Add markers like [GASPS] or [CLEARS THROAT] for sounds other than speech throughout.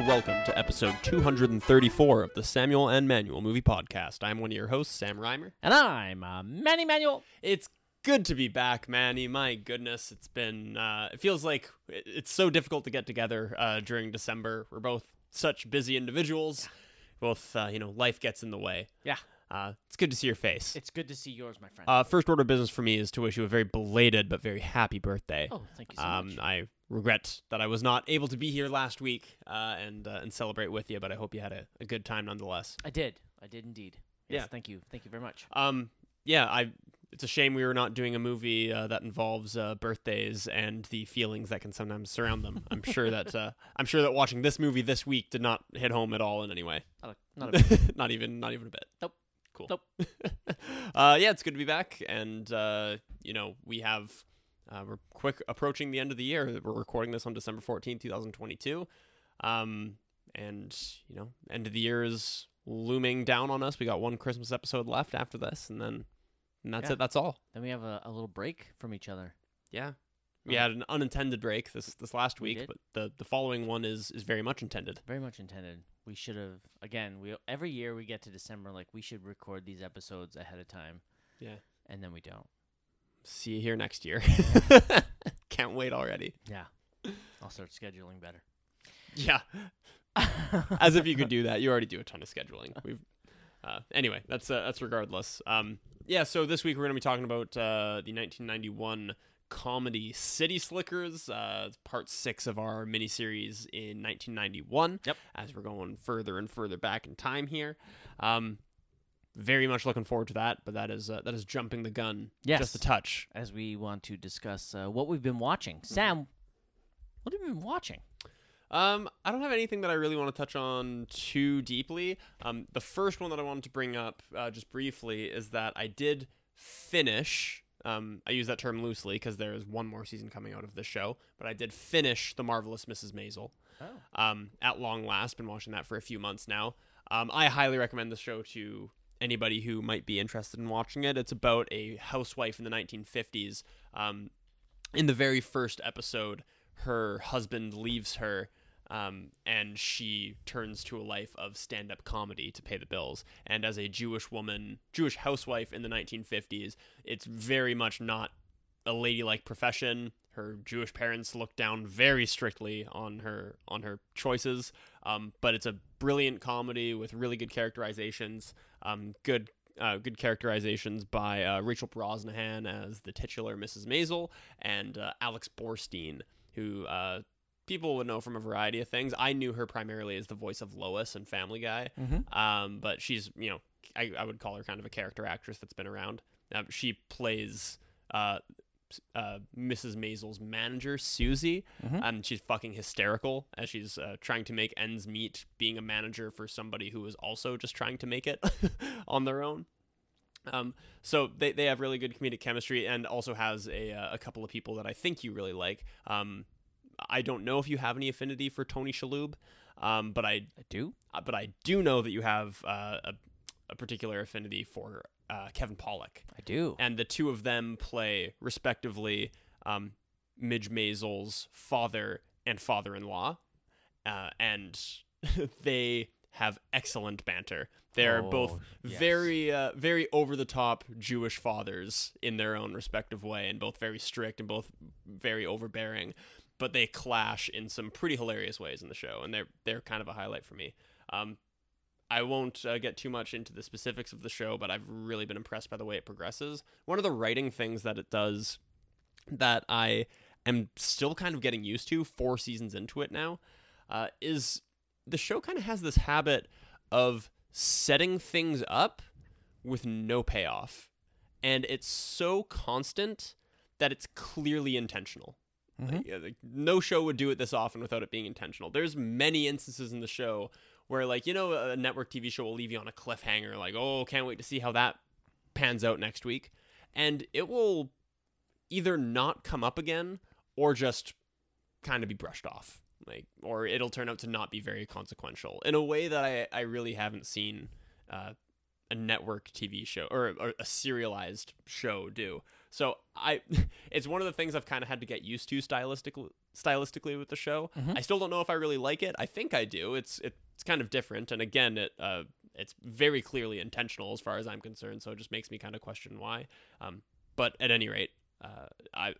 And welcome to episode 234 of the Samuel and Manuel Movie Podcast. I'm one of your hosts, Sam Reimer. And I'm uh, Manny Manuel. It's good to be back, Manny. My goodness, it's been. Uh, it feels like it's so difficult to get together uh, during December. We're both such busy individuals. Both, uh, you know, life gets in the way. Yeah, Uh, it's good to see your face. it's good to see yours, my friend. Uh, first order of business for me is to wish you a very belated but very happy birthday. oh, thank you so Um, much. I regret that I was not able to be here last week uh, and uh, and celebrate with you, but I hope you had a, a good time nonetheless. I did. I did indeed. Yes, Yeah. Thank you. Thank you very much. Um, yeah, I. It's a shame we were not doing a movie uh, that involves uh, birthdays and the feelings that can sometimes surround them. I'm sure that uh, [LAUGHS] I'm sure that watching this movie this week did not hit home at all in any way. Not, a, not a bit. [LAUGHS] not even not even a bit. Nope. Cool. Nope. [LAUGHS] uh, yeah, it's good to be back, and uh, you know we have uh, we're quick approaching the end of the year. We're recording this on December fourteenth, 2022, um, and you know end of the year is looming down on us. We got one Christmas episode left after this, and then and that's Yeah. it. That's all. then we have a, a little break from each other. Yeah. We Oh. had an unintended break this this last We week, did. but the the following one is is very much intended. Very much intended. We should have again. We every year we get to December, like we should record these episodes ahead of time, Yeah. and then we don't. See you here next year. [LAUGHS] Can't wait already. Yeah. I'll start scheduling better. Yeah. [LAUGHS] As if you could do that. You already do a ton of scheduling. We've uh, anyway, that's uh, that's regardless. Um, yeah. So this week we're going to be talking about uh, the 1991 comedy City Slickers, uh, part six of our miniseries in 1991. Yep. As we're going further and further back in time here, um, very much looking forward to that. But that is uh, that is jumping the gun Yes. just a touch. As we want to discuss uh, what we've been watching. Sam, what have you been watching? Um, I don't have anything that I really want to touch on too deeply. Um, the first one that I wanted to bring up uh, just briefly is that I did finish. Um, I use that term loosely because there is one more season coming out of this show, but I did finish the marvelous Mrs. Maisel. Oh. Um, at long last, been watching that for a few months now. Um, I highly recommend the show to anybody who might be interested in watching it. It's about a housewife in the 1950s. Um, in the very first episode, her husband leaves her um, and she turns to a life of stand up comedy to pay the bills. And as a Jewish woman, Jewish housewife in the 1950s, it's very much not a ladylike profession. Her Jewish parents look down very strictly on her on her choices, um, but it's a brilliant comedy with really good characterizations, um, good uh, good characterizations by uh, Rachel Brosnahan as the titular Mrs. Maisel and uh, Alex Borstein, who uh, people would know from a variety of things. I knew her primarily as the voice of Lois and Family Guy, Mm-hmm. um, but she's you know I, I would call her kind of a character actress that's been around. Uh, she plays uh, Mrs. Maisel's manager, Susie, and she's fucking hysterical as she's uh, trying to make ends meet, being a manager for somebody who is also just trying to make it [LAUGHS] on their own. Um, so they, they have really good comedic chemistry and also has a, uh, a couple of people that I think you really like. Um, I don't know if you have any affinity for Tony Shalhoub, um, but I I do. uh, but I do know that you have uh, a, a particular affinity for uh, Kevin Pollak, I do. and the two of them play respectively um, Midge Maisel's father and father-in-law, uh, and [LAUGHS] they have excellent banter. They're both Oh, yes. very, uh, very over-the-top Jewish fathers in their own respective way, and both very strict and both very overbearing. But they clash in some pretty hilarious ways in the show, and they're they're kind of a highlight for me. Um, I won't uh, get too much into the specifics of the show, but I've really been impressed by the way it progresses. One of the writing things that it does that I am still kind of getting used to four seasons into it now uh, is the show kind of has this habit of setting things up with no payoff. And it's so constant that it's clearly intentional. Mhm. Yeah, like, no show would do it this often without it being intentional. There's many instances in the show where, like, you know, a network TV show will leave you on a cliffhanger, like, oh, can't wait to see how that pans out next week. And it will either not come up again or just kind of be brushed off. Like, or it'll turn out to not be very consequential in a way that I, I really haven't seen uh, a network TV show or, or a serialized show do. So I, [LAUGHS] it's one of the things I've kind of had to get used to stylistically, stylistically with the show. Mhm. I still don't know if I really like it. I think I do. It's it's kind of different, and again, it uh, it's very clearly intentional as far as I'm concerned. So it just makes me kind of question why. Um, but at any rate, uh, I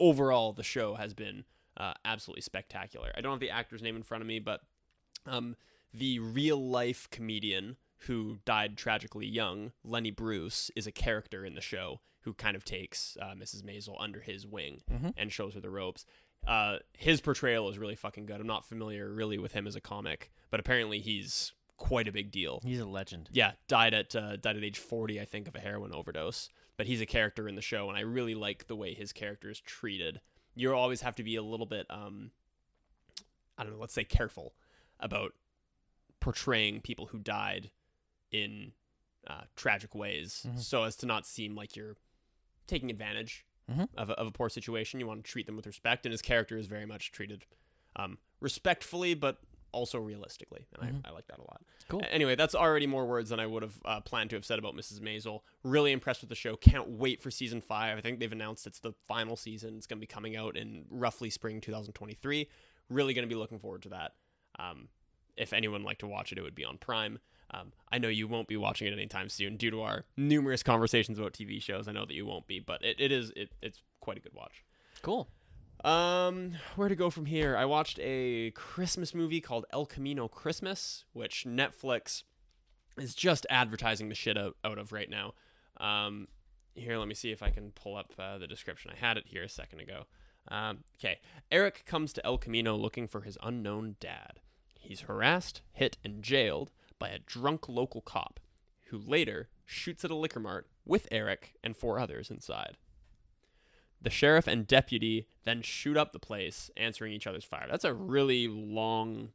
overall the show has been uh, absolutely spectacular. I don't have the actor's name in front of me, but um, the real life comedian who died tragically young, Lenny Bruce, is a character in the show who kind of takes uh, Mrs. Maisel under his wing Mhm. and shows her the ropes. Uh, his portrayal is really fucking good. I'm not familiar really with him as a comic, but apparently he's quite a big deal. He's a legend. Yeah, died at uh, died at age 40, I think, of a heroin overdose. But he's a character in the show, and I really like the way his character is treated. You always have to be a little bit, um, I don't know, let's say careful about portraying people who died in uh, tragic ways, Mhm. so as to not seem like you're taking advantage Mhm. of, a, of a poor situation. You want to treat them with respect, and his character is very much treated um, respectfully, but also realistically, and Mhm. I, I like that a lot. Cool. Anyway, that's already more words than I would have uh, planned to have said about Mrs. Maisel. Really impressed with the show. Can't wait for season five. I think they've announced it's the final season. It's going to be coming out in roughly spring 2023. Really going to be looking forward to that. Um, if anyone would like to watch it, it would be on Prime. Um, I know you won't be watching it anytime soon due to our numerous conversations about TV shows. I know that you won't be, but it, it is it, it's quite a good watch. Cool. Um, where to go from here? I watched a Christmas movie called El Camino Christmas, which Netflix is just advertising the shit out, out of right now. Um, here, let me see if I can pull up uh, the description. I had it here a second ago. Um, okay. Eric comes to El Camino looking for his unknown dad. He's harassed, hit, and jailed by a drunk local cop who later shoots at a liquor mart with Eric and four others inside. The sheriff and deputy then shoot up the place, answering each other's fire. That's a really long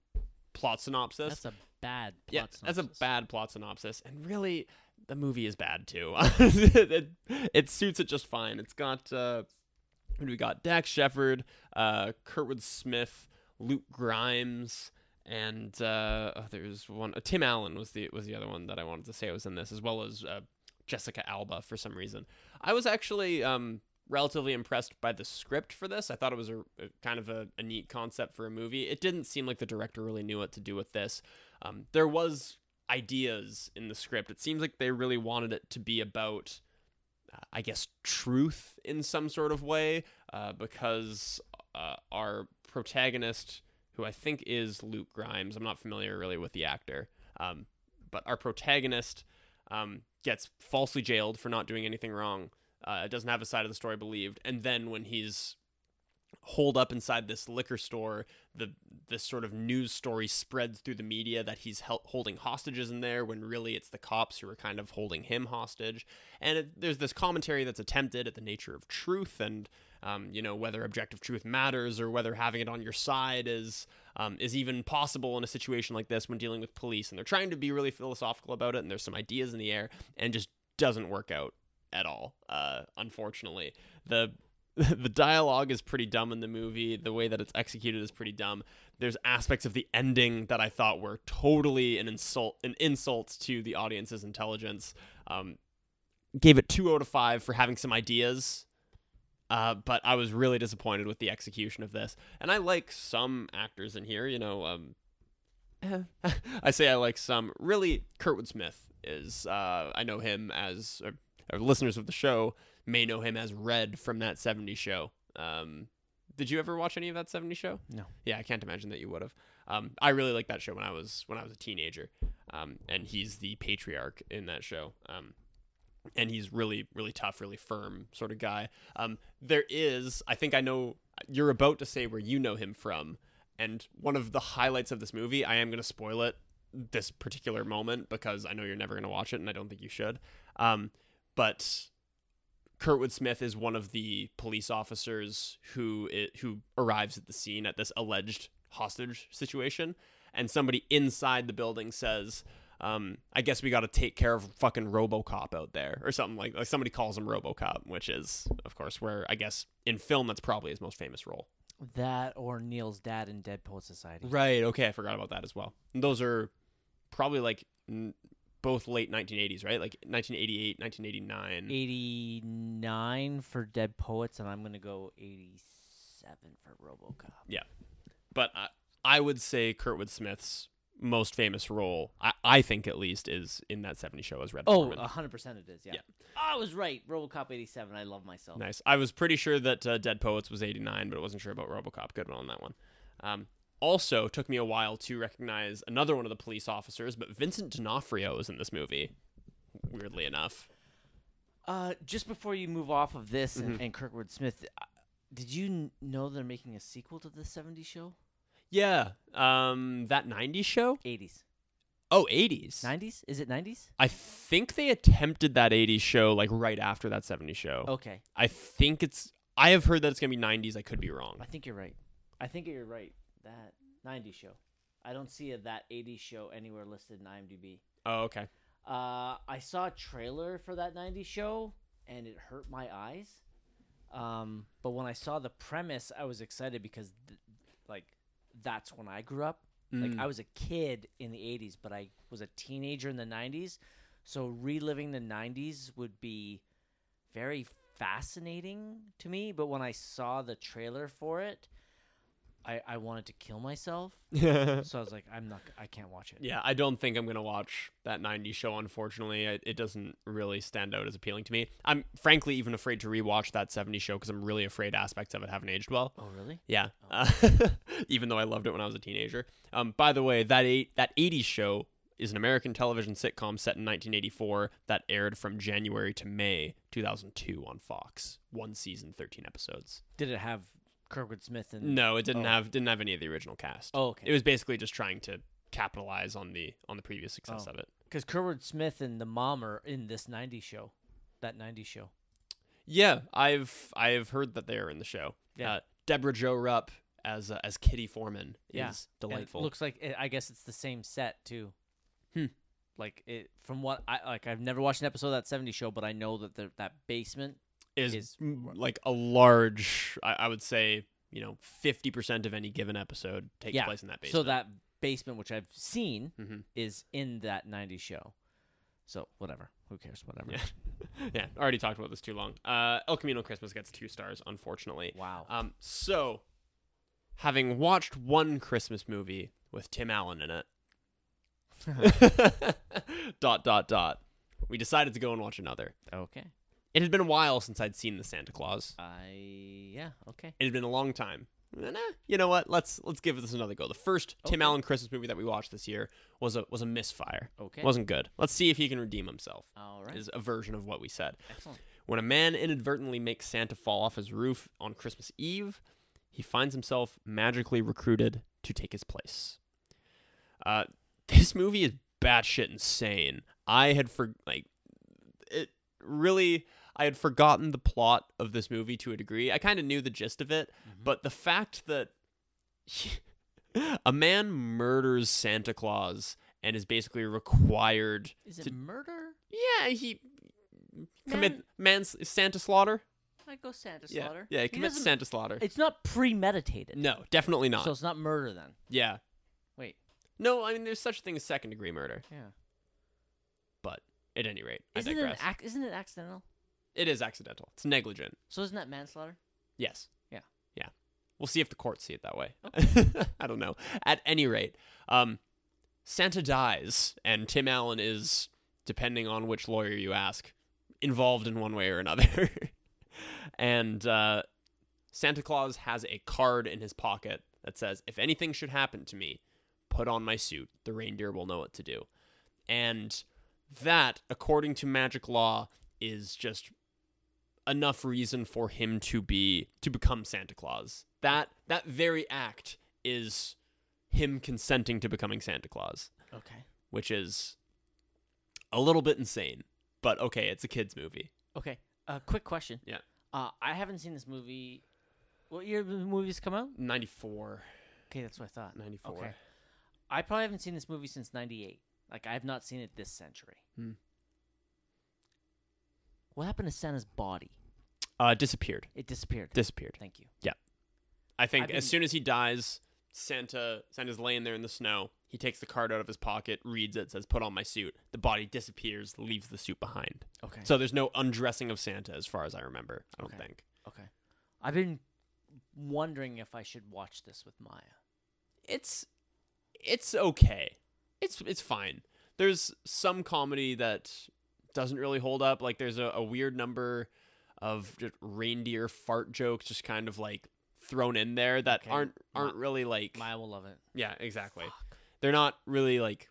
plot synopsis. That's a bad plot yeah, that's a synopsis. bad plot synopsis, and really, the movie is bad too. [LAUGHS] it, it suits it just fine. It's got uh, we got? Dax Shepard, uh, Kurtwood Smith, Luke Grimes, and uh, oh, there's one. Uh, Tim Allen was the was the other one that I wanted to say was in this, as well as uh, Jessica Alba for some reason. I was actually um, relatively impressed by the script for this. I thought it was a, a kind of a, a neat concept for a movie. It didn't seem like the director really knew what to do with this. Um, there was ideas in the script. It seems like they really wanted it to be about, uh, I guess, truth in some sort of way, uh, because uh, our protagonist, who I think is Luke Grimes, I'm not familiar really with the actor, um, but our protagonist um, gets falsely jailed for not doing anything wrong. Uh, doesn't have a side of the story believed, and then when he's holed up inside this liquor store, the this sort of news story spreads through the media that he's holding hostages in there, when really it's the cops who are kind of holding him hostage. And it, there's this commentary that's attempted at the nature of truth and. Um, you know whether objective truth matters or whether having it on your side is um, is even possible in a situation like this when dealing with police and they're trying to be really philosophical about it and there's some ideas in the air and just doesn't work out at all uh, unfortunately the [LAUGHS] the dialogue is pretty dumb in the movie. The way that it's executed is pretty dumb. There's aspects of the ending that I thought were totally an insult, an insult to the audience's intelligence. Um, gave it two out of five for having some ideas, uh, but I was really disappointed with the execution of this. And I like some actors in here. You know, um, [LAUGHS] I say I like some. Really, Kurtwood Smith is. Uh, I know him as. Or, or listeners of the show may know him as Red from that 70s show. Um, did you ever watch any of that 70s show? No. Yeah, I can't imagine that you would have. Um, I really liked that show when I was when I was a teenager. Um, and he's the patriarch in that show. Um, and he's really really tough, really firm sort of guy. Um, there is, I think I know you're about to say where you know him from, and one of the highlights of this movie. I am going to spoil it this particular moment because I know you're never going to watch it, and I don't think you should. Um, but Kurtwood Smith is one of the police officers who i who arrives at the scene at this alleged hostage situation, and somebody inside the building says, um, "I guess we got to take care of fucking RoboCop out there," or something like like somebody calls him RoboCop, which is of course where I guess in film that's probably his most famous role. That or Neil's dad in Dead Poet Society. Right. Okay, I forgot about that as well. And those are probably like n- both late 1980s, right? Like 1988, 1989. 89 for Dead Poets, and I'm gonna go 87 for RoboCop. Yeah. But I, I would say Kurtwood Smith's most famous role, I, I think at least, is in that 70 show as Red Oh, Foreman. 100 percent it is. Yeah. Yeah. Oh, I was right. RoboCop 87. I love myself. Nice. I was pretty sure that uh, Dead Poets was 89, but I wasn't sure about RoboCop. Good one on that one. Um, also, took me a while to recognize another one of the police officers, but Vincent D'Onofrio is in this movie. Weirdly enough. Uh, just before you move off of this Mm-hmm. and, and Kurtwood Smith, uh, did you know they're making a sequel to the 70s show? Yeah. Um, that 90s show? 80s. Oh, 80s. 90s? Is it 90s? I think they attempted that 80s show like right after that 70s show. Okay. I think it's. I have heard that it's gonna be 90s. I could be wrong. I think you're right. I think you're right. That 90s show. I don't see a that 80s show anywhere listed in IMDb. Oh, okay. Uh, I saw a trailer for that 90s show and it hurt my eyes. Um, but when I saw the premise, I was excited because, th- like, that's when I grew up. Like, Mm. I was a kid in the 80s, but I was a teenager in the 90s. So, reliving the 90s would be very fascinating to me. But when I saw the trailer for it, I, I wanted to kill myself. [LAUGHS] yeah, So I was like, I'm not, I can't watch it. Yeah, I don't think I'm gonna watch that 90s show. Unfortunately, it, it doesn't really stand out as appealing to me. I'm frankly even afraid to rewatch that 70s show because I'm really afraid aspects of it haven't aged well. Oh, really? Yeah, uh, [LAUGHS] even though I loved it when I was a teenager. Um, by the way, that eight that '80s show is an American television sitcom set in 1984 that aired from January to May 2002 on Fox. One season, 13 episodes. Did it have Kurtwood Smith and No, it didn't Oh. have didn't have any of the original cast. Oh, okay. It was basically just trying to capitalize on the on the previous success Oh. of it. Because Kurtwood Smith and the mom are in this '90s show, that '90s show. Yeah, I've I've heard that they are in the show. Yeah. Uh, Debra Jo Rupp as uh, as Kitty Foreman Yeah, is delightful. It looks like it, I guess it's the same set too. Hmm. Like it from what I like. I've never watched an episode of that '70s show, but I know that the, that basement. Is, is- like a large I, I would say you know 50% of any given episode takes Yeah, place in that basement. So that basement, which I've seen, Mhm. is in that '90s show. So whatever. Who cares? Whatever. yeah [LAUGHS] yeah already talked about this too long uh el camino christmas gets two stars unfortunately Wow. um so having watched one christmas movie with tim allen in it [LAUGHS] [LAUGHS] dot dot dot we decided to go and watch another okay. It had been a while since i'd seen the santa claus I yeah. Okay. It had been a long time. Eh, nah, you know what? Let's let's give this another go. The first Tim Okay. Allen Christmas movie that we watched this year was a was a misfire. Okay. wasn't good. Let's see if he can redeem himself. All right. Is a version of what we said. Excellent. When a man inadvertently makes Santa fall off his roof on Christmas Eve, he finds himself magically recruited to take his place. Uh, this movie is batshit insane. I had for like it really. I had forgotten the plot of this movie to a degree. I kind of knew the gist of it, mm-hmm. but the fact that [LAUGHS] a man murders Santa Claus and is basically required Is it to murder? yeah he commit Man- man's Santa slaughter I go Santa yeah slaughter. yeah he He commits doesn't- Santa slaughter It's not premeditated. no definitely not So it's not murder then. yeah Wait. no I mean there's such a thing as second degree murder Yeah. but at any rate Isn't it an digress ac- isn't it accidental? It is accidental it's negligent So isn't that manslaughter? Yes. Yeah. Yeah. We'll see if the courts see it that way. [LAUGHS] I don't know. At any rate, um, Santa dies, and Tim Allen is, depending on which lawyer you ask, involved in one way or another. [LAUGHS] and uh, Santa Claus has a card in his pocket that says, If anything should happen to me, put on my suit. The reindeer will know what to do. And that, according to magic law, is just enough reason for him to be to become Santa Claus. That that very act is him consenting to becoming Santa Claus, Okay. which is a little bit insane. But okay, it's a kids movie. Okay. Uh, quick question. Yeah. Uh, I haven't seen this movie. What year did the movies come out? 94, Okay, that's what I thought. 94. Okay. I probably haven't seen this movie since '98. Like I have not seen it this century. Hmm. What happened to Santa's body? Uh disappeared. It disappeared. Disappeared. Thank you. Yeah. I think I've as been- soon as he dies, Santa Santa's laying there in the snow. He takes the card out of his pocket, reads it, says, "Put on my suit." The body disappears, leaves the suit behind. Okay. So there's no undressing of Santa, as far as I remember. I don't Okay. think. okay. I've been wondering if I should watch this with Maya. It's it's okay. It's it's fine. There's some comedy that doesn't really hold up. Like there's a, a weird number of just reindeer fart jokes, just kind of like thrown in there that Okay. aren't aren't Ma- really like Maya will love it. yeah exactly. Fuck. they're not really like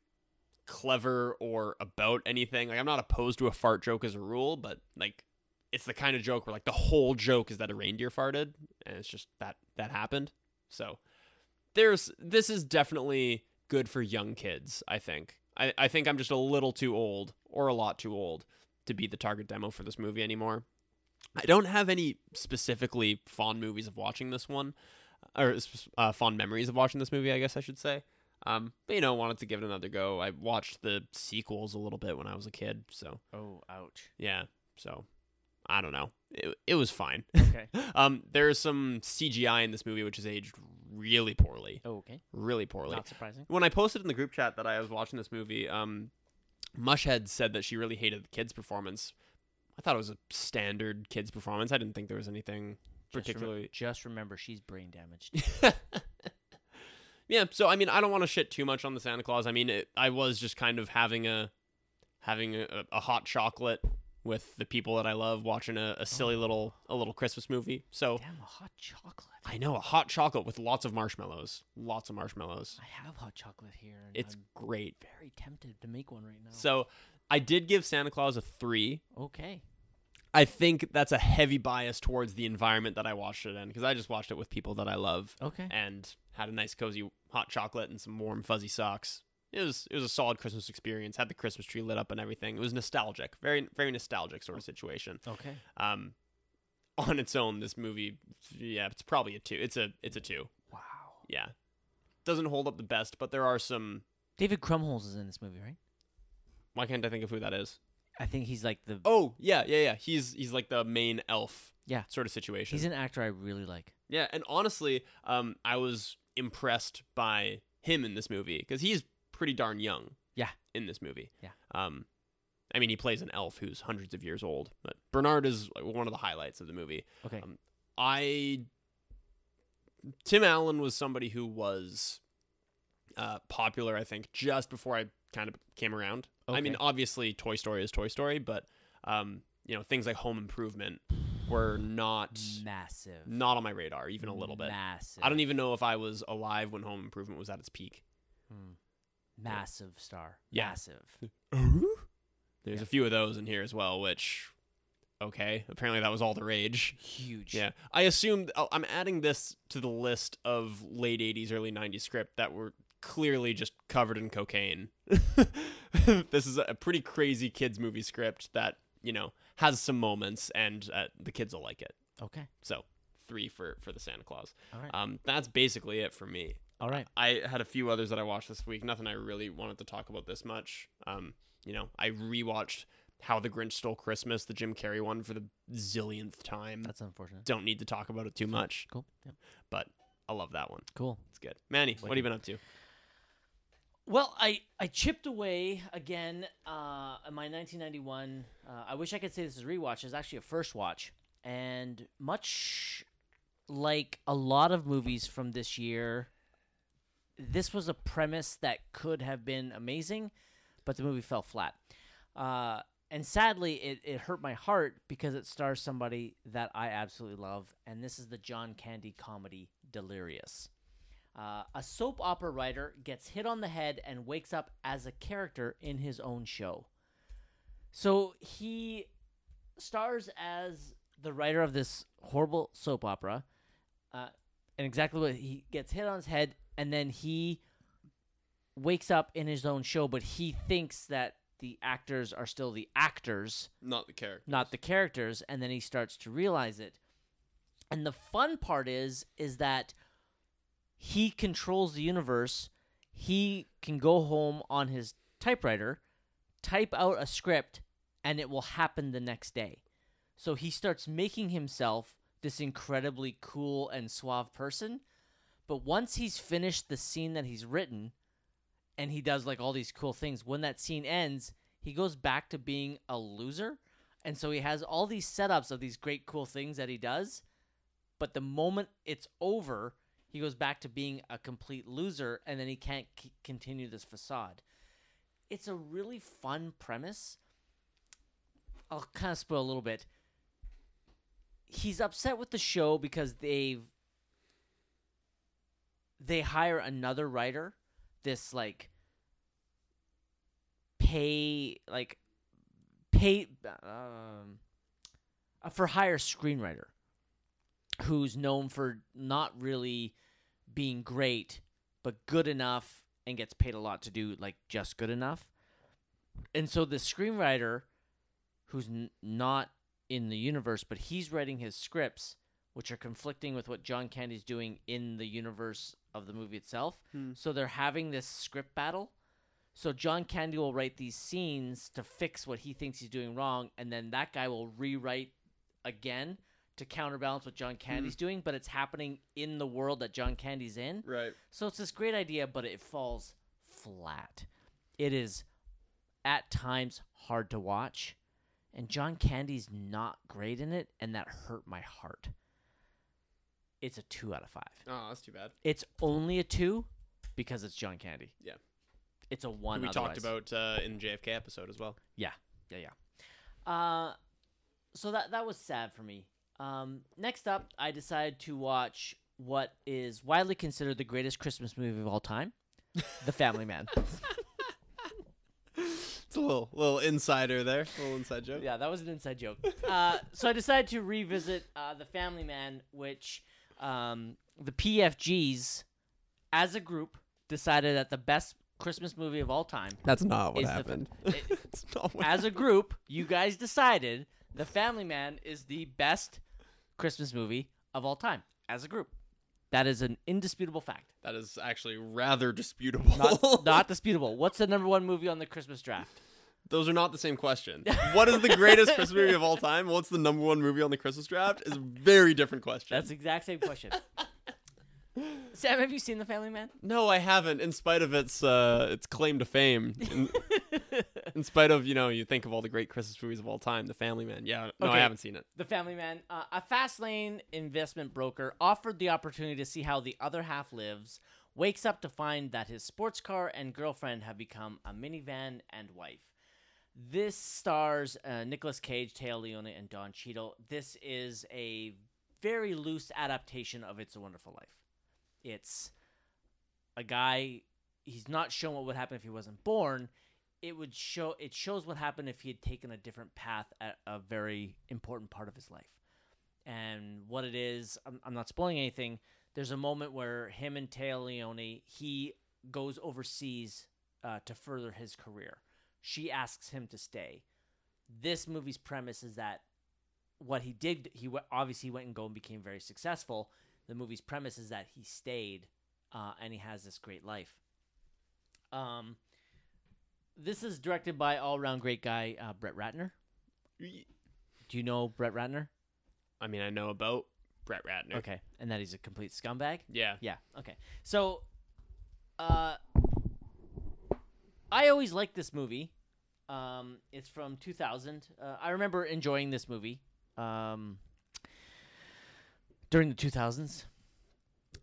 clever or about anything. Like I'm not opposed to a fart joke as a rule, but like it's the kind of joke where like the whole joke is that a reindeer farted and it's just that that happened. So there's this is definitely good for young kids, I think. I, I think I'm just a little too old or a lot too old to be the target demo for this movie anymore. I don't have any specifically fond movies of watching this one, or uh, fond memories of watching this movie, I guess I should say. Um, but you know, wanted to give it another go. I watched the sequels a little bit when I was a kid, so Oh, ouch. yeah. So I don't know. It it was fine. Okay. [LAUGHS] um, there's some CGI in this movie which is aged really poorly, oh, okay. really poorly. Not surprising. When I posted in the group chat that I was watching this movie, um, Mushhead said that she really hated the kids' performance. I thought it was a standard kids' performance. I didn't think there was anything Just particularly. Just remember, she's brain damaged. [LAUGHS] yeah, so I mean, I don't want to shit too much on the Santa Claus. I mean, it, I was just kind of having a having a, a hot chocolate with the people that I love, watching a, a silly oh. little a little Christmas movie. So Damn, a hot chocolate. I know a hot chocolate with lots of marshmallows, lots of marshmallows. I have hot chocolate here, and It's I'm great. very tempted to make one right now. So I did give Santa Claus a three. okay. I think that's a heavy bias towards the environment that I watched it in because I just watched it with people that I love Okay. and had a nice cozy hot chocolate and some warm fuzzy socks. It was it was a solid Christmas experience. Had the Christmas tree lit up and everything. It was nostalgic, very very nostalgic sort of situation. Okay. Um, [LAUGHS] on its own, this movie, yeah, it's probably a two. It's a it's a two. Wow. Yeah, doesn't hold up the best, but there are some. David Krumholtz is in this movie, right? Why can't I think of who that is? I think he's like the. Oh yeah yeah yeah. He's he's like the main elf. Yeah. Sort of situation. he's an actor I really like. Yeah, and honestly, um, I was impressed by him in this movie because he's pretty darn young. Yeah. in this movie. Yeah. Um, I mean, he plays an elf who's hundreds of years old, but Bernard is one of the highlights of the movie. Okay. Um, I Tim Allen was somebody who was uh, popular, I think, just before I kind of came around. I mean, obviously, Toy Story is Toy Story, but um, you know, things like Home Improvement were not Massive. not on my radar, even a little bit. Massive. I don't even know if I was alive when Home Improvement was at its peak. Hmm. Massive star. Yeah. Massive. [LAUGHS] There's Yeah. a few of those in here as well, which okay, apparently that was all the rage. Huge. Yeah, I assumed oh, I'm adding this to the list of late '80s, early '90s script that were clearly just covered in cocaine. [LAUGHS] this is a pretty crazy kids movie script that you know has some moments, and uh, the kids will like it. Okay. So three for for the Santa Claus. All right. Um, that's basically it for me. All right. I had a few others that I watched this week. Nothing I really wanted to talk about this much. Um, you know, I rewatched How the Grinch Stole Christmas, the Jim Carrey one, for the zillionth time. That's unfortunate. Don't need to talk about it too much, Cool. Yep. but I love that one. Cool. It's good. Manny, what have you been up to? Well, I, I chipped away again uh, my 1991. Uh, I wish I could say this is rewatch. It's actually a first watch. And much like a lot of movies from this year, this was a premise that could have been amazing, but the movie fell flat. Uh, and sadly, it, it hurt my heart because it stars somebody that I absolutely love. And this is the John Candy comedy Delirious. Uh, a soap opera writer gets hit on the head and wakes up as a character in his own show. So he stars as the writer of this horrible soap opera, uh, and exactly what he gets hit on his head, and then he wakes up in his own show, but he thinks that the actors are still the actors Not the character. not the characters and then he starts to realize it and the fun part is is that he controls the universe. He can go home on his typewriter type out a script and it will happen the next day. So he starts making himself this incredibly cool and suave person. But once he's finished the scene that he's written and he does like all these cool things, when that scene ends, he goes back to being a loser. And so he has all these setups of these great cool things that he does, but the moment it's over, he goes back to being a complete loser and then he can't c- continue this facade. It's a really fun premise. I'll kind of spoil a little bit. He's upset with the show because they've they hire another writer, this like pay like pay um a for hire screenwriter who's known for not really being great but good enough and gets paid a lot to do like just good enough. And so the screenwriter who's n- not in the universe but he's writing his scripts which are conflicting with what John Candy's doing in the universe of the movie itself. Hmm. So they're having this script battle. So John Candy will write these scenes to fix what he thinks he's doing wrong, and then that guy will rewrite again to counterbalance what John Candy's doing, but it's happening in the world that John Candy's in. Right. So it's this great idea, but it falls flat. It is at times hard to watch, and John Candy's not great in it, and that hurt my heart. It's a two out of five. Oh, that's too bad. It's only a two because it's John Candy. Yeah. It's a one. we talked about uh, in the JFK episode as well. Yeah, yeah, yeah. Uh, so that that was sad for me. Um, next up, I decided to watch what is widely considered the greatest Christmas movie of all time, The Family Man. It's a little little insider there, a little inside joke. yeah, that was an inside joke. Uh, so I decided to revisit uh, The Family Man, which um, the PFGs, as a group, decided that the best Christmas movie of all time That's not what Is the- happened. it- [LAUGHS] not what as a group, you guys decided The Family Man is the best Christmas movie of all time. As a group, that is an indisputable fact. that is actually rather disputable. Not, [LAUGHS] not disputable. What's the number one movie on the Christmas draft? Those are not the same question. [LAUGHS] what is the greatest Christmas movie of all time? What's the number one movie on the Christmas draft? Is a very different question. That's the exact same question. [LAUGHS] Sam, have you seen The Family Man? no, I haven't. In spite of its uh, its claim to fame, [LAUGHS] in, spite of you know, you think of all the great Christmas movies of all time, The Family Man. Yeah, no, Okay. I haven't seen it. The Family Man, uh, a fast lane investment broker, offered the opportunity to see how the other half lives. Wakes up to find that his sports car and girlfriend have become a minivan and wife. This stars uh, Nicolas Cage, Téa Leoni, and Don Cheadle. This is a very loose adaptation of It's a Wonderful Life. It's a guy. He's not shown what would happen if he wasn't born. It would show. It shows what happened if he had taken a different path at a very important part of his life, and what it is. I'm, I'm not spoiling anything. There's a moment where him and Téa Leoni, he goes overseas uh, to further his career. She asks him to stay. This movie's premise is that what he did, he obviously went and go and became very successful. The movie's premise is that he stayed uh, and he has this great life. Um, this is directed by all around great guy uh, Brett Ratner. Do you know Brett Ratner? I mean, I know about Brett Ratner. Okay, and that he's a complete scumbag. Yeah. Yeah. Okay. So, uh, I always liked this movie. Um, it's from 2000. Uh, I remember enjoying this movie. Um, during the 2000s.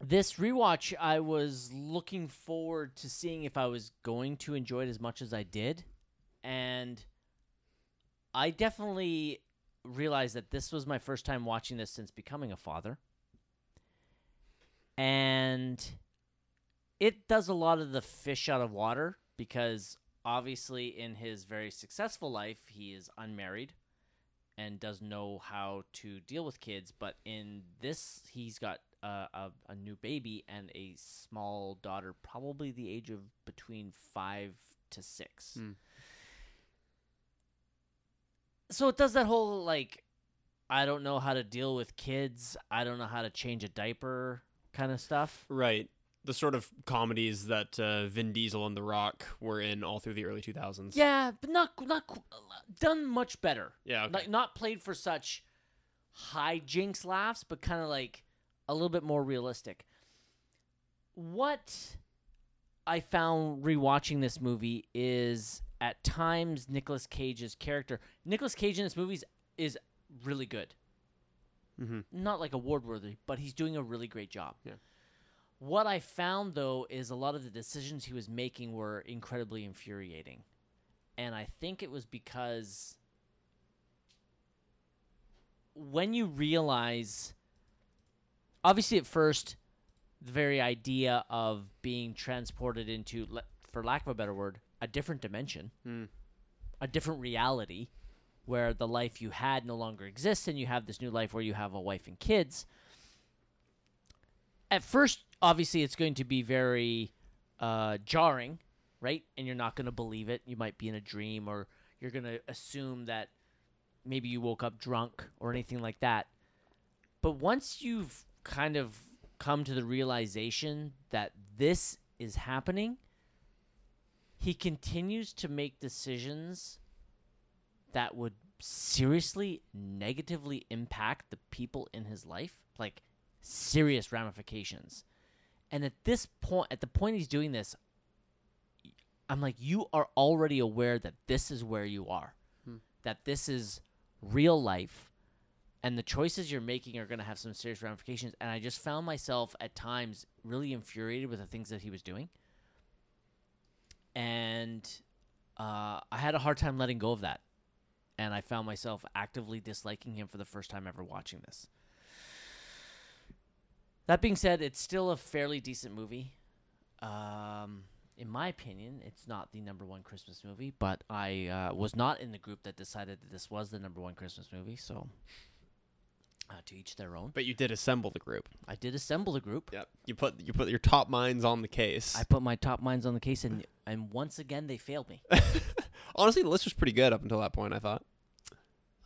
This rewatch, I was looking forward to seeing if I was going to enjoy it as much as I did, and I definitely realized that this was my first time watching this since becoming a father. And it does a lot of the fish out of water because obviously in his very successful life he is unmarried and does know how to deal with kids. But in this he's got uh, a, a new baby and a small daughter probably the age of between five to six Hmm. so it does that whole like i don't know how to deal with kids i don't know how to change a diaper kind of stuff Right. The sort of comedies that uh, Vin Diesel and The Rock were in all through the early 2000s. Yeah, but not not done much better. Yeah. Okay. Like not played for such high jinx laughs, but kind of like a little bit more realistic. what I found rewatching this movie is at times Nicolas Cage's character. Nicolas Cage in this movie is, really good. Mm-hmm. Not like award worthy, but he's doing a really great job. Yeah. What I found though is a lot of the decisions he was making were incredibly infuriating. And I think it was because when you realize obviously at first the very idea of being transported into for lack of a better word a different dimension. Mm. a different reality where the life you had no longer exists and you have this new life where you have a wife and kids. At first obviously it's going to be very uh, jarring right? And you're not going to believe it. You might be in a dream or you're going to assume that maybe you woke up drunk or anything like that. But once you've kind of come to the realization that this is happening he continues to make decisions that would seriously negatively impact the people in his life like serious ramifications. And at this point at the point he's doing this i'm like you are already aware that this is where you are. Hmm. that this is real life and the choices you're making are going to have some serious ramifications and i just found myself at times really infuriated with the things that he was doing. And uh, i had a hard time letting go of that and i found myself actively disliking him for the first time ever watching this. That being said it's still a fairly decent movie. Um, in my opinion it's not the number one christmas movie but i uh, was not in the group that decided that this was the number one christmas movie so to each their own. But you did assemble the group. I did assemble the group. Yep. You put you put your top minds on the case. I put my top minds on the case, and and once again they failed me. [LAUGHS] Honestly, the list was pretty good up until that point. I thought.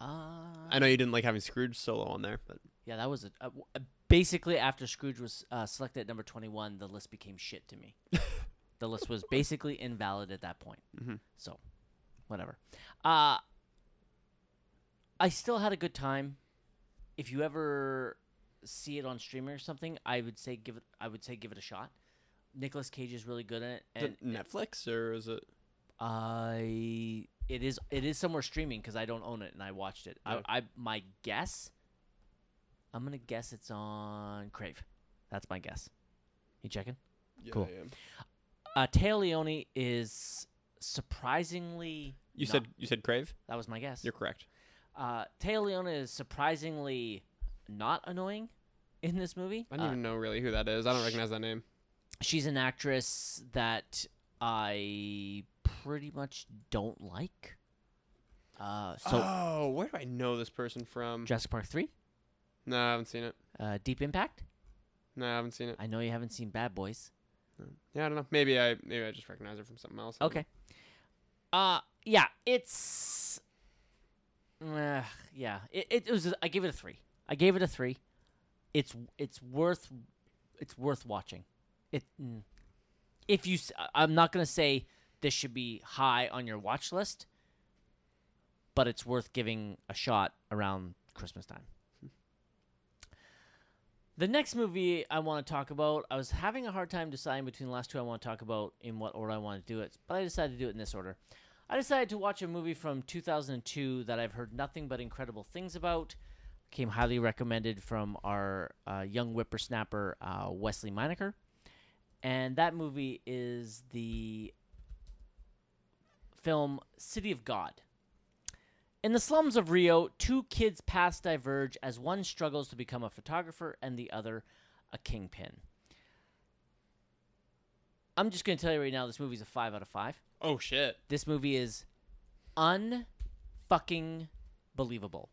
Uh, I know you didn't like having Scrooge solo on there, but yeah, that was a, a, a- basically after Scrooge was uh, selected at number twenty one, the list became shit to me. [LAUGHS] the list was basically invalid at that point. Mhm. So, whatever. Uh I still had a good time. If you ever see it on streaming or something, I would say give it. I would say give it a shot. Nicolas Cage is really good in it, and it Netflix or is it? I it is it is somewhere streaming because I don't own it and I watched it. Yeah. I, I my guess. I'm gonna guess it's on Crave. That's my guess. You checking? Yeah, Cool. Uh, Téa Leoni is surprisingly. You not- said you said Crave. that was my guess. You're correct. Uh, Téa Leoni is surprisingly not annoying in this movie. I don't Uh, even know really who that is. I don't recognize that name. she's an actress that I pretty much don't like. Uh, so oh, where do I know this person from? Jurassic Park three, No, I haven't seen it. uh, Deep Impact. No, I haven't seen it. I know you haven't seen Bad Boys. Yeah, I don't know. Maybe I maybe I just recognize her from something else. Okay. Uh yeah, it's uh, yeah. It, it was I gave it a 3. I gave it a 3. It's it's worth it's worth watching. It mm. if you I'm not to say this should be high on your watch list, but it's worth giving a shot around Christmas time. The next movie I want to talk about, I was having a hard time deciding between the last two I want to talk about in what order I want to do it, but I decided to do it in this order. I decided to watch a movie from 2002 that I've heard nothing but incredible things about. Came highly recommended from our uh, young whippersnapper uh, Wesley Meinecker, and that movie is the film City of God. In the slums of Rio, two kids' paths diverge as one struggles to become a photographer and the other a kingpin. I'm just going to tell you right now this movie's a 5 out of 5. Oh shit. This movie is unfucking believable.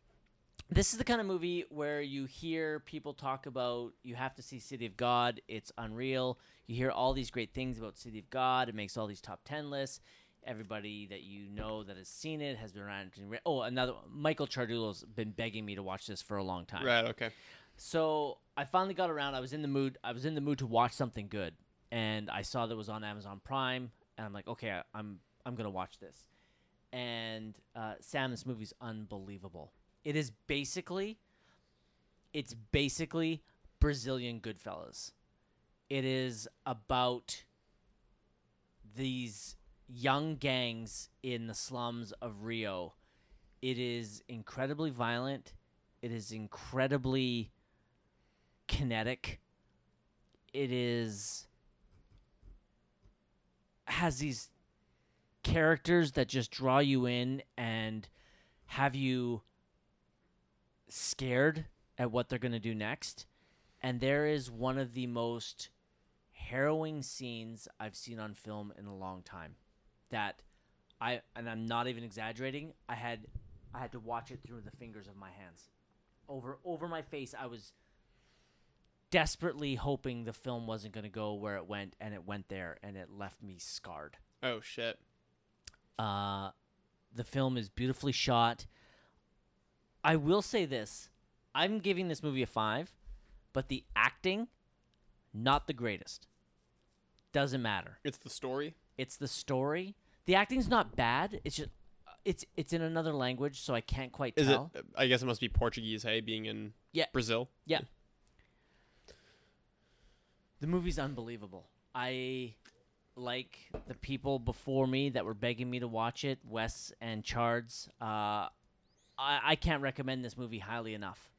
This is the kind of movie where you hear people talk about you have to see City of God, it's unreal. You hear all these great things about City of God, it makes all these top 10 lists. Everybody that you know that has seen it has been around. Oh, another Michael Chardulo's been begging me to watch this for a long time. Right. Okay. So I finally got around. I was in the mood. I was in the mood to watch something good, and I saw that it was on Amazon Prime, and I'm like, okay, I, I'm I'm gonna watch this. And uh, Sam, this movie's unbelievable. It is basically, it's basically Brazilian Goodfellas. It is about these young gangs in the slums of Rio. It is incredibly violent. It is incredibly kinetic. It is has these characters that just draw you in and have you scared at what they're going to do next. And there is one of the most harrowing scenes I've seen on film in a long time. That I and I'm not even exaggerating. I had I had to watch it through the fingers of my hands. Over over my face I was desperately hoping the film wasn't going to go where it went and it went there and it left me scarred. Oh shit. Uh, the film is beautifully shot. I will say this: I'm giving this movie a five, but the acting, not the greatest. Doesn't matter. It's the story. It's the story. The acting's not bad. It's just it's it's in another language, so I can't quite Is tell. it? I guess it must be Portuguese. Hey, being in Yeah. Brazil. Yeah. The movie's unbelievable. I like the people before me that were begging me to watch it, Wes and Chards. Uh, I, I can't recommend this movie highly enough.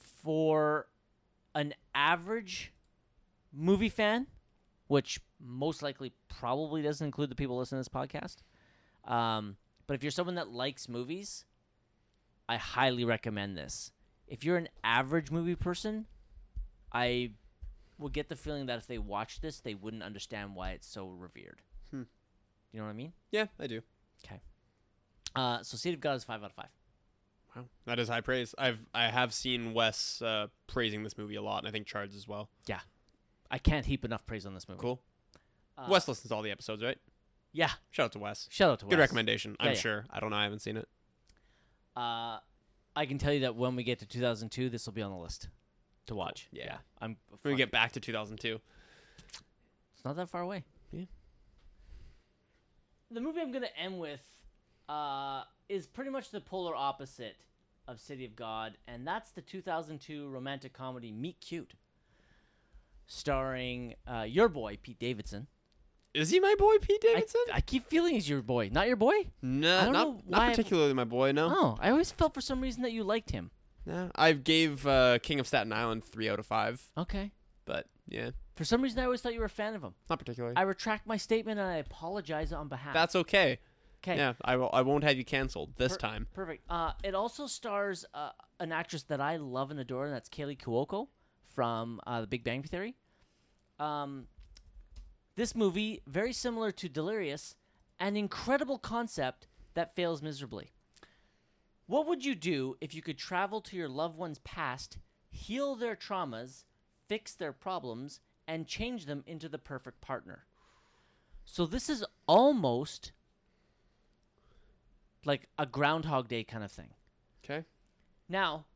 For an average movie fan, which most likely probably doesn't include the people listening to this podcast, um, but if you're someone that likes movies, I highly recommend this. If you're an average movie person, I will get the feeling that if they watched this, they wouldn't understand why it's so revered. Hmm. You know what I mean? Yeah, I do. Okay. Uh, so City of God is five out of five. Wow, that is high praise. I've I have seen Wes uh, praising this movie a lot, and I think Charles as well. Yeah, I can't heap enough praise on this movie. Cool. Uh, Wes listens to all the episodes, right? Yeah. Shout out to Wes. Shout out to Wes. Good recommendation. Yeah, I'm yeah. sure. I don't know. I haven't seen it. Uh, I can tell you that when we get to 2002, this will be on the list to watch. Yeah. I'm. When we get back to 2002. It's not that far away. Yeah. The movie I'm gonna end with uh, is pretty much the polar opposite of City of God, and that's the 2002 romantic comedy Meet Cute, starring uh, your boy Pete Davidson. Is he my boy, Pete I, Davidson? I keep feeling he's your boy, not your boy. no, I don't not know not why I've- particularly my boy. No, Oh, I always felt for some reason that you liked him. No. I gave uh, King of Staten Island three out of five, Okay. but yeah, For some reason, I always thought you were a fan of him. not particularly. I retract my statement and I apologize on behalf. That's okay. okay. Yeah, I will. I won't have you canceled this Per- time. Perfect. Uh, it also stars uh, an actress that I love and adore, and that's Kaley Cuoco from uh, The Big Bang Theory. Um, this movie, very similar to Delirious, an incredible concept that fails miserably. What would you do if you could travel to your loved one's past, heal their traumas, fix their problems, and change them into the perfect partner? So this is almost like a Groundhog Day kind of thing. Okay. Now,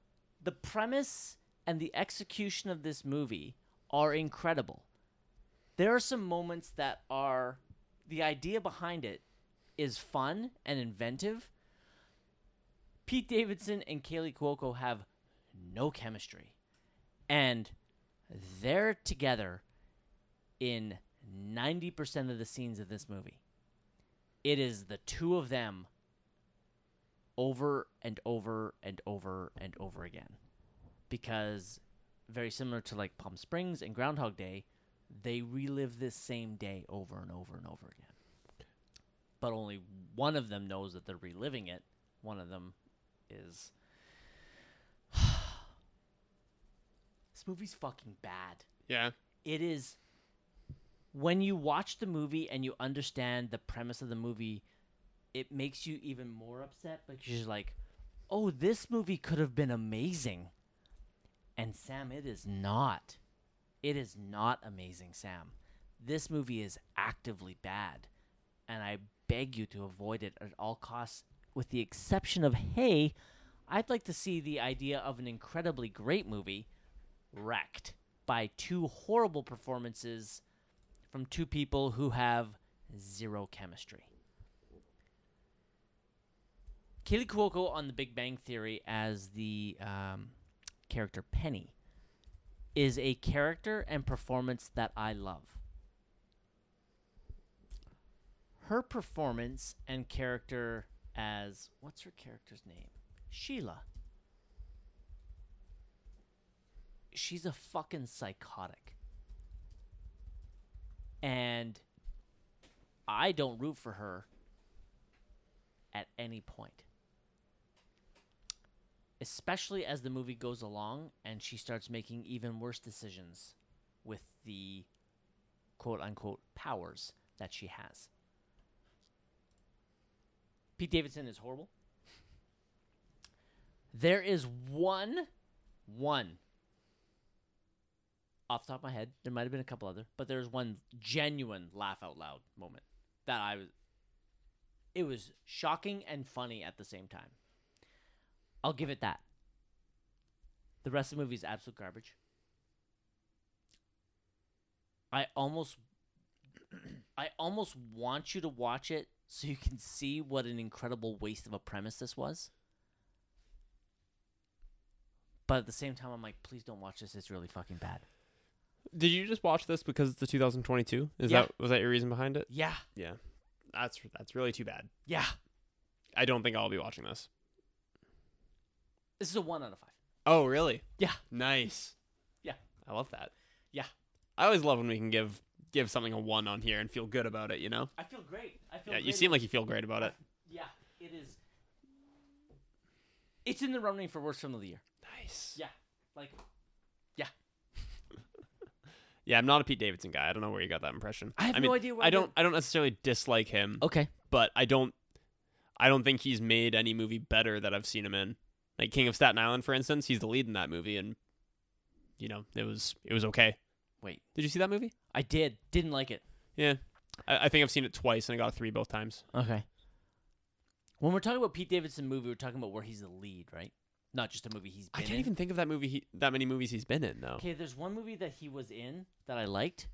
the premise and the execution of this movie are incredible. There are some moments that are the idea behind it is fun and inventive. Pete Davidson and Kaley Cuoco have no chemistry. And they're together in 90% of the scenes of this movie. It is the two of them over and over and over and over again. Because very similar to like Palm Springs and Groundhog Day, they relive this same day over and over and over again. But only one of them knows that they're reliving it. One of them is. [SIGHS] This movie's fucking bad. Yeah. it is when you watch the movie and you understand the premise of the movie it makes you even more upset because you're like oh this movie could have been amazing. And sam it is not. It is not amazing sam. This movie is actively bad and i beg you to avoid it at all costs with the exception of hey i'd like to see the idea of an incredibly great movie wrecked by two horrible performances from two people who have zero chemistry. Kaley Cuoco on The Big Bang Theory as the um, character Penny is a character and performance that I love. Her performance and character as what's her character's name? Sheila. She's a fucking psychotic. And I don't root for her at any point. Especially as the movie goes along and she starts making even worse decisions with the quote unquote powers that she has. Pete Davidson is horrible. There is one, one, off the top of my head, there might have been a couple other, but there's one genuine laugh out loud moment that I was. It was shocking and funny at the same time. I'll give it that. The rest of the movie is absolute garbage. I almost [CLEARS THROAT] I almost want you to watch it so you can see what an incredible waste of a premise this was. But at the same time, I'm like, please don't watch this. It's really fucking bad. Did you just watch this because it's the 2022? Is Yeah. that was that your reason behind it? Yeah. Yeah, that's that's really too bad. Yeah. I don't think I'll be watching this. This is a one out of five. Oh, really? Yeah. Nice. Yeah. I love that. Yeah. I always love when we can give give something a one on here and feel good about it. You know? I feel great. I feel Yeah. You seem like you feel great about it. Yeah, it is. It's in the running for worst film of the year. Nice. Yeah. Like, Yeah, [LAUGHS] yeah, I'm not a Pete Davidson guy. I don't know where you got that impression. I have mean, no idea where I I don't. I don't necessarily dislike him, okay. but I don't. I don't think he's made any movie better that I've seen him in. Like King of Staten Island, for instance, he's the lead in that movie, and you know it was it was okay. Wait. Did you see that movie? I did. Didn't like it. Yeah, I, I think I've seen it twice, and I got a three both times. Okay. When we're talking about Pete Davidson movie, we're talking about where he's the lead, right? Not just a movie he's I can't in. even think of that movie. He, that many movies he's been in though. Okay, there's one movie that he was in that I liked.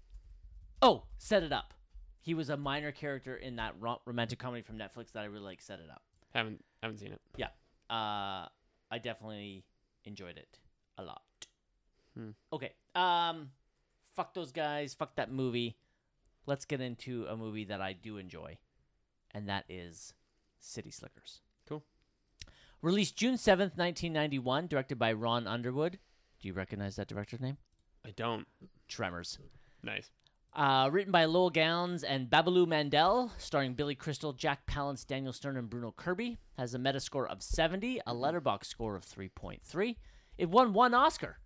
Oh, Set It Up. He was a minor character in that ro- romantic comedy from Netflix that I really like. Set It Up. Haven't haven't seen it. Yeah, uh, I definitely enjoyed it a lot. Hmm. Okay. Um, fuck those guys. Fuck that movie. Let's get into a movie that I do enjoy, and that is City Slickers. Cool. Released June seventh, nineteen ninety one. Directed by Ron Underwood. Do you recognize that director's name? I don't. Tremors. Nice. Uh, written by Lowell Ganz and Babaloo Mandel, starring Billy Crystal, Jack Palance, Daniel Stern, and Bruno Kirby, has a Metascore of 70, a Letterboxd score of 3.3. It won one Oscar,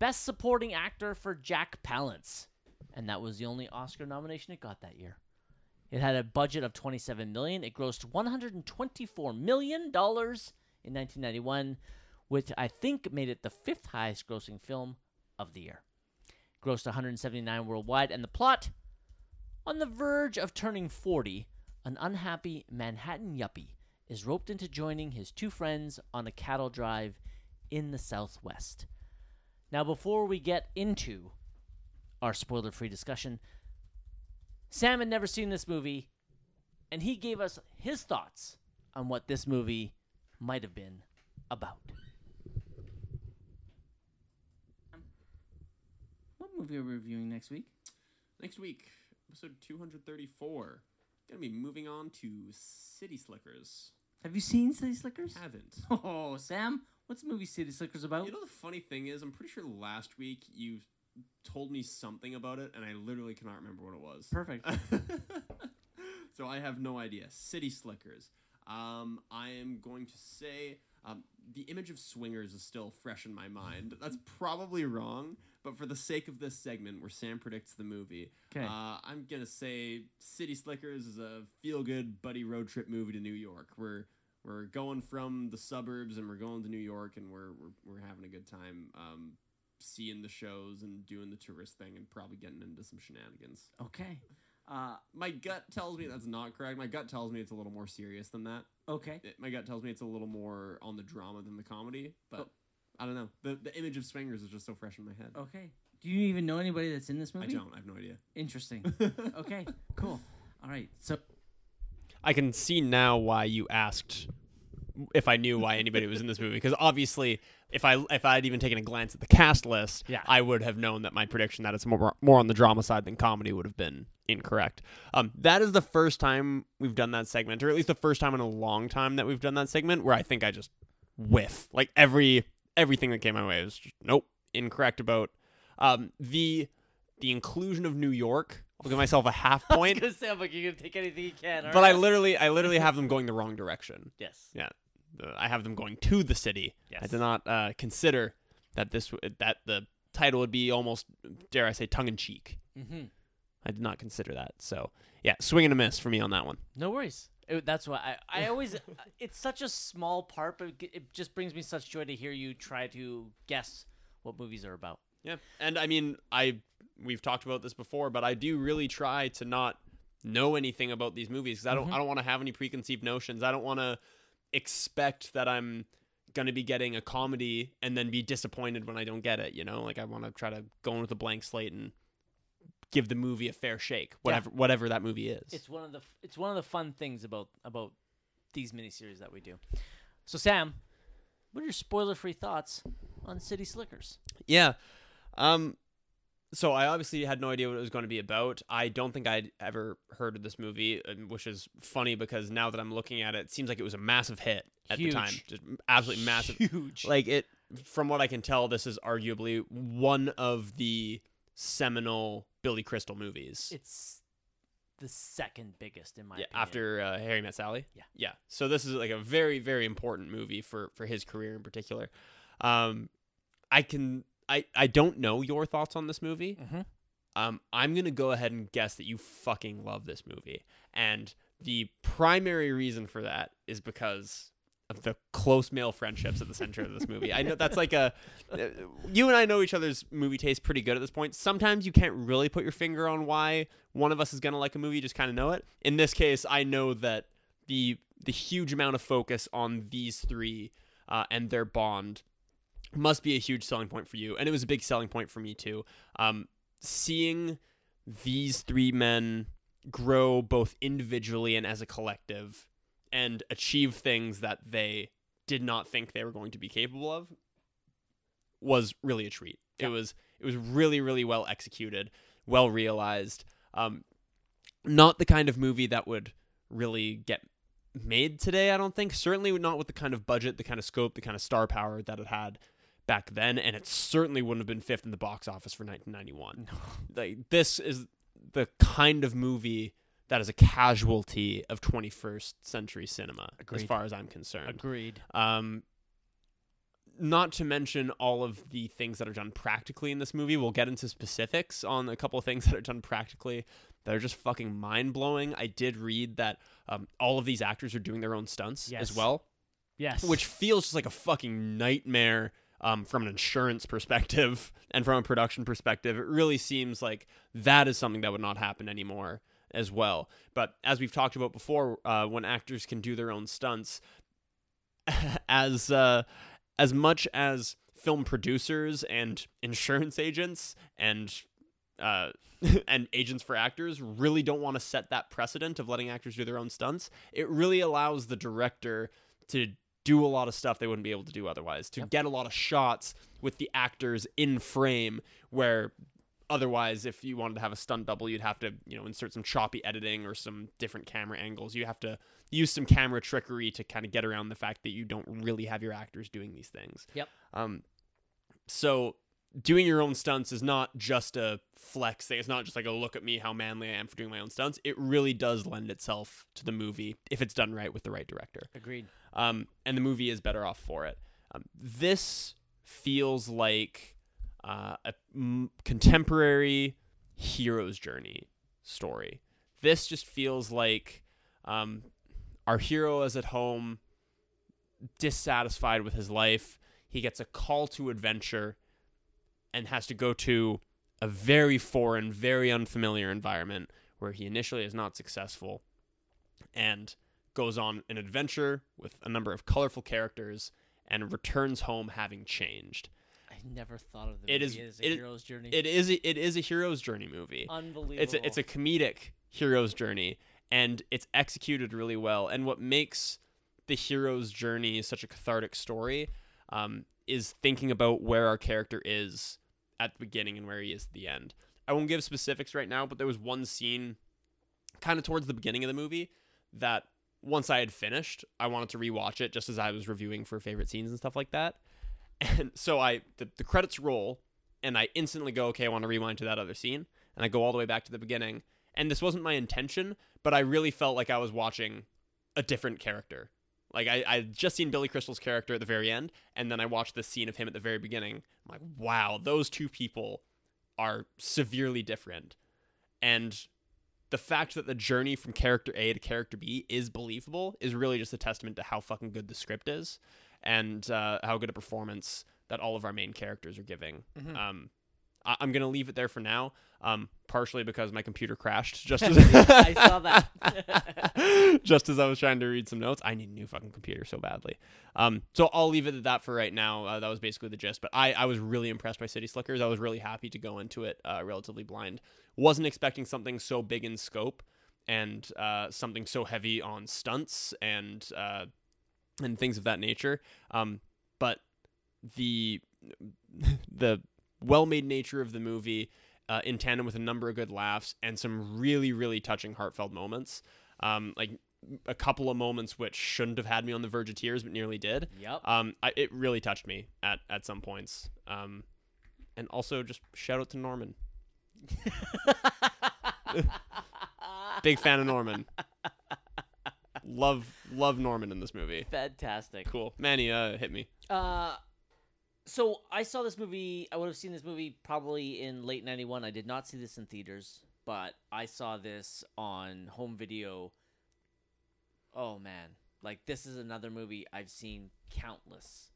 Best Supporting Actor for Jack Palance, and that was the only Oscar nomination it got that year. It had a budget of 27 million. It grossed 124 million dollars in 1991, which I think made it the fifth highest grossing film of the year grossed 179 worldwide, and the plot on the verge of turning 40, an unhappy Manhattan yuppie is roped into joining his two friends on a cattle drive in the Southwest. Now, before we get into our spoiler free discussion, Sam had never seen this movie, and he gave us his thoughts on what this movie might have been about. What movie are we reviewing next week? Next week, episode 234. Gonna be moving on to City Slickers. Have you seen City Slickers? Haven't. [LAUGHS] Oh, Sam, what's the movie City Slickers about? You know the funny thing is, I'm pretty sure last week you told me something about it, and I literally cannot remember what it was. Perfect. [LAUGHS] so I have no idea. City Slickers. Um, I am going to say um, the image of swingers is still fresh in my mind. That's [LAUGHS] probably wrong, but for the sake of this segment where Sam predicts the movie, Okay. uh, I'm gonna say City Slickers is a feel-good buddy road trip movie to New York. We're we're going from the suburbs and we're going to New York and we're we're, we're having a good time. Um, seeing the shows and doing the tourist thing and probably getting into some shenanigans. okay. Uh, My gut tells me that's not correct. My gut tells me it's a little more serious than that. okay. It- my gut tells me it's a little more on the drama than the comedy, but Oh. I don't know. The the image of swingers is just so fresh in my head. Okay. Do you even know anybody that's in this movie? I don't. I have no idea. Interesting. [LAUGHS] okay. Cool. All right. So I can see now why you asked if I knew why anybody was in this movie because obviously if I if I'd even taken a glance at the cast list, Yeah. I would have known that my prediction that it's more more on the drama side than comedy would have been incorrect. Um, that is the first time we've done that segment, or at least the first time in a long time that we've done that segment where I think I just whiff like every everything that came my way was just, nope incorrect about um, the the inclusion of New York. I'll give myself a half [LAUGHS] I was point, gonna say, I'm like, you're gonna take anything you can. but I literally I literally have them going the wrong direction. [LAUGHS] yes. Uh, I have them going to the city. Yes. I did not uh, consider that this that the title would be almost dare I say tongue in cheek. Mm-hmm. I did not consider that. So yeah, swing and a miss for me on that one. No worries. It- that's why I, I [LAUGHS] always. it's such a small part, but it just brings me such joy to hear you try to guess what movies are about. Yeah, and I mean I we've talked about this before, but I do really try to not know anything about these movies because I don't Mhm. I don't want to have any preconceived notions. I don't want to expect that I'm going to be getting a comedy and then be disappointed when I don't get it. You know, like I want to try to go in with a blank slate and give the movie a fair shake, whatever whatever that movie is. It's one of the it's one of the fun things about about these miniseries that we do. So Sam, what are your spoiler-free thoughts on City Slickers? Yeah. Um so I obviously had no idea what it was going to be about. I don't think I'd ever heard of this movie, um, which is funny because now that I'm looking at it, it seems like it was a massive hit at Huge. the time. Just absolutely massive. Huge. Like it from what I can tell, this is arguably one of the seminal Billy Crystal movies. it's the second biggest in my yeah, opinion. after uh, Harry Met Sally. Yeah. yeah. So this is like a very, very important movie for for his career in particular. Um, I can, I, I don't know your thoughts on this movie. Mhm. Um, I'm gonna go ahead and guess that you fucking love this movie, and the primary reason for that is because of the close male friendships at the center of this movie. I know that's like a, [LAUGHS] uh, you and I know each other's movie taste pretty good at this point. Sometimes you can't really put your finger on why one of us is gonna like a movie, you just kind of know it. In this case, I know that the the huge amount of focus on these three uh, and their bond must be a huge selling point for you, and it was a big selling point for me too. Um, seeing these three men grow both individually and as a collective and achieve things that they did not think they were going to be capable of was really a treat. Yeah. It was it was really really well executed, well realized. Um, not the kind of movie that would really get made today. I don't think. Certainly not with the kind of budget, the kind of scope, the kind of star power that it had back then, and it certainly wouldn't have been fifth in the box office for 1991. [LAUGHS] Like this is the kind of movie that is a casualty of 21st century cinema, as far as I'm concerned. Agreed. Um, not to mention all of the things that are done practically in this movie. We'll get into specifics on a couple of things [LAUGHS] that are done practically that are just fucking mind blowing. I did read that um, all of these actors are doing their own stunts Yes. as well, Yes. which feels just like a fucking nightmare um, from an insurance perspective [LAUGHS] and from a production perspective. It really seems like that is something that would not happen anymore as well. But as we've talked about before, uh, when actors can do their own stunts, [LAUGHS] as uh, as much as film producers and insurance agents and uh, [LAUGHS] and agents for actors really don't want to set that precedent of letting actors do their own stunts. It really allows the director to do a lot of stuff they wouldn't be able to do otherwise. To Yep. get a lot of shots with the actors in frame where otherwise if you wanted to have a stunt double you'd have to you know insert some choppy editing or some different camera angles you have to use some camera trickery to kind of get around the fact that you don't really have your actors doing these things Yep. um so doing your own stunts is not just a flex thing it's not just like a look at me how manly i am for doing my own stunts it really does lend itself to the movie if it's done right with the right director Agreed. Um, and the movie is better off for it. Um, this feels like uh, a m- contemporary hero's journey story. This just feels like um, our hero is at home, dissatisfied with his life. He gets a call to adventure and has to go to a very foreign, very unfamiliar environment where he initially is not successful and goes on an adventure with a number of colorful characters and returns home having changed. I never thought of the It movie is- as a it- hero's journey. It is a, it is a hero's journey movie. Unbelievable. It's a, it's a comedic hero's journey and it's executed really well. And what makes the hero's journey such a cathartic story um, is thinking about where our character is at the beginning and where he is at the end. I won't give specifics right now, but there was one scene kind of towards the beginning of the movie that once I had finished, I wanted to rewatch it just as I was reviewing for favorite scenes and stuff like that. [LAUGHS] And so I the, the credits roll and I instantly go, okay, I want to rewind to that other scene. And I go all the way back to the beginning. And this wasn't my intention, but I really felt like I was watching a different character. Like I I just seen Billy Crystal's character at the very end, and then I watched this scene of him at the very beginning. I'm like, wow, those two people are severely different. And the fact that the journey from character A to character B is believable is really just a testament to how fucking good the script is and uh, how good a performance that all of our main characters are giving. Mhm. Um, I- I'm gonna leave it there for now, um, partially because my computer crashed [LAUGHS] just as I saw that. [LAUGHS] just as I was trying to read some notes. I need a new fucking computer so badly. Um, so I'll leave it at that for right now. Uh, that was basically the gist. But I, I was really impressed by City Slickers. I was really happy to go into it uh, relatively blind. Wasn't expecting something so big in scope and uh, something so heavy on stunts and uh, and things of that nature. Um, but the [LAUGHS] the well-made nature of the movie, uh, in tandem with a number of good laughs and some really really touching, heartfelt moments. Um, like a couple of moments which shouldn't have had me on the verge of tears, but nearly did. yep. Um, I, it really touched me at at some points. Um, and also just shout out to Norman. [LAUGHS] Big fan of Norman. Love love Norman in this movie. Fantastic. Cool. Manny, uh, hit me. Uh, so I saw this movie. I would have seen this movie probably in late '91. I did not see this in theaters, but I saw this on home video. Oh man, like this is another movie I've seen countless,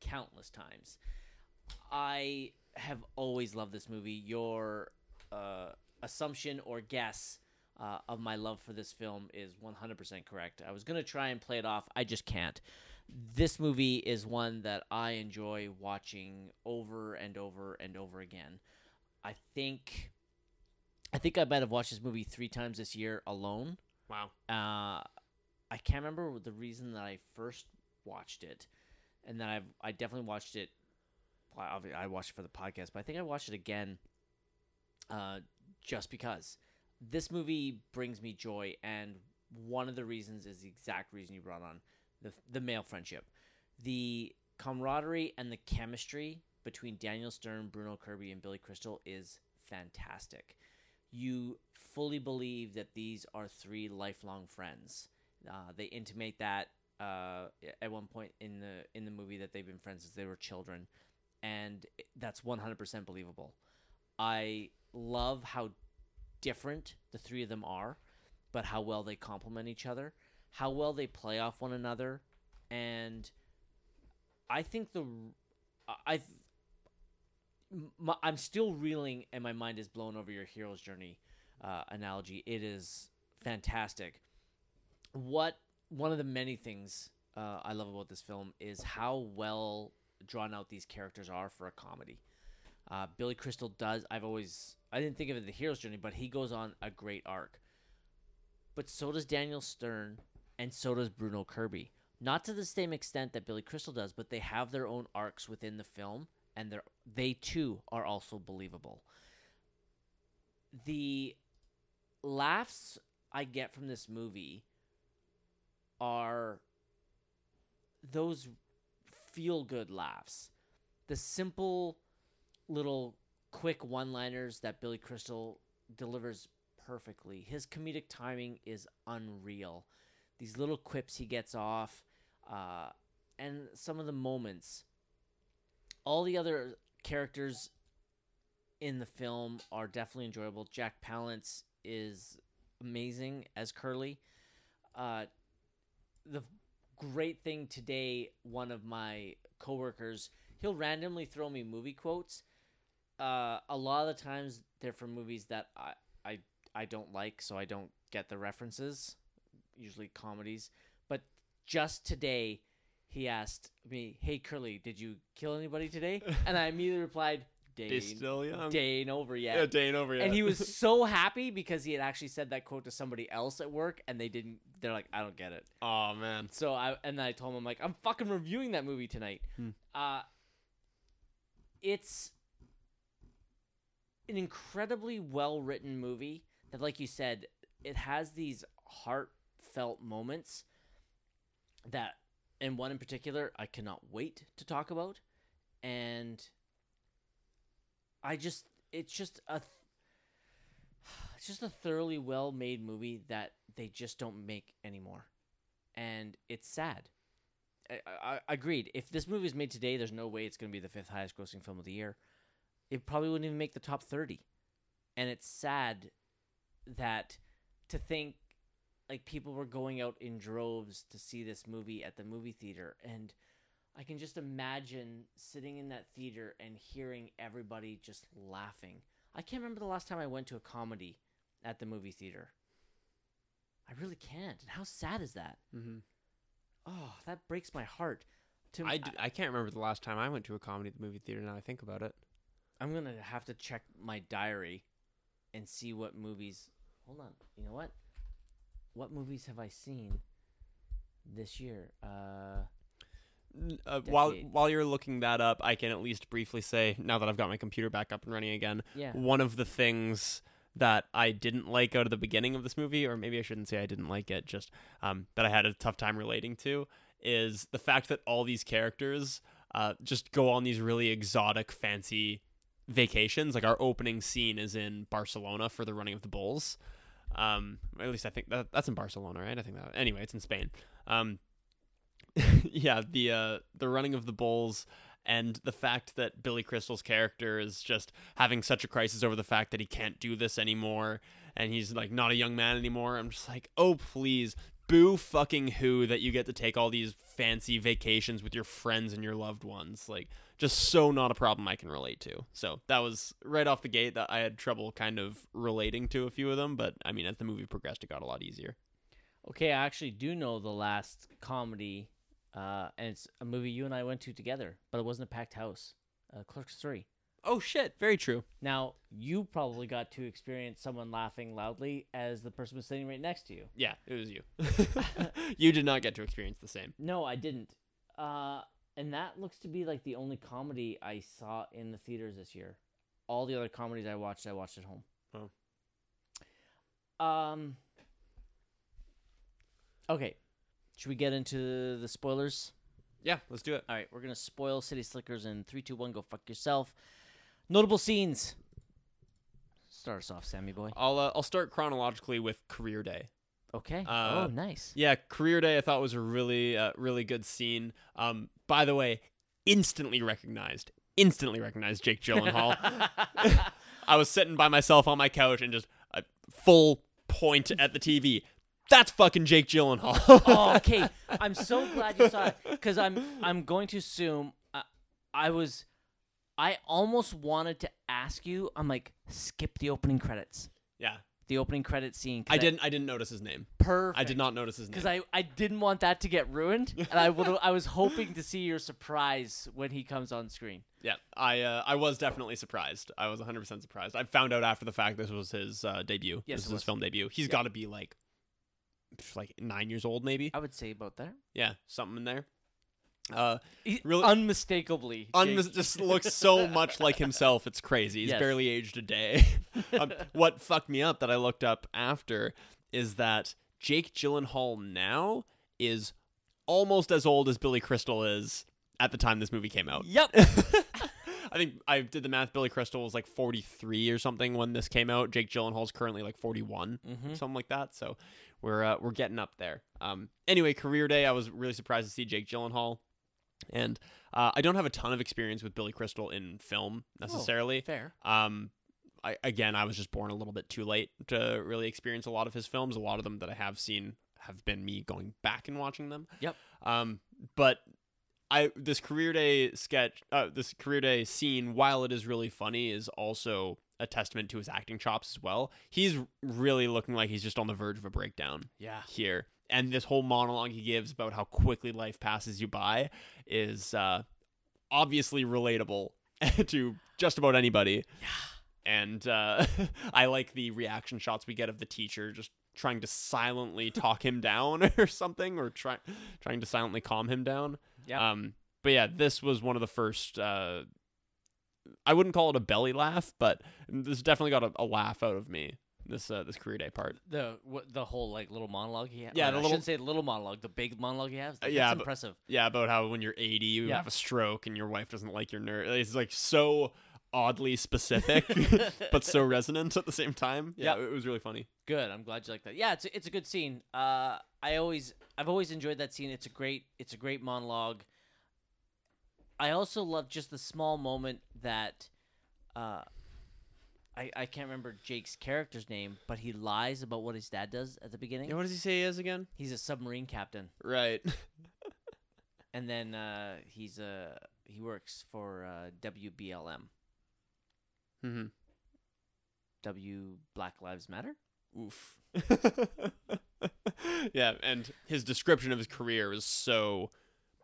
countless times. I have always loved this movie. Your uh, assumption or guess uh, of my love for this film is 100% correct. I was to try and play it off. I just can't. This movie is one that I enjoy watching over and over and over again. I think I think I might have watched this movie 3 times this year alone. Wow. Uh, I can't remember the reason that I first watched it, and then I've I definitely watched it. well, I watched it for the podcast, but I think I watched it again, uh, just because this movie brings me joy, and one of the reasons is the exact reason you brought on the the male friendship, the camaraderie and the chemistry between Daniel Stern, Bruno Kirby, and Billy Crystal is fantastic. You fully believe that these are three lifelong friends. Uh, they intimate that uh, at one point in the in the movie that they've been friends since they were children, and that's one hundred percent believable. I love how different the three of them are, but how well they complement each other, how well they play off one another, and I think the I I'm still reeling, and my mind is blown over your hero's journey uh, analogy. It is fantastic. What one of the many things uh, I love about this film is how well drawn out these characters are for a comedy. Uh, Billy Crystal does. I've always I didn't think of it the hero's journey, but he goes on a great arc. But so does Daniel Stern, and so does Bruno Kirby. Not to the same extent that Billy Crystal does, but they have their own arcs within the film, and they they too are also believable. The laughs I get from this movie are those feel good laughs. The simple little quick one liners that Billy Crystal delivers perfectly. His comedic timing is unreal. These little quips he gets off, uh, and some of the moments. All the other characters in the film are definitely enjoyable. Jack Palance is amazing as Curly. Uh, the great thing today, one of my coworkers, he'll randomly throw me movie quotes. Uh, a lot of the times they're from movies that I, I I don't like, so I don't get the references. Usually comedies, but just today he asked me, "Hey Curly, did you kill anybody today?" [LAUGHS] and I immediately replied, day, still young. day ain't over yet. Yeah, day ain't over yet. and he was [LAUGHS] so happy because he had actually said that quote to somebody else at work, and they didn't. They're like, I don't get it. oh man. So I and then I told him I'm like I'm fucking reviewing that movie tonight. Hmm. Uh it's an incredibly well written movie that like you said it has these heartfelt moments that and one in particular I cannot wait to talk about and I just it's just a [SIGHS] it's just a thoroughly well made movie that they just don't make anymore and it's sad. I, I, I agreed. If this movie is made today, there's no way it's going to be the fifth highest grossing film of the year. It probably wouldn't even make the top 30. And it's sad that to think like people were going out in droves to see this movie at the movie theater and I can just imagine sitting in that theater and hearing everybody just laughing. I can't remember the last time I went to a comedy at the movie theater. I really can't. And how sad is that? Mm-hmm. Oh, that breaks my heart. To I, d- I can't remember the last time I went to a comedy at the movie theater. Now I think about it. I'm gonna have to check my diary and see what movies. Hold on. You know what? What movies have I seen this year? Uh, Uh, while while you're looking that up, I can at least briefly say now that I've got my computer back up and running again. yeah. One of the things that I didn't like out of the beginning of this movie, or maybe I shouldn't say I didn't like it, just um, that I had a tough time relating to, is the fact that all these characters uh, just go on these really exotic, fancy vacations. Like our opening scene is in Barcelona for the running of the bulls. Um, at least I think that that's in Barcelona, right? I think that. Anyway, it's in Spain. Um, [LAUGHS] yeah, the uh, the running of the bulls and the fact that Billy Crystal's character is just having such a crisis over the fact that he can't do this anymore and he's like not a young man anymore. I'm just like, "Oh, please, boo fucking who that you get to take all these fancy vacations with your friends and your loved ones." Like just so not a problem I can relate to. So, that was right off the gate that I had trouble kind of relating to a few of them, but I mean, as the movie progressed it got a lot easier. Okay, I actually do know the last comedy, uh, and it's a movie you and I went to together, but it wasn't a packed house. Uh, Clerks Three. Oh shit, very true. Now you probably got to experience someone laughing loudly as the person was sitting right next to you. Yeah, it was you. [LAUGHS] you did not get to experience the same. No, I didn't. Uh, and that looks to be like the only comedy I saw in the theaters this year. All the other comedies I watched, I watched at home. Oh. Um. Okay, should we get into the spoilers? Yeah, let's do it. All right, we're gonna spoil City Slickers in three, two, one. Go fuck yourself. Notable scenes. Start us off, Sammy boy. I'll uh, I'll start chronologically with Career Day. Okay. Uh, oh, nice. Yeah, Career Day I thought was a really uh, really good scene. Um, by the way, instantly recognized, instantly recognized Jake Gyllenhaal. [LAUGHS] I was sitting by myself on my couch and just a full point at the TV. That's fucking Jake Gyllenhaal. oh, [LAUGHS] okay. I'm so glad you saw it because I'm I'm going to assume uh, I was I almost wanted to ask you. I'm like skip the opening credits, yeah, the opening credit scene. I didn't I didn't notice his name. Perfect. I did not notice his name. because I I didn't want that to get ruined, [LAUGHS] and I would I was hoping to see your surprise when he comes on screen. Yeah, I uh, I was definitely surprised. I was 100 percent surprised. I found out after the fact this was his uh, debut. Yes, this is was. his film debut. He's Yeah. got to be like, like nine years old, maybe. I would say about there. Yeah, something in there. Uh, Really- unmistakably. unmis- just looks so much like himself. It's crazy. He's Yes. barely aged a day. [LAUGHS] um, what fucked me up that I looked up after is that Jake Gyllenhaal now is almost as old as Billy Crystal is at the time this movie came out. Yep. [LAUGHS] I think I did the math. Billy Crystal was like 43 or something when this came out. Jake Gyllenhaal's currently like 41, Mhm. something like that. So we're uh, we're getting up there. Um, anyway, career day. I was really surprised to see Jake Gyllenhaal, and uh, I don't have a ton of experience with Billy Crystal in film necessarily. Fair. Um, I again, I was just born a little bit too late to really experience a lot of his films. A lot of them that I have seen have been me going back and watching them. Yep. Um, but I this career day sketch, uh, this career day scene, while it is really funny, is also a testament to his acting chops as well. He's really looking like he's just on the verge of a breakdown Yeah. here. And this whole monologue he gives about how quickly life passes you by is uh, obviously relatable [LAUGHS] to just about anybody. Yeah. And uh, [LAUGHS] I like the reaction shots we get of the teacher just trying to silently [LAUGHS] talk him down or something, or try, trying to silently calm him down. Yeah. Um, but yeah, this was one of the first. Uh, I wouldn't call it a belly laugh, but this definitely got a, a laugh out of me. This uh, this career day part. the what, the whole like little monologue he has. Yeah, the I little- shouldn't say the little monologue. The big monologue he has. That's yeah, but- impressive. Yeah, about how when you're 80, you Yeah. have a stroke and your wife doesn't like your nurse. It's like so oddly specific, [LAUGHS] [LAUGHS] but so resonant at the same time. Yeah, it was really funny. Good. I'm glad you like that. Yeah, it's a, it's a good scene. Uh, I always I've always enjoyed that scene. It's a great it's a great monologue. I also love just the small moment that, uh, I I can't remember Jake's character's name, but he lies about what his dad does at the beginning. Yeah, what does he say he is again? He's a submarine captain, Right. [LAUGHS] and then uh, he's a he works for uh, WBLM, mm-hmm. W Black Lives Matter. Oof. [LAUGHS] yeah, and his description of his career is so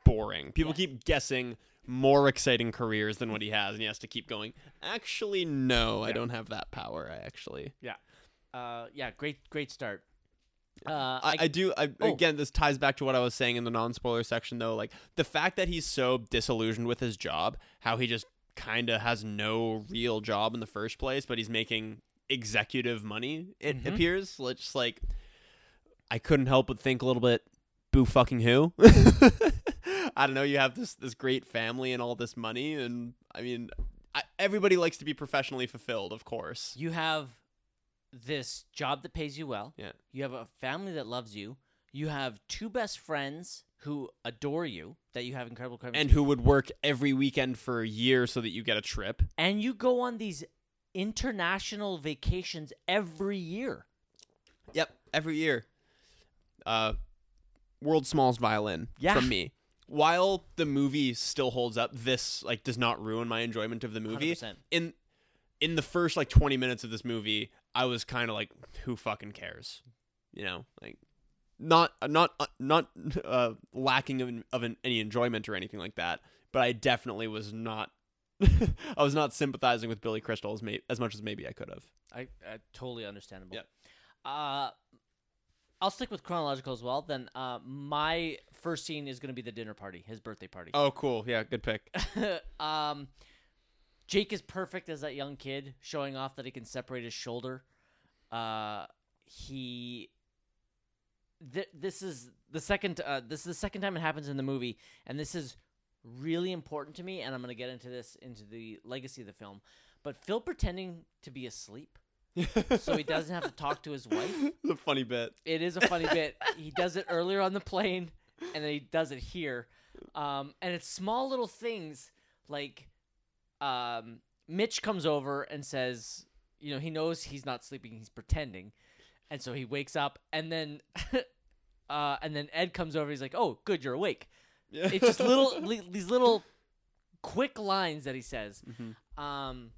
boring. People Yeah. keep guessing more exciting careers than what he has, and he has to keep going. Actually, no, I don't have that power. I actually. Yeah, uh, yeah, great great start. Uh, I, I do. I, Oh. Again, this ties back to what I was saying in the non-spoiler section, though. Like the fact that he's so disillusioned with his job, how he just kind of has no real job in the first place, but he's making executive money. It Mhm. appears. Like, Just like I couldn't help but think a little bit. Boo fucking who? [LAUGHS] I don't know. You have this this great family and all this money, and I mean, I, everybody likes to be professionally fulfilled, of course. you have this job that pays you well. Yeah. You have a family that loves you. You have two best friends who adore you that you have incredible chemistry. And who would work every weekend for a year so that you get a trip? and you go on these international vacations every year. Yep, every year. Uh, world's smallest violin Yeah. from me. While the movie still holds up, this like does not ruin my enjoyment of the movie. 100%. In in the first like twenty minutes of this movie, I was kind of like, "Who fucking cares?" You know, like not not uh, not uh, lacking of, of an, any enjoyment or anything like that. But I definitely was not. [LAUGHS] I was not sympathizing with Billy Crystal as, may- as much as maybe I could have. I, I totally understandable. Yeah. Uh, I'll stick with chronological as well. Then uh, my first scene is going to be the dinner party, his birthday party. Oh, cool. Yeah, good pick. [LAUGHS] um, Jake is perfect as that young kid, showing off that he can separate his shoulder. Uh, he. Th- this is the second. Uh, this is the second time it happens in the movie, and this is really important to me. And I'm going to get into this into the legacy of the film. But Phil pretending to be asleep, so he doesn't have to talk to his wife. [LAUGHS] It's a funny bit. It is a funny bit. He does it earlier on the plane, and then he does it here. Um, and it's small little things like um, Mitch comes over and says, you know, he knows he's not sleeping, he's pretending, and so he wakes up, and then, [LAUGHS] uh, and then Ed comes over. He's like, "Oh, good, you're awake." Yeah. It's just little [LAUGHS] li- these little quick lines that he says. Mhm. Um,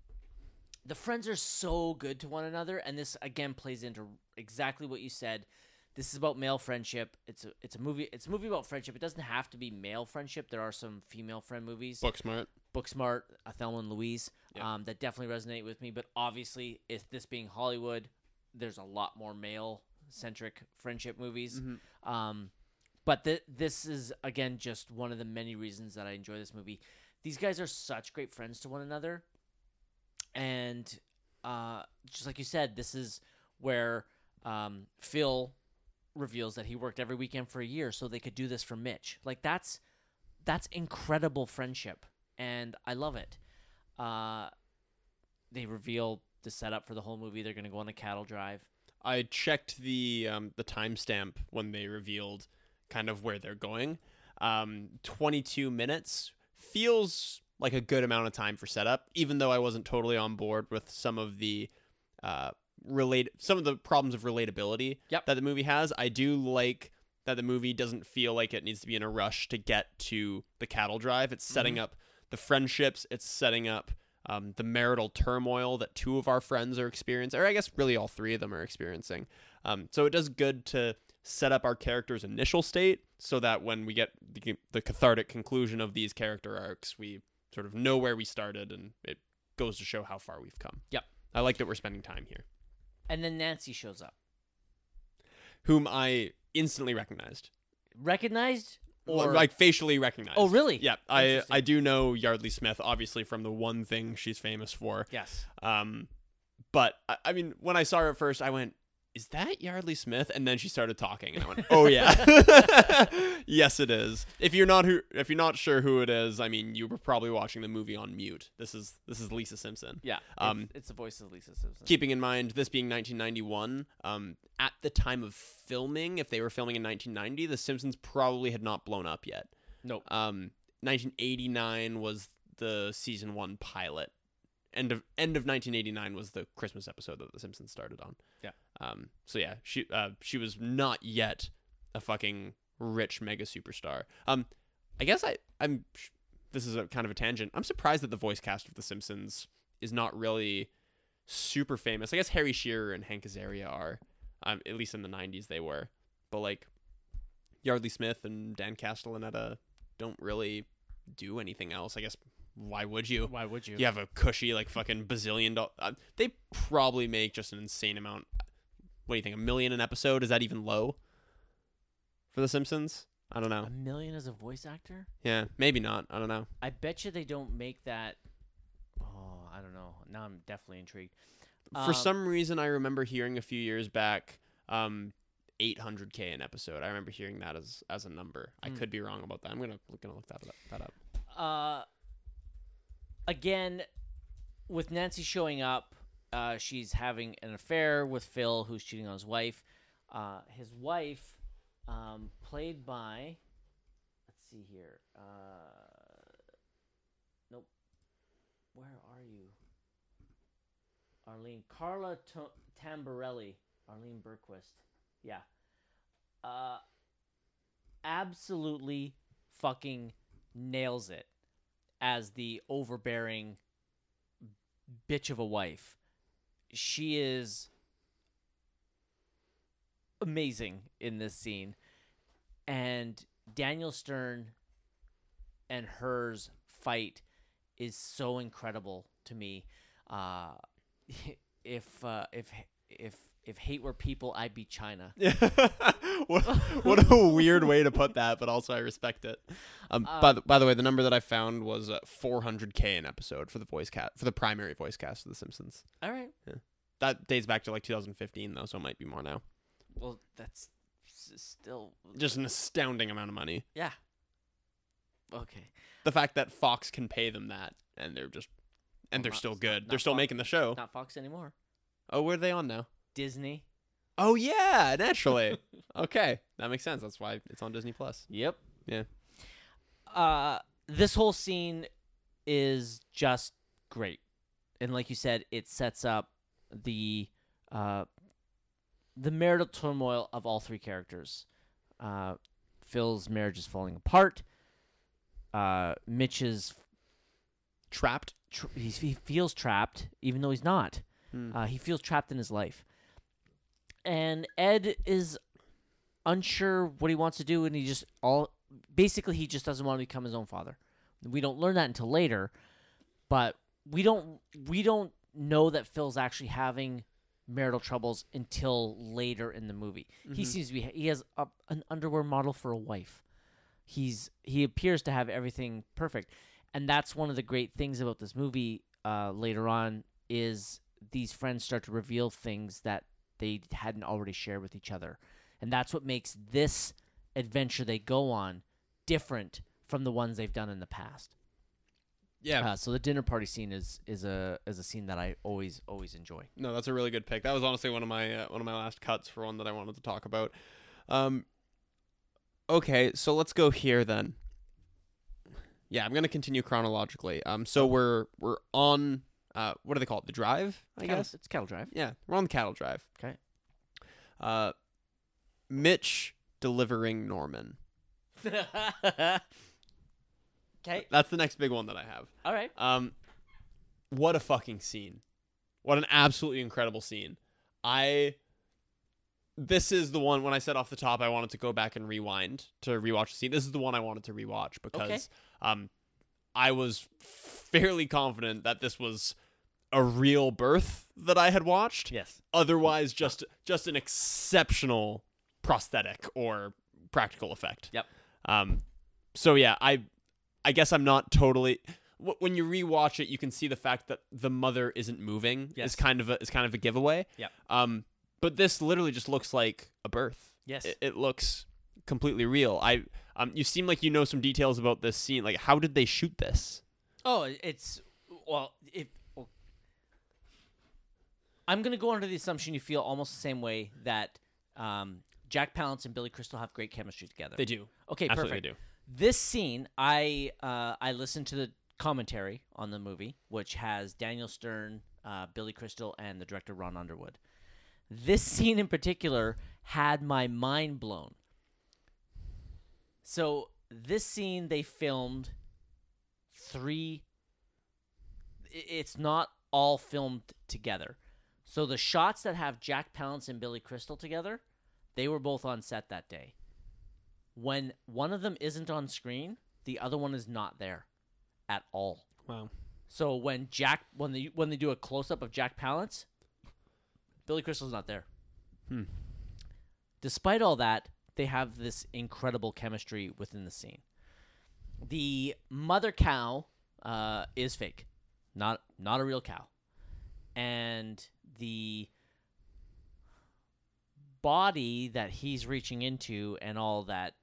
the friends are so good to one another, and this again plays into exactly what you said. This is about male friendship. It's a it's a movie. It's a movie about friendship. It doesn't have to be male friendship. There are some female friend movies. Book smart. Booksmart, uh, Thelma and Louise, Yeah. um, that definitely resonate with me. But obviously, if this being Hollywood, there's a lot more male centric friendship movies. Mhm. Um, but th- this is again just one of the many reasons that I enjoy this movie. These guys are such great friends to one another, and uh, just like you said, this is where um, Phil reveals that he worked every weekend for a year so they could do this for Mitch. Like that's that's incredible friendship, and I love it. Uh, they reveal the setup for the whole movie. They're going to go on a cattle drive. I checked the um, the timestamp when they revealed kind of where they're going. Um, 22 minutes feels like a good amount of time for setup, even though I wasn't totally on board with some of the uh, relate some of the problems of relatability Yep. that the movie has. I do like that the movie doesn't feel like it needs to be in a rush to get to the cattle drive. It's setting up the friendships. It's setting up um, the marital turmoil that two of our friends are experiencing, or I guess really all three of them are experiencing. Um, so it does good to set up our character's initial state so that when we get the, the cathartic conclusion of these character arcs, we sort of know where we started, and it goes to show how far we've come. Yep. I like that we're spending time here. And then Nancy shows up. Whom I instantly recognized, Recognized or like facially recognized. Oh, really? Yeah, I I do know Yeardley Smith obviously from the one thing she's famous for. yes. Um, but I, I mean, when I saw her at first, I went, "Is that Yeardley Smith?" And then she started talking, and I went, [LAUGHS] "Oh yeah, [LAUGHS] yes, it is." If you're not who, if you're not sure who it is, I mean, you were probably watching the movie on mute. This is this is Lisa Simpson. Yeah. Um, it's, it's the voice of Lisa Simpson. Keeping in mind this being 1991, um, at the time of filming, if they were filming in 1990, The Simpsons probably had not blown up yet. nope. Um, 1989 was the season one pilot. End of end of 1989 was the Christmas episode that The Simpsons started on. Yeah. Um. So yeah, she uh she was not yet a fucking rich mega superstar. Um, I guess I I'm this is a kind of a tangent. I'm surprised that the voice cast of The Simpsons is not really super famous. I guess Harry Shearer and Hank Azaria are, um, at least in the 90s they were, but like Yeardley Smith and Dan Castellaneta don't really do anything else. I guess why would you? Why would you? You have a cushy like fucking bazillion dollar. Uh, they probably make just an insane amount. What do you think? A million an episode? Is that even low for The Simpsons? I don't know. A million as a voice actor? Yeah, maybe not. I don't know. I bet you they don't make that. Oh, I don't know. Now I'm definitely intrigued. For Um, some reason, I remember hearing a few years back, um, 800k an episode. I remember hearing that as as a number. I Hmm. could be wrong about that. I'm gonna gonna look that up, that up. uh, again, with Nancy showing up, uh, she's having an affair with Phil, who's cheating on his wife. Uh, his wife, um, played by, let's see here. Uh, nope. Where are you? Arlene. Karla to- Tamburrelli. Arlene Berquist. Yeah. Uh, absolutely fucking nails it as the overbearing bitch of a wife. She is amazing in this scene. And Daniel Stern and hers fight is so incredible to me. Uh, [LAUGHS] if uh, if if if hate were people, I'd be China. [LAUGHS] what, what a weird way to put that, but also I respect it. Um, Uh, by the, by the way, the number that I found was uh, 400k an episode for the voice cast for the primary voice cast of The Simpsons. All right. That dates back to like 2015 though, so it might be more now. Well, that's still Just an astounding amount of money. yeah. Okay. The fact that Fox can pay them that and they're just and Well, they're not- still good. not- they're not still Fox. making the show. Not Fox anymore. Oh, where are they on now? Disney. Oh yeah, naturally. [LAUGHS] okay, that makes sense. That's why it's on Disney Plus. Yep. Yeah. Uh, this whole scene is just great, and like you said, it sets up the uh, the marital turmoil of all three characters. Uh, Phil's marriage is falling apart. Uh, Mitch's Trapped. tr- he, he feels trapped, even though he's not. Hmm. Uh, he feels trapped in his life. And Ed is unsure what he wants to do, and he just all basically he just doesn't want to become his own father. We don't learn that until later, but we don't we don't know that Phil's actually having marital troubles until later in the movie. He Mhm. seems to be he has a, an underwear model for a wife. He's he appears to have everything perfect, and that's one of the great things about this movie. Uh, later on, is these friends start to reveal things that they hadn't already shared with each other, and that's what makes this adventure they go on different from the ones they've done in the past. Yeah. Uh, so the dinner party scene is is a is a scene that I always always enjoy. No, that's a really good pick. That was honestly one of my uh, one of my last cuts for one that I wanted to talk about. Um, okay, so let's go here then. Yeah, I'm gonna continue chronologically. Um, so we're we're on uh, what do they call it? The drive, I Cattle- guess. it's cattle drive. Yeah, we're on the cattle drive. Okay. Uh, Mitch delivering Norman. [LAUGHS] okay. That's the next big one that I have. All right. Um, what a fucking scene! What an absolutely incredible scene. I. This is the one when I said off the top I wanted to go back and rewind to rewatch the scene. This is the one I wanted to rewatch because Okay. um, I was fairly confident that this was a real birth that I had watched. Yes. Otherwise, just just an exceptional prosthetic or practical effect. Yep. Um, so yeah, I I guess I'm not totally. When you rewatch it, you can see the fact that the mother isn't moving Yes. is kind of a is kind of a giveaway. Yep. Um, but this literally just looks like a birth. Yes. It, it looks completely real. I um, you seem like you know some details about this scene. Like, how did they shoot this? Oh, it's well. If I'm gonna go under the assumption you feel almost the same way that um, Jack Palance and Billy Crystal have great chemistry together. They do. Okay, Absolutely perfect. do. This scene, I uh, I listened to the commentary on the movie, which has Daniel Stern, uh, Billy Crystal, and the director Ron Underwood. This scene in particular had my mind blown. So this scene they filmed three. It's not all filmed together. So the shots that have Jack Palance and Billy Crystal together, they were both on set that day when one of them isn't on screen, the other one is not there at all. Wow. So when Jack when they when they do a close up of Jack Palance, Billy Crystal's not there. Hmm. Despite all that, they have this incredible chemistry within the scene. The mother cow uh, is fake, not not a real cow, and the body that he's reaching into and all that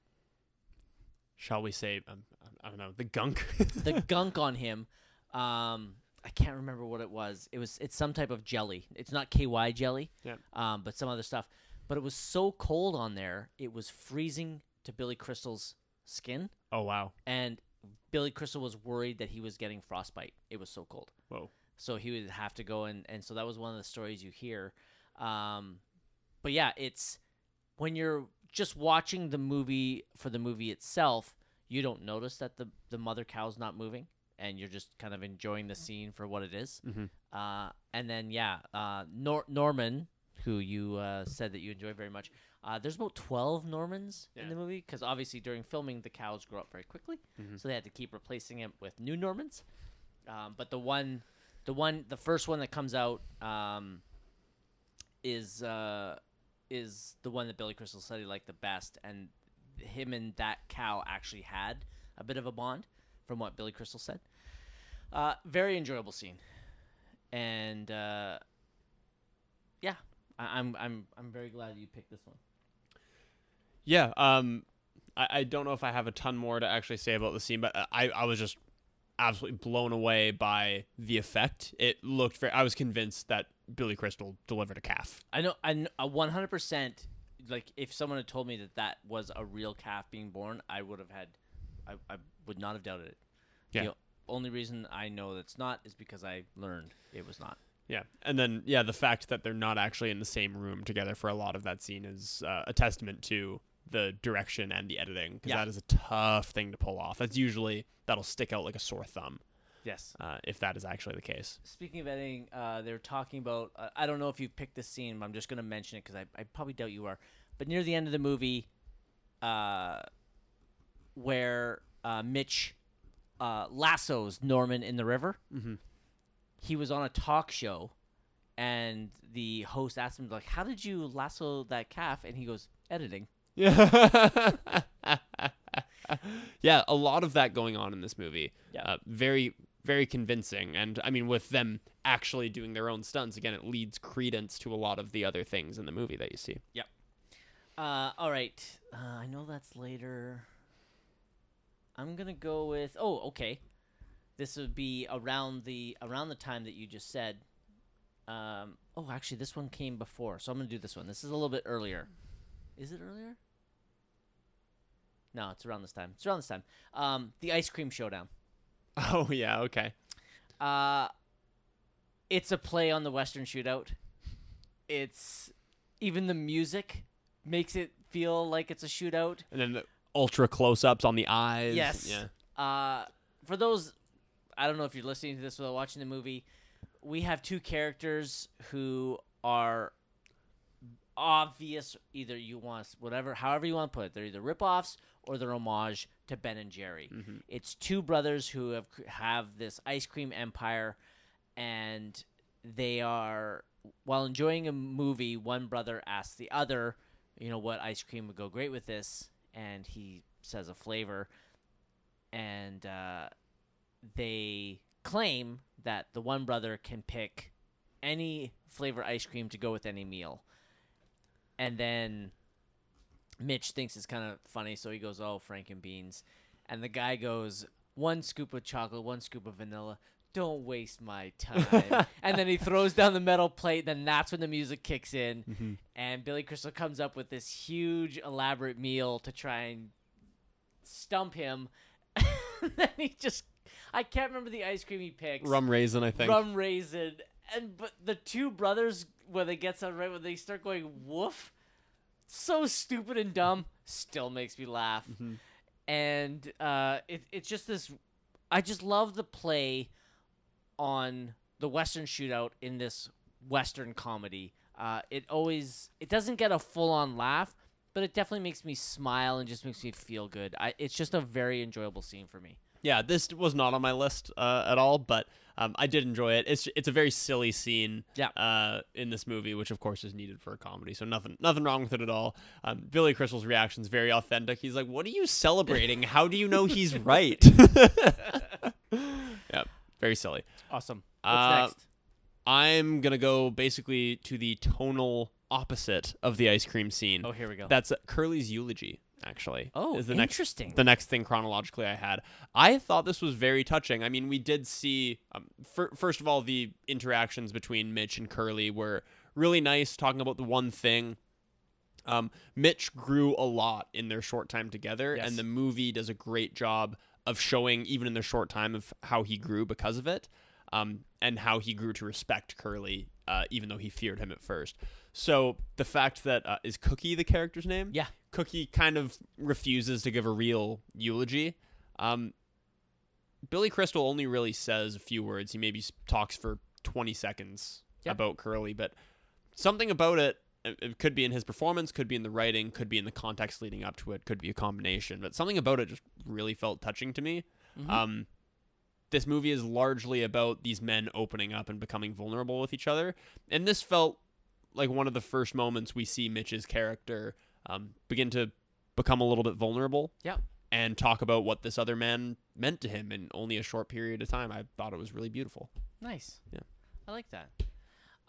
Shall we say? Um, I don't know. The gunk. the [LAUGHS] gunk on him. Um, I can't remember what it was. It was it's some type of jelly. It's not KY jelly. Yeah. Um, but some other stuff. But it was so cold on there, it was freezing to Billy Crystal's skin, oh wow. and Billy Crystal was worried that he was getting frostbite. It was so cold. Whoa. So he would have to go and and so that was one of the stories you hear. Um, but yeah, it's when you're just watching the movie for the movie itself, you don't notice that the the mother cow's not moving, and you're just kind of enjoying the scene for what it is. Mhm. Uh, and then yeah, uh, Nor- Norman, who you uh, said that you enjoy very much. Uh, there's about twelve Normans in the movie because obviously during filming the cows grow up very quickly, Mhm. so they had to keep replacing it with new Normans. Um, but the one, the one, the first one that comes out um, is uh, is the one that Billy Crystal said he liked the best, and him and that cow actually had a bit of a bond, from what Billy Crystal said. Uh, very enjoyable scene, and uh, yeah, I- I'm I'm I'm very glad you picked this one. Yeah. Um, I, I don't know if I have a ton more to actually say about the scene, but I I was just absolutely blown away by the effect. It looked very. I was convinced that Billy Crystal delivered a calf. I know, I a one hundred percent. Like, if someone had told me that that was a real calf being born, I would have had, I, I would not have doubted it. Yeah. The only reason I know that's not is because I learned it was not. Yeah, and then yeah, the fact that they're not actually in the same room together for a lot of that scene is uh, a testament to the direction and the editing because Yeah. that is a tough thing to pull off. That's usually that'll stick out like a sore thumb Yes. uh, if that is actually the case. Speaking of editing, uh, they're talking about. Uh, I don't know if you picked this scene, but I'm just going to mention it because I, I probably doubt you are. But near the end of the movie, uh, where uh, Mitch uh, lassos Norman in the river, Mhm. he was on a talk show, and the host asked him like, "How did you lasso that calf?" And he goes, "Editing." Yeah. [LAUGHS] yeah, a lot of that going on in this movie. Yeah. Uh, very, very convincing. And I mean, with them actually doing their own stunts, again, it leads credence to a lot of the other things in the movie that you see. Yep. Uh, all right. Uh, I know that's later. I'm gonna go with. Oh, okay. This would be around the around the time that you just said. Um. Oh, actually, this one came before, so I'm gonna do this one. This is a little bit earlier. Is it earlier? No, it's around this time. It's around this time. Um, the ice cream showdown. [LAUGHS] Oh, yeah, okay. Uh, it's a play on the Western Shootout. It's even the music makes it feel like it's a shootout. And then the ultra close ups on the eyes. Yes. Yeah. Uh, for those, I don't know if you're listening to this without watching the movie. We have two characters who are obvious. Either you want whatever, however you want to put it. They're either ripoffs or they're homage to Ben and Jerry. Mm-hmm. It's two brothers who have have this ice cream empire, and they are while enjoying a movie. One brother asks the other, you know, what ice cream would go great with this, and he says a flavor, and uh, they claim that the one brother can pick any flavor ice cream to go with any meal. And then Mitch thinks it's kind of funny, so he goes, "Oh, Franken beans," and the guy goes, "One scoop of chocolate, one scoop of vanilla." Don't waste my time. [LAUGHS] and then he throws down the metal plate. Then that's when the music kicks in, mm-hmm. and Billy Crystal comes up with this huge, elaborate meal to try and stump him. [LAUGHS] and then he just, I can't remember the ice cream he picks Rum raisin, I think. rum raisin, and but the two brothers when they get some right when they start going woof, so stupid and dumb, still makes me laugh, and uh, it it's just this. I just love the play on the western shootout in this western comedy. Uh, it always it doesn't get a full on laugh, but it definitely makes me smile and just makes me feel good. I, it's just a very enjoyable scene for me. Yeah, this was not on my list uh, at all, but um, I did enjoy it. It's it's a very silly scene Yeah. uh, in this movie, which of course is needed for a comedy. So nothing nothing wrong with it at all. Um, Billy Crystal's reaction is very authentic. He's like, "What are you celebrating? [LAUGHS] How do you know he's [LAUGHS] right?" [LAUGHS] yeah, very silly. Awesome. What's Uh, next? I'm gonna go basically to the tonal opposite of the ice cream scene. Oh, here we go. That's Curly's eulogy. Actually, Oh, is the next interesting. the next thing chronologically I had. I thought this was very touching. I mean, we did see, um, fir- first of all, the interactions between Mitch and Curly were really nice, talking about the one thing. Um, Mitch grew a lot in their short time together, Yes. and the movie does a great job of showing, even in their short time, of how he grew because of it, um, and how he grew to respect Curly, uh, even though he feared him at first. So the fact that uh, is Cookie the character's name? Yeah. Cookie kind of refuses to give a real eulogy. Um, Billy Crystal only really says a few words. He maybe talks for 20 seconds about Curly, but something about it, it it could be in his performance, could be in the writing, could be in the context leading up to it, could be a combination, but something about it just really felt touching to me. Mhm. Um, this movie is largely about these men opening up and becoming vulnerable with each other, and this felt like one of the first moments we see Mitch's character um, begin to become a little bit vulnerable. Yeah. And talk about what this other man meant to him in only a short period of time. I thought it was really beautiful. Nice. Yeah. I like that.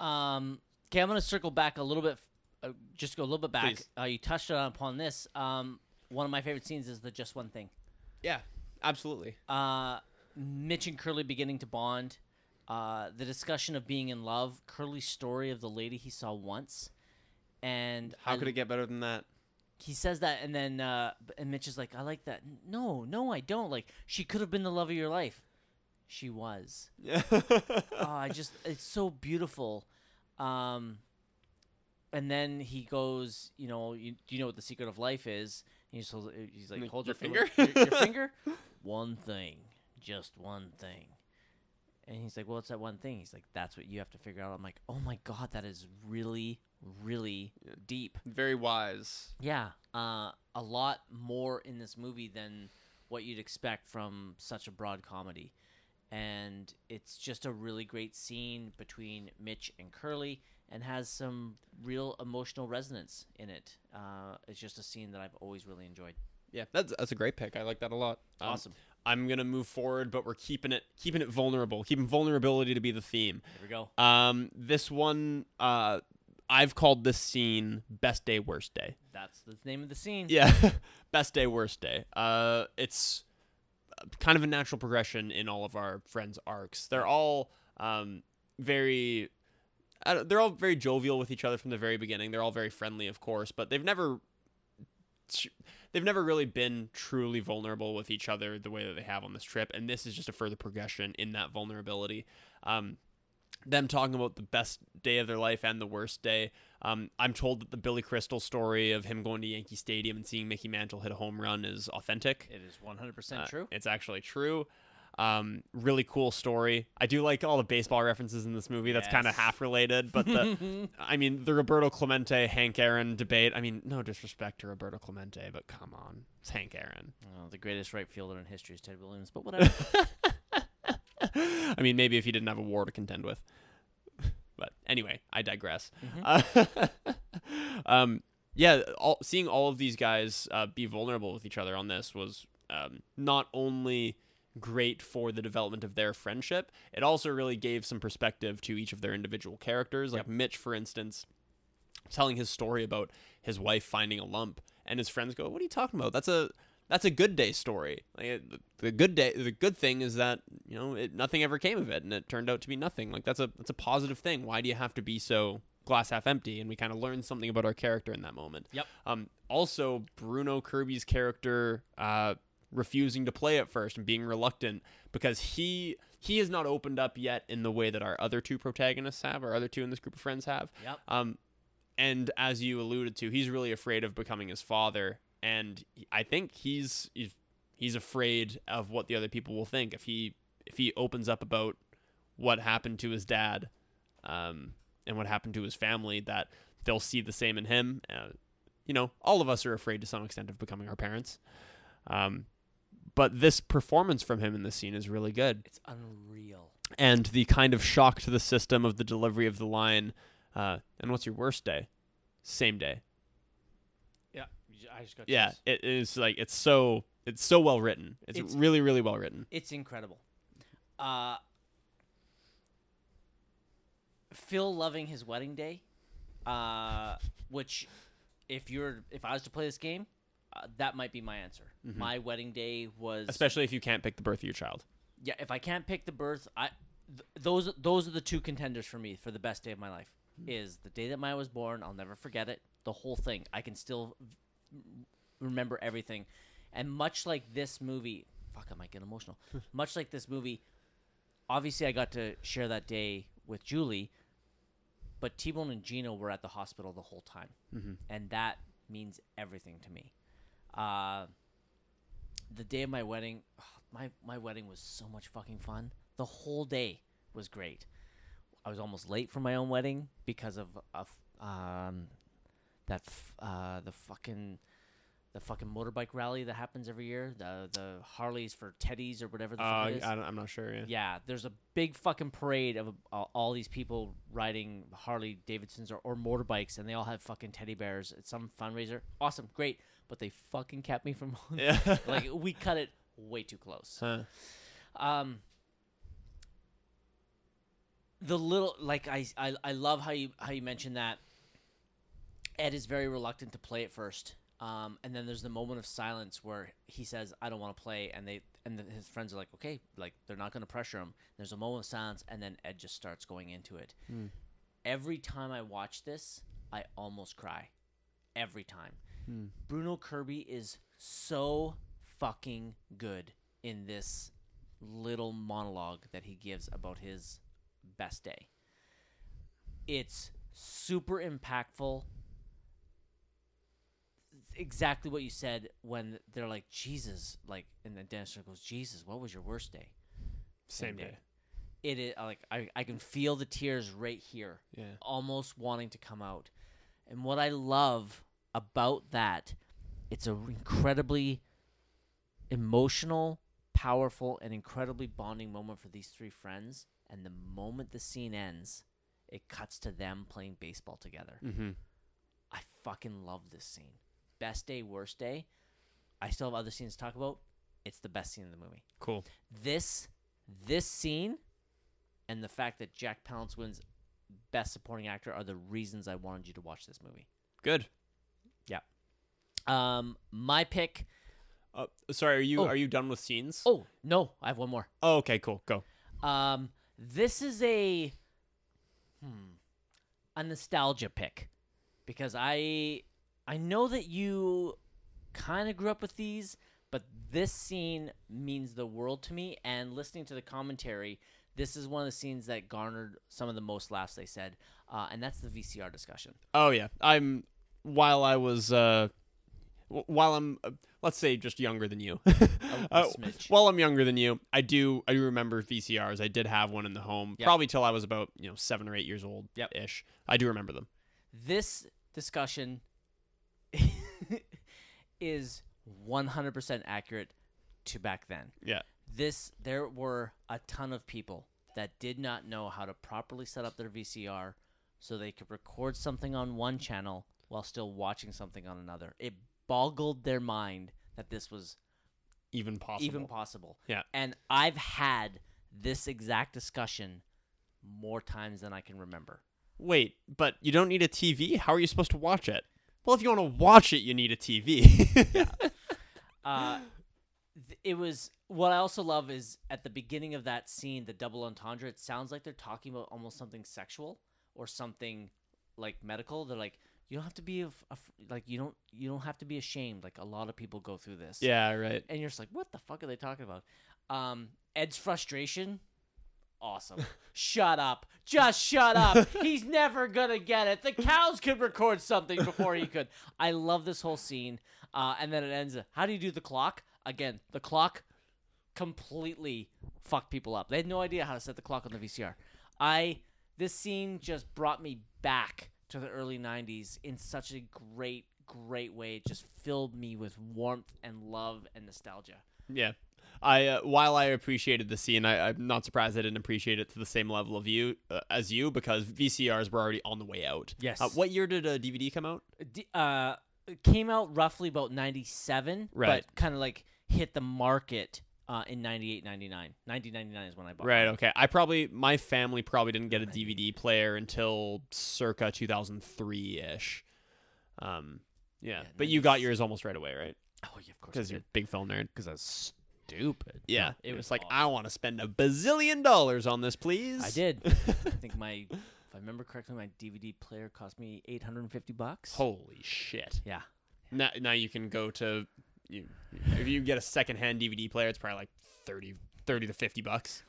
Um, okay, I'm going to circle back a little bit, uh, just go a little bit back. Uh, you touched on upon this. Um, one of my favorite scenes is the just one thing. Yeah, absolutely. Uh, Mitch and Curly beginning to bond. Uh, the discussion of being in love. Curly's story of the lady he saw once. And How I- could it get better than that? he says that and then uh and Mitch is like I like that. No no I don't. Like she could have been the love of your life. She was. Yeah. [LAUGHS] oh I just it's so beautiful. Um and then he goes you know you, do you know what the secret of life is? And he's, he's like hold your your, finger? finger? Your, your finger? [LAUGHS] One thing. Just one thing. And he's like well it's that one thing. He's like that's what you have to figure out. I'm like oh my god that is really really deep Very wise. yeah, uh, a lot more in this movie than what you'd expect from such a broad comedy. And it's just a really great scene between Mitch and Curly and has some real emotional resonance in it. Uh, it's just a scene that I've always really enjoyed. Yeah, that's that's a great pick. I like that a lot. Um, Awesome. I'm gonna move forward, but we're keeping it keeping it vulnerable, keeping vulnerability to be the theme. Here we go. Um, this one, uh, I've called this scene "Best Day, Worst Day." That's the name of the scene. Yeah, [LAUGHS] best day, worst day. Uh, it's kind of a natural progression in all of our friends' arcs. They're all um, very. they're all very jovial with each other from the very beginning. They're all very friendly, of course, but they've never, they've never really been truly vulnerable with each other the way that they have on this trip. And this is just a further progression in that vulnerability. Um, them talking about the best day of their life and the worst day. Um, I'm told that the Billy Crystal story of him going to Yankee Stadium and seeing Mickey Mantle hit a home run is authentic. It is 100% Uh, true. It's actually true. Um, really cool story. I do like all the baseball references in this movie. That's kind of half related, but the [LAUGHS] I mean the Roberto Clemente Hank Aaron debate. I mean, no disrespect to Roberto Clemente, but come on, it's Hank Aaron. Oh, the greatest right fielder in history is Ted Williams, but whatever. [LAUGHS] [LAUGHS] I mean, maybe if he didn't have a war to contend with. [LAUGHS] But anyway, I digress. Mm-hmm. Uh, [LAUGHS] um, yeah, all, seeing all of these guys uh, be vulnerable with each other on this was um, not only great for the development of their friendship, it also really gave some perspective to each of their individual characters. Like Mitch, for instance, telling his story about his wife finding a lump, and his friends go, "What are you talking about? That's a that's a good day story. Like, it- the good day, the good thing is that you know it, nothing ever came of it, and it turned out to be nothing. Like that's a that's a positive thing. Why do you have to be so glass half empty? And we kind of learned something about our character in that moment. Yep. Um. Also, Bruno Kirby's character uh, refusing to play at first and being reluctant because he he has not opened up yet in the way that our other two protagonists have, our other two in this group of friends have. Yep. Um, and as you alluded to, he's really afraid of becoming his father, and I think he's he's he's afraid of what the other people will think if he if he opens up about what happened to his dad, um, and what happened to his family. That they'll see the same in him. Uh, you know, all of us are afraid to some extent of becoming our parents. Um, but this performance from him in this scene is really good it's unreal. and the kind of shock to the system of the delivery of the line. Uh, and what's your worst day? Same day. Yeah. I just got Yeah, chills. it is like it's so it's so well written. It's, It's- really really well written. It's incredible. Uh, Phil loving his wedding day, uh, which, if you're if I was to play this game, uh, that might be my answer. My wedding day was Especially if you can't pick the birth of your child. yeah. If I can't pick the birth, I th- those those are the two contenders for me for the best day of my life. Is the day that Maya was born. I'll never forget it. The whole thing. I can still remember everything. And much like this movie, fuck, I might get emotional. [LAUGHS] much like this movie, obviously I got to share that day with Julie, but T Bone and Gino were at the hospital the whole time, Mm-hmm. and that means everything to me. Uh, the day of my wedding, [SIGHS] my my wedding was so much fucking fun. The whole day was great. I was almost late for my own wedding because of of um that f- uh the fucking the fucking motorbike rally that happens every year. The the Harleys for Teddies or whatever the Uh, fuck it is. I am not sure. Yeah. Yeah, there's a big fucking parade of uh, all these people riding Harley Davidsons or, or motorbikes, and they all have fucking teddy bears at some fundraiser. Awesome, great, but they fucking kept me from [LAUGHS] Yeah. [LAUGHS] like we cut it way too close. Huh. Um, the little like I, I I love how you how you mentioned that Ed is very reluctant to play at first. Um, and then there's the moment of silence where he says, "I don't want to play," and they and then his friends are like, "Okay," like they're not going to pressure him. There's a moment of silence, and then Ed just starts going into it. Every time I watch this, I almost cry. Every time. Bruno Kirby is so fucking good in this little monologue that he gives about his best day. It's super impactful. Exactly what you said when they're like, Jesus, like, and then Dennis goes, Jesus, what was your worst day? Same day. It is like I, I can feel the tears right here Yeah. almost wanting to come out. And what I love about that, it's an incredibly emotional, powerful, and incredibly bonding moment for these three friends. And the moment the scene ends, it cuts to them playing baseball together. Mm-hmm. I fucking love this scene. Best day, worst day. I still have other scenes to talk about. It's the best scene in the movie. Cool. This this scene and the fact that Jack Palance wins best supporting actor are the reasons I wanted you to watch this movie. Good. Yeah. Um my pick Uh, sorry, are you Oh. are you done with scenes? Oh, no, I have one more. Oh, okay, cool. Go. Um this is a hmm a nostalgia pick because I I know that you kind of grew up with these, but this scene means the world to me and listening to the commentary, this is one of the scenes that garnered some of the most laughs they said. Uh, and that's the VCR discussion. Oh yeah, I'm. While I was, uh, while I'm, uh, let's say just younger than you. [LAUGHS] Uh, well, I'm younger than you. I do I do remember VCRs. I did have one in the home, Yep. probably till I was about you know seven or eight years old. Yep. ish. I do remember them. this discussion is 100% accurate to back then. Yeah. This there were a ton of people that did not know how to properly set up their VCR so they could record something on one channel while still watching something on another. It boggled their mind that this was Even possible. even possible. Yeah. And I've had this exact discussion more times than I can remember. Wait, but you don't need a TV. How are you supposed to watch it? Well, if you want to watch it, you need a TV. [LAUGHS] uh, th- it was what I also love is at the beginning of that scene, the double entendre. It sounds like they're talking about almost something sexual or something like medical. They're like, you don't have to be af- af- like you don't you don't have to be ashamed. Like a lot of people go through this. yeah, right. and you're just like, what the fuck are they talking about? Um, Ed's frustration. Awesome. shut up. Just shut up. [LAUGHS] He's never gonna get it. The cows could record something before he could. I love this whole scene. Uh, and then it ends. How do you do the clock? Again, the clock completely fucked people up. They had no idea how to set the clock on the VCR. I this scene just brought me back to the early '90s in such a great, great way. It just filled me with warmth and love and nostalgia. Yeah. I uh, while I appreciated the scene, I, I'm not surprised I didn't appreciate it to the same level of you uh, as you because VCRs were already on the way out. Yes. Uh, what year did a DVD come out? D- uh, it came out roughly about 97, Right. but kind of like hit the market uh, in 98, 99. 1999 is when I bought it. Right. mine. Okay. I probably my family probably didn't get a DVD player until circa 2003 ish. Um. Yeah. Yeah, but you got yours almost right away, right? Oh, yeah, of course. Because you're a big film nerd. Because I was stupid. Yeah. No, It was was like awesome. I want to spend a bazillion dollars on this, please. I did. [LAUGHS] I think my, if I remember correctly, my DVD player cost me 850 bucks. Holy shit. Yeah. Now, now you can go to you if you get a secondhand DVD player, it's probably like 30, 30 to fifty bucks.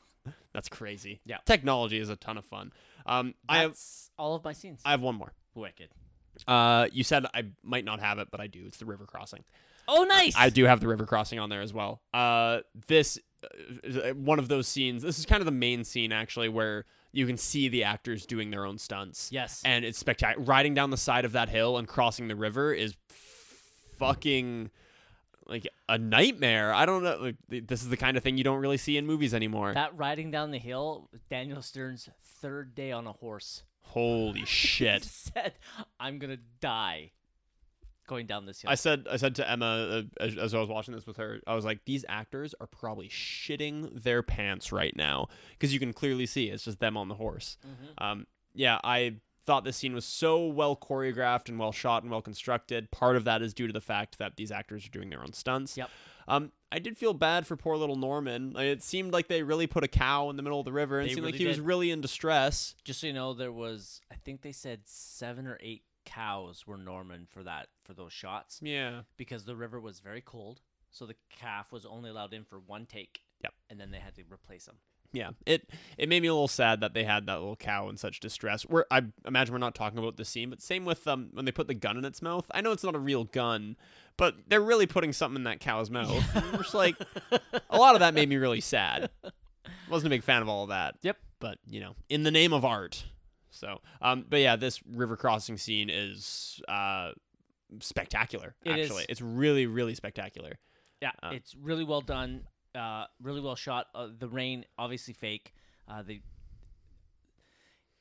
That's crazy. Yeah. technology is a ton of fun. Um, I have all of my scenes. I have one more. Wicked. Uh, you said I might not have it, but I do. It's the river crossing. Oh, nice. I do have the river crossing on there as well. Uh, this uh, one of those scenes. This is kind of the main scene actually, where you can see the actors doing their own stunts. Yes. and it's spectacular. Riding down the side of that hill and crossing the river is fucking like a nightmare. I don't know. Like, this is the kind of thing you don't really see in movies anymore. that riding down the hill, Daniel Stern's third day on a horse. Holy [LAUGHS] He shit! said, "I'm gonna die going down this hill." I said I said to Emma uh, as, as I was watching this with her, I was like, these actors are probably shitting their pants right now because you can clearly see it's just them on the horse. Mhm. Um, yeah, I thought this scene was so well choreographed and well shot and well constructed. Part of that is due to the fact that these actors are doing their own stunts. Yep. Um, I did feel bad for poor little Norman. Like, it seemed like they really put a cow in the middle of the river, and it They seemed like really he was really in distress. Just so you know, there was I think they said seven or eight cows were Norman for that for those shots Yeah. because the river was very cold, so the calf was only allowed in for one take. Yep. And then they had to replace him. Yeah, it it made me a little sad that they had that little cow in such distress. We're I imagine we're not talking about the scene, but same with um when they put the gun in its mouth. I know it's not a real gun, but they're really putting something in that cow's mouth. Like a lot of that made me really sad. [LAUGHS] Wasn't a big fan of all of that. Yep. But you know, in the name of art. So, um, but yeah, this river crossing scene is uh spectacular. It is. actually, it's really really spectacular. Yeah, Uh, it's really well done. Uh, really well shot. Uh, the rain, obviously fake. Uh, they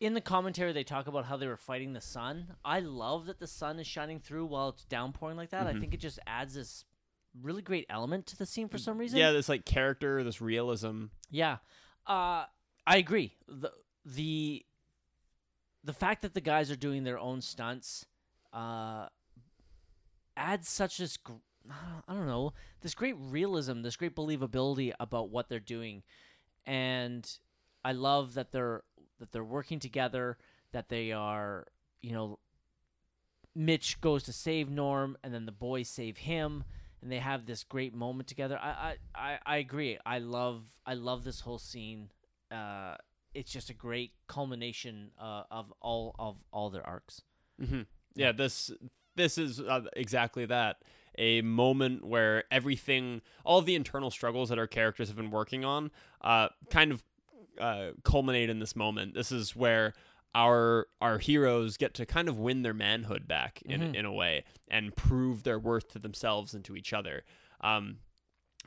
in the commentary they talk about how they were fighting the sun. I love that the sun is shining through while it's downpouring like that. I Mhm. think it just adds this really great element to the scene for some reason. Yeah, this like character, this realism. Yeah. Uh I agree. The the the fact that the guys are doing their own stunts uh adds such this gr- I don't know, this great realism, this great believability about what they're doing. And I love that they're that they're working together, that they are, you know, Mitch goes to save Norm and then the boys save him and they have this great moment together. I I, I, I agree. I love I love this whole scene. Uh, it's just a great culmination uh, of all of all their arcs. hmm Yeah, this this is uh, exactly that. a moment where everything, all the internal struggles that our characters have been working on, uh, kind of uh, culminate in this moment. This is where our our heroes get to kind of win their manhood back in Mhm. in a way and prove their worth to themselves and to each other. Um,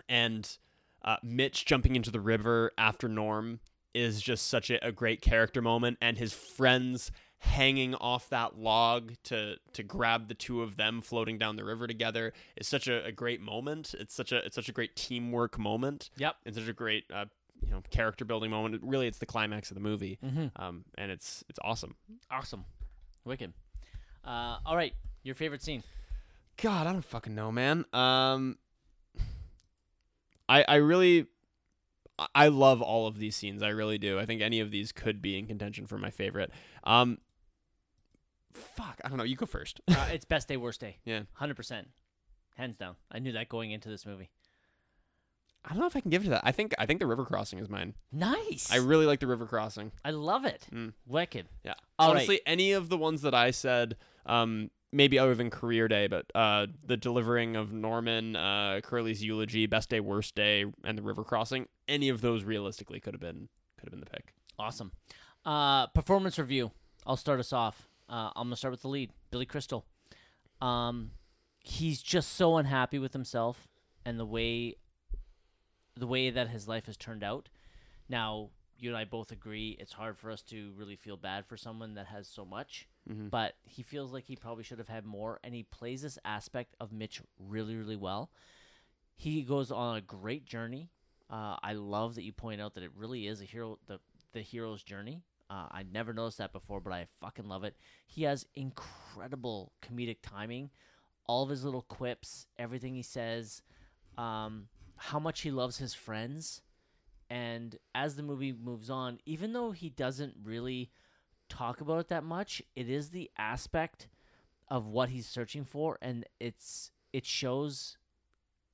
and uh, Mitch jumping into the river after Norm is just such a, a great character moment, and his friends hanging off that log to to grab the two of them floating down the river together is such a, a great moment. It's such a it's such a great teamwork moment. Yep. It's such a great uh, you know character building moment. It- really, it's the climax of the movie, Mm-hmm. um, and it's it's awesome. Awesome. Wicked. Uh, all right. Your favorite scene? God, I don't fucking know, man. Um, I I really, I- love all of these scenes. I really do. I think any of these could be in contention for my favorite. Um, fuck, I don't know. You go first. [LAUGHS] Uh, it's best day, worst day. Yeah. Hundred percent. Hands down. I knew that going into this movie. I don't know if I can give it to that. I think I think the river crossing is mine. Nice. I really like the river crossing. I love it. Mm. Wicked. Yeah. All Honestly, any of the ones that I said, um, maybe other than career day, but uh, the delivering of Norman, uh, Curly's eulogy, best day, worst day, and the river crossing, any of those realistically could have been could have been the pick. Awesome. Uh, performance review. I'll start us off. Uh, I'm gonna start with the lead, Billy Crystal. Um, he's just so unhappy with himself and the way the way that his life has turned out. Now, you and I both agree it's hard for us to really feel bad for someone that has so much, Mhm. but he feels like he probably should have had more, and he plays this aspect of Mitch really, really well. He goes on a great journey. Uh, I love that you point out that it really is a hero, the the hero's journey. Uh, I never noticed that before, but I fucking love it. He has incredible comedic timing. All of his little quips, everything he says, um, how much he loves his friends. And as the movie moves on, even though he doesn't really talk about it that much, it is the aspect of what he's searching for, and it's it shows.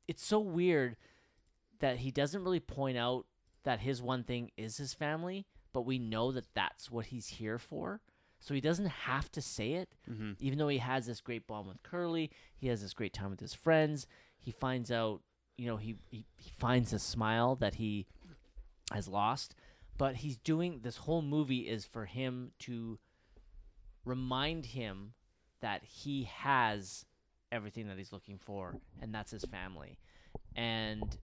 It's so weird that he doesn't really point out that his one thing is his family, but we know that that's what he's here for. So he doesn't have to say it, Mm-hmm. even though he has this great bond with Curly. He has this great time with his friends. He finds out, you know, he, he, he finds a smile that he has lost. But he's doing this whole movie is for him to remind him that he has everything that he's looking for, and that's his family. And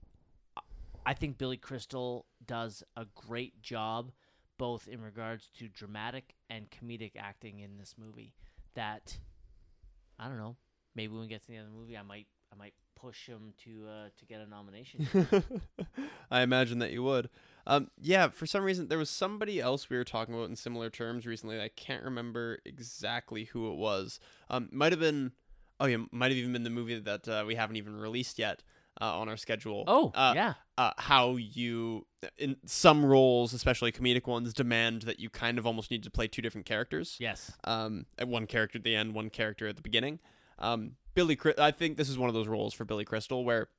I- think Billy Crystal does a great job, both in regards to dramatic and comedic acting in this movie. That I don't know. Maybe when we get to the end of the movie, I might I might push him to uh, to get a nomination. [LAUGHS] I imagine that you would. Um, yeah, for some reason there was somebody else we were talking about in similar terms recently. I can't remember exactly who it was. Um, might have been. Oh yeah, might have even been the movie that uh, we haven't even released yet uh, on our schedule. oh uh, yeah, uh, how you in some roles, especially comedic ones, demand that you kind of almost need to play two different characters. yes, Um, one character at the end, one character at the beginning. Um, Billy, I think this is one of those roles for Billy Crystal where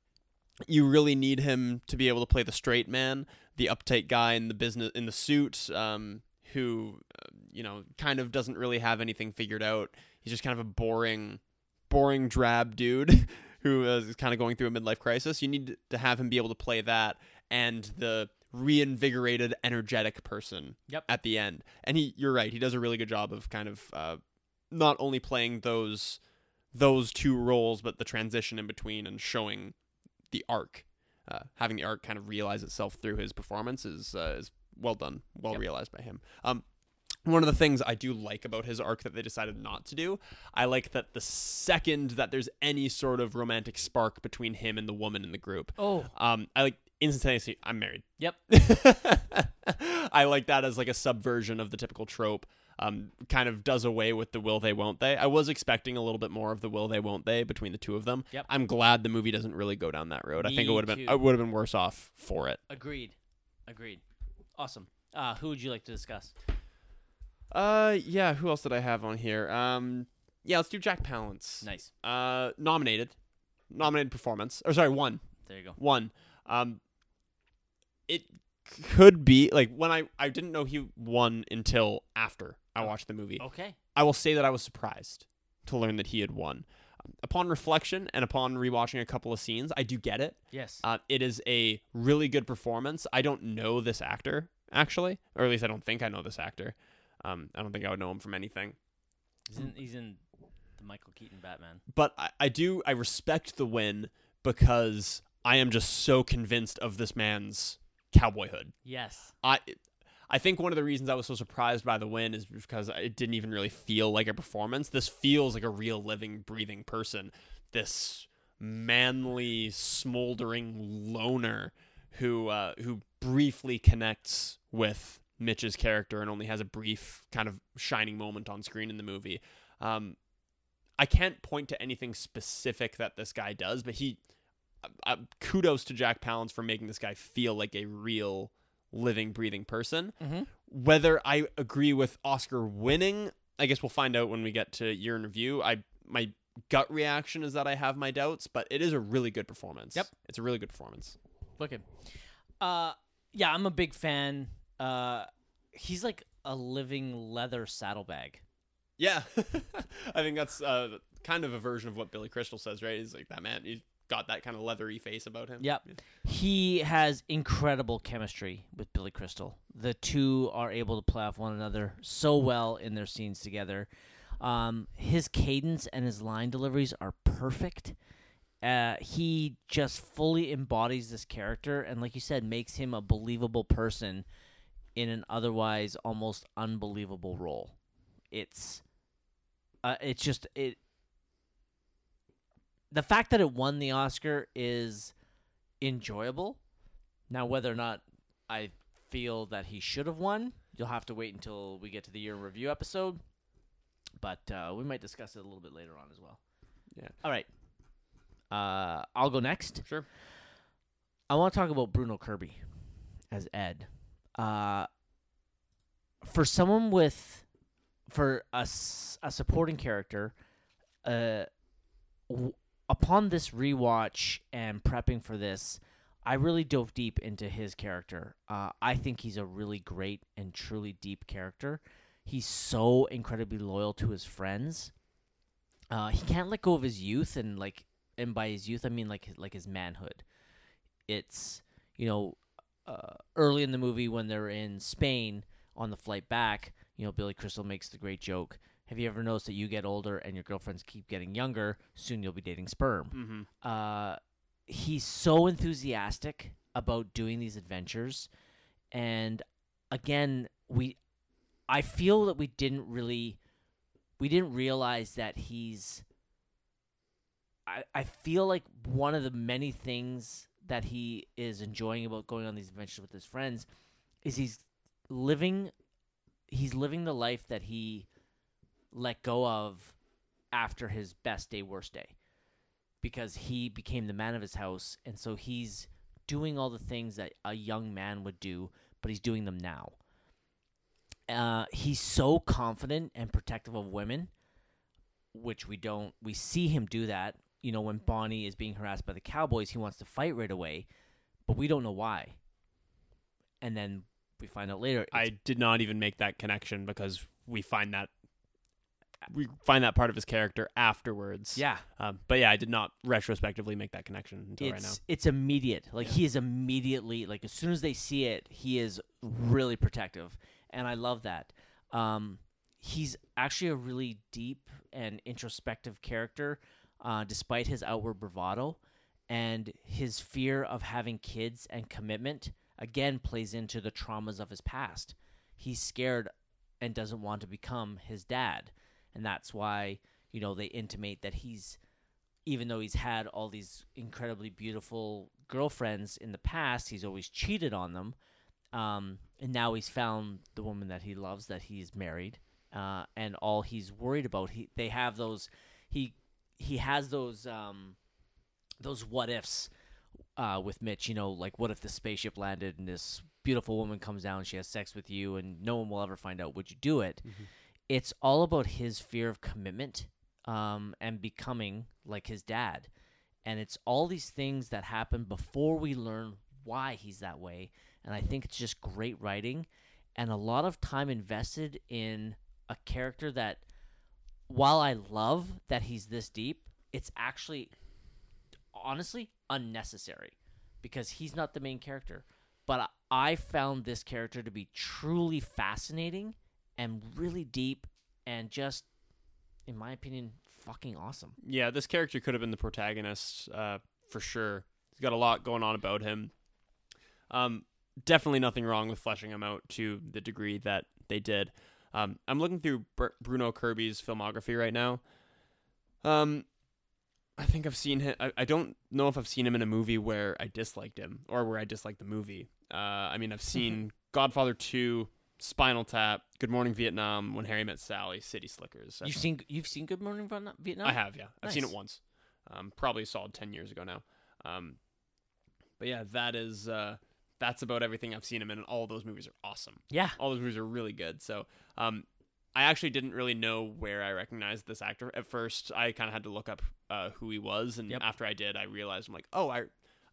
you really need him to be able to play the straight man, the uptight guy in the business in the suit, um, who uh, you know kind of doesn't really have anything figured out. He's just kind of a boring, boring drab dude [LAUGHS] who uh, kind of going through a midlife crisis. You need to have him be able to play that and the reinvigorated, energetic person Yep. at the end. And he, you're right, he does a really good job of kind of uh, not only playing those those two roles, but the transition in between and showing the arc, uh, having the arc kind of realize itself through his performance is uh, is well done, well Yep. realized by him. Um, one of the things I do like about his arc that they decided not to do, I like that the second that there's any sort of romantic spark between him and the woman in the group, oh um, I like instantaneously. I'm married. yep, [LAUGHS] I like that as like a subversion of the typical trope. Um, kind of does away with the will they won't they. I was expecting a little bit more of the will they won't they between the two of them. Yep. I'm glad the movie doesn't really go down that road. I think it would have been. I would have been worse off for it. agreed, agreed. Awesome. Uh, who would you like to discuss? Uh, yeah. Who else did I have on here? Um, yeah, let's do Jack Palance. Nice. Uh, nominated, nominated performance. Or sorry, one. There you go. One. Um, it could be like when I I didn't know he won until after I watched the movie. Okay. I will say that I was surprised to learn that he had won. upon reflection and upon rewatching a couple of scenes, I do get it. Yes. Uh, it is a really good performance. I don't know this actor actually, or at least I don't think I know this actor. Um, I don't think I would know him from anything. he's in. He's in the Michael Keaton Batman. But I, I do I respect the win because I am just so convinced of this man's cowboyhood. Yes. I I think one of the reasons I was so surprised by the win is because it didn't even really feel like a performance. This feels like a real living, breathing person. This manly, smoldering loner who uh, who briefly connects with Mitch's character and only has a brief kind of shining moment on screen in the movie. Um, I can't point to anything specific that this guy does, but he uh, kudos to Jack Palance for making this guy feel like a real living, breathing person. Mm-hmm. Whether I agree with Oscar winning, I guess we'll find out when we get to year in review. I my gut reaction is that I have my doubts, but it is a really good performance. Yep. it's a really good performance. Wicked. Uh, yeah, I'm a big fan. Uh, he's like a living leather saddlebag. Yeah, [LAUGHS] I think that's uh, kind of a version of what Billy Crystal says, right? He's like that man. He's got that kind of leathery face about him. Yep. He has incredible chemistry with Billy Crystal. The two are able to play off one another so well in their scenes together. Um, his cadence and his line deliveries are perfect. Uh, he just fully embodies this character, and like you said, makes him a believable person in an otherwise almost unbelievable role. It's, uh, it's just it. The fact that it won the Oscar is enjoyable. Now, whether or not I feel that he should have won, you'll have to wait until we get to the year in review episode. But uh, we might discuss it a little bit later on as well. Yeah. All right. Uh, I'll go next. Sure. I want to talk about Bruno Kirby as Ed. Uh, for someone with, for a supporting character, uh, w- upon this rewatch and prepping for this, I really dove deep into his character. Uh, I think he's a really great and truly deep character. He's so incredibly loyal to his friends. Uh, he can't let go of his youth, and like, and by his youth, I mean like like his manhood. It's you know, uh, early in the movie when they're in Spain on the flight back, you know, Billy Crystal makes the great joke. Have you ever noticed that you get older and your girlfriends keep getting younger? Soon you'll be dating sperm Mm-hmm. uh, he's so enthusiastic about doing these adventures and again we i feel that we didn't really we didn't realize that he's i i feel like one of the many things that he is enjoying about going on these adventures with his friends is he's living he's living the life that he let go of after his best day worst day. Because he became the man of his house and so he's doing all the things that a young man would do but he's doing them now. Uh, he's so confident and protective of women which we don't we see him do that. You know when bonnie is being harassed by the cowboys he wants to fight right away but we don't know why. And then we find out later I did not even make that connection because we find that we find that part of his character afterwards. yeah Um, but yeah, I did not retrospectively make that connection until it's right now. it's immediate. Like he is immediately like as soon as they see it, he is really protective, and I love that. Um, he's actually a really deep and introspective character, uh, despite his outward bravado, and his fear of having kids and commitment again plays into the traumas of his past. He's scared and doesn't want to become his dad, and that's why you know they intimate that he's even though he's had all these incredibly beautiful girlfriends in the past, he's always cheated on them. Um, and now he's found the woman that he loves, that he's married, uh, and all he's worried about. He they have those, he he has those um, those what ifs uh, with Mitch. You know, like what if the spaceship landed and this beautiful woman comes down, and she has sex with you, and no one will ever find out. Would you do it? It's all about his fear of commitment um, and becoming like his dad. And it's all these things that happen before we learn why he's that way. And I think it's just great writing and a lot of time invested in a character that, while I love that he's this deep, it's actually honestly unnecessary because he's not the main character. But I I found this character to be truly fascinating and really deep and just, in my opinion, fucking awesome. Yeah, this character could have been the protagonist uh, for sure. He's got a lot going on about him. Um, definitely nothing wrong with fleshing him out to the degree that they did. Um, I'm looking through Br- Bruno Kirby's filmography right now. Um, I think I've seen him. I, I don't know if I've seen him in a movie where I disliked him or where I disliked the movie. Uh, I mean, I've seen Godfather 2, Spinal Tap, Good Morning Vietnam, When Harry Met Sally, City Slickers. You've seen you've seen Good Morning Vietnam-? I have, yeah. I've seen it once. Um, probably a solid ten years ago now. Um, but yeah, that is uh, that's about everything I've seen him in. And all those movies are awesome. Yeah. All those movies are really good. So um, I actually didn't really know where I recognized this actor at first. I kind of had to look up uh, who he was, and Yep. after I did, I realized I'm like, oh, I,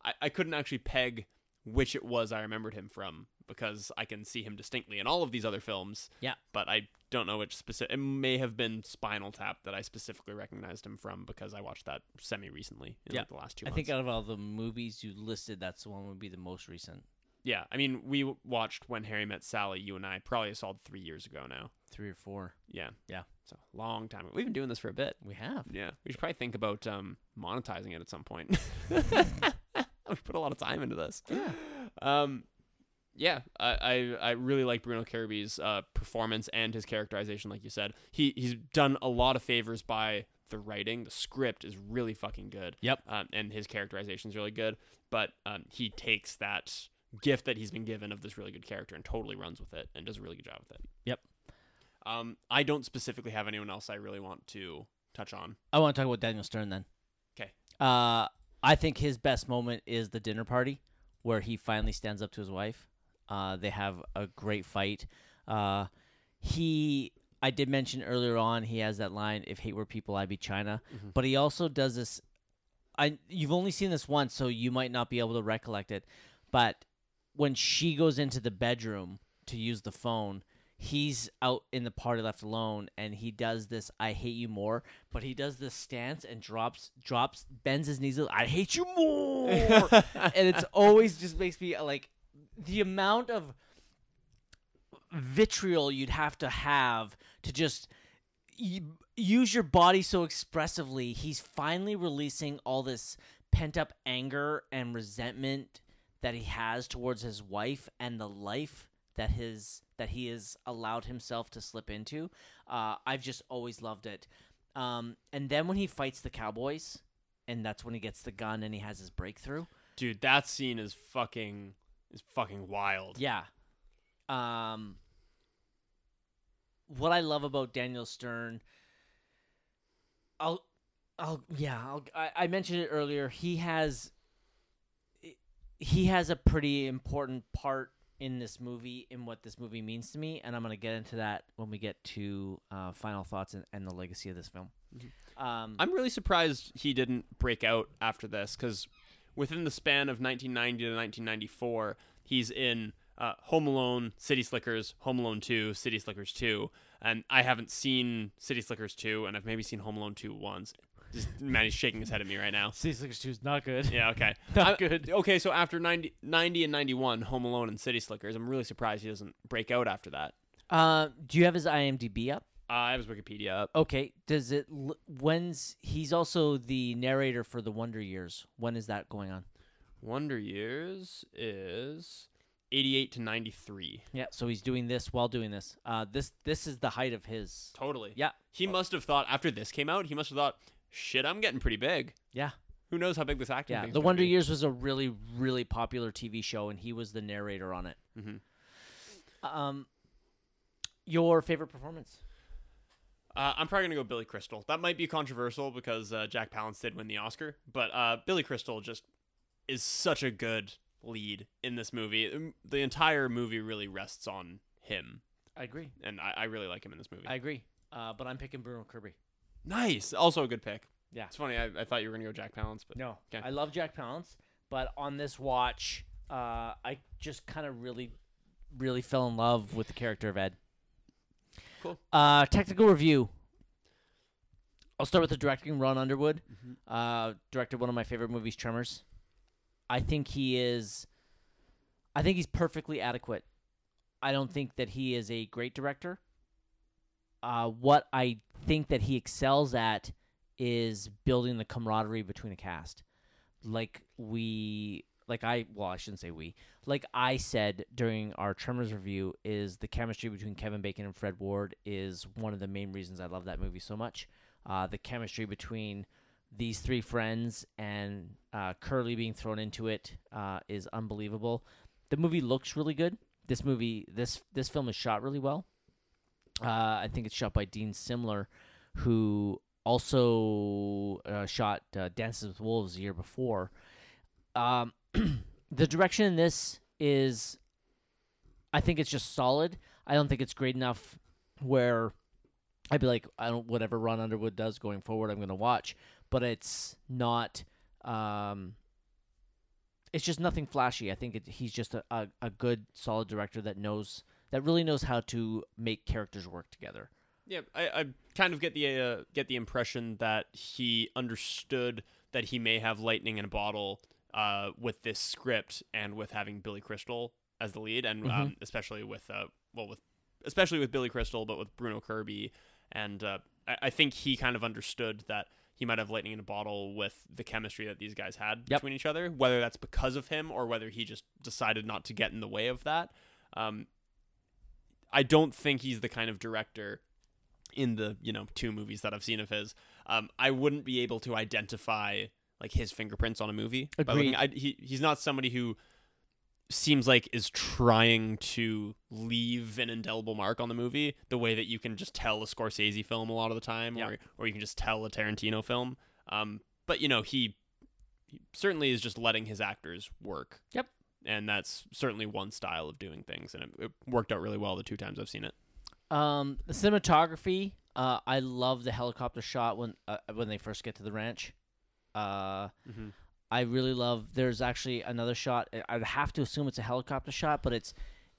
I I couldn't actually peg which it was I remembered him from because I can see him distinctly in all of these other films. Yeah. But I don't know which specific. It may have been Spinal Tap that I specifically recognized him from because I watched that semi recently in Yeah. like the last two I think out of all the movies you listed, that's the one would be the most recent. yeah, I mean, we watched When Harry Met Sally. You and I probably saw solid three years ago now. Three or four. Yeah. Yeah. So long time. ago. We've been doing this for a bit. We have. Yeah, we should probably think about um, monetizing it at some point. [LAUGHS] [LAUGHS] we put a lot of time into this. Yeah. Um, yeah, I, I I really like Bruno Kirby's uh, performance and his characterization. Like you said, he he's done a lot of favors by the writing. The script is really fucking good. Yep. Um, and his characterization is really good. But um, he takes that gift that he's been given of this really good character and totally runs with it and does a really good job with it. Yep. Um, I don't specifically have anyone else I really want to touch on. I want to talk about Daniel Stern then. 'Kay. Uh, I think his best moment is the dinner party where he finally stands up to his wife. Uh, they have a great fight. Uh, he, I did mention earlier on, he has that line, "If hate were people, I'd be China." Mhm. But he also does this. I you've only seen this once, so you might not be able to recollect it. But when she goes into the bedroom to use the phone, he's out in the party left alone, and he does this "I hate you more," but he does this stance and drops, drops, bends his knees. I hate you more, [LAUGHS] and it's always just makes me like the amount of vitriol you'd have to have to just use your body so expressively. He's finally releasing all this pent up anger and resentment that he has towards his wife and the life that his that he has allowed himself to slip into. Uh, I've just always loved it. Um, and then when he fights the cowboys, and that's when he gets the gun and he has his breakthrough. Dude, that scene is fucking is fucking wild. Yeah. Um what I love about Daniel Stern I'll I'll yeah, I'll, I I mentioned it earlier. He has he has a pretty important part in this movie in what this movie means to me and I'm going to get into that when we get to uh, final thoughts and, and the legacy of this film. Um I'm really surprised he didn't break out after this because within the span of 1990 to 1994, he's in uh, Home Alone, City Slickers, Home Alone 2, City Slickers 2, and I haven't seen City Slickers 2, and I've maybe seen Home Alone 2 once. Just, [LAUGHS] man, he's shaking his head at me right now. City Slickers 2 is not good. Yeah, okay. [LAUGHS] Not I- good. Okay, so after 90, 90 and 91, Home Alone and City Slickers, I'm really surprised he doesn't break out after that. Uh, do you have his IMDb up? Uh, I have his Wikipedia up. Okay. Does it? When's he's also the narrator for the Wonder Years? When is that going on? Wonder Years is 88 to 93. Yeah. So he's doing this while doing this. Uh, this this is the height of his. Totally. Yeah. He must have thought after this came out, he must have thought, "Shit, I'm getting pretty big." Yeah. Who knows how big this acting? Yeah. The Wonder be. Years was a really really popular TV show, and he was the narrator on it. Mhm. Um, your favorite performance? Uh, I'm probably gonna go Billy Crystal. That might be controversial because uh, Jack Palance did win the Oscar, but uh, Billy Crystal just is such a good lead in this movie. Um, The entire movie really rests on him, I agree. and I, I really like him in this movie. I agree. Uh, but I'm picking Bruno Kirby. nice, also a good pick. Yeah. It's funny. I, I thought you were gonna go Jack Palance, but No, Okay. I love Jack Palance, but on this watch, uh, I just kind of really, really fell in love with the character of Ed. Cool. Uh, technical review. I'll start with the directing. Ron Underwood Mhm. uh, directed one of my favorite movies, Tremors. I think he is. I think he's perfectly adequate. I don't think that he is a great director. Uh, what I think that he excels at is building the camaraderie between a cast. Like we, like I, well, I shouldn't say we. Like I said during our Tremors review, is the chemistry between Kevin Bacon and Fred Ward is one of the main reasons I love that movie so much. Uh, the chemistry between these three friends and uh, Curly being thrown into it uh, is unbelievable. The movie looks really good. This movie, this this film is shot really well. Uh, I think it's shot by Dean Semler, who also uh, shot uh, Dances with Wolves the year before. Um, [CLEARS THROAT] the direction in this is, I think it's just solid. I don't think it's great enough where I'd be like, I don't whatever Ron Underwood does going forward, I'm gonna watch. But it's not. Um, it's just nothing flashy. I think it, he's just a, a, a good, solid director that knows that really knows how to make characters work together. Yeah, I, I kind of get the uh, get the impression that he understood that he may have lightning in a bottle uh, with this script and with having Billy Crystal as the lead, and um, especially with uh, well, with especially with Billy Crystal, but with Bruno Kirby, and uh, I, I think he kind of understood that he might have lightning in a bottle with the chemistry that these guys had Yep. between each other. Whether that's because of him or whether he just decided not to get in the way of that. Um, I don't think he's the kind of director in the you know two movies that I've seen of his. Um, I wouldn't be able to identify like his fingerprints on a movie. by looking- I, he he's not somebody who seems like is trying to leave an indelible mark on the movie the way that you can just tell a Scorsese film a lot of the time Yeah. or or you can just tell a Tarantino film. Um, but you know he, he certainly is just letting his actors work. Yep. And that's certainly one style of doing things, and it, it worked out really well the two times I've seen it. Um, the cinematography, uh, I love the helicopter shot when uh, when they first get to the ranch. Uh, Mm-hmm. I really love. There's actually another shot. I- I'd have to assume it's a helicopter shot, but it's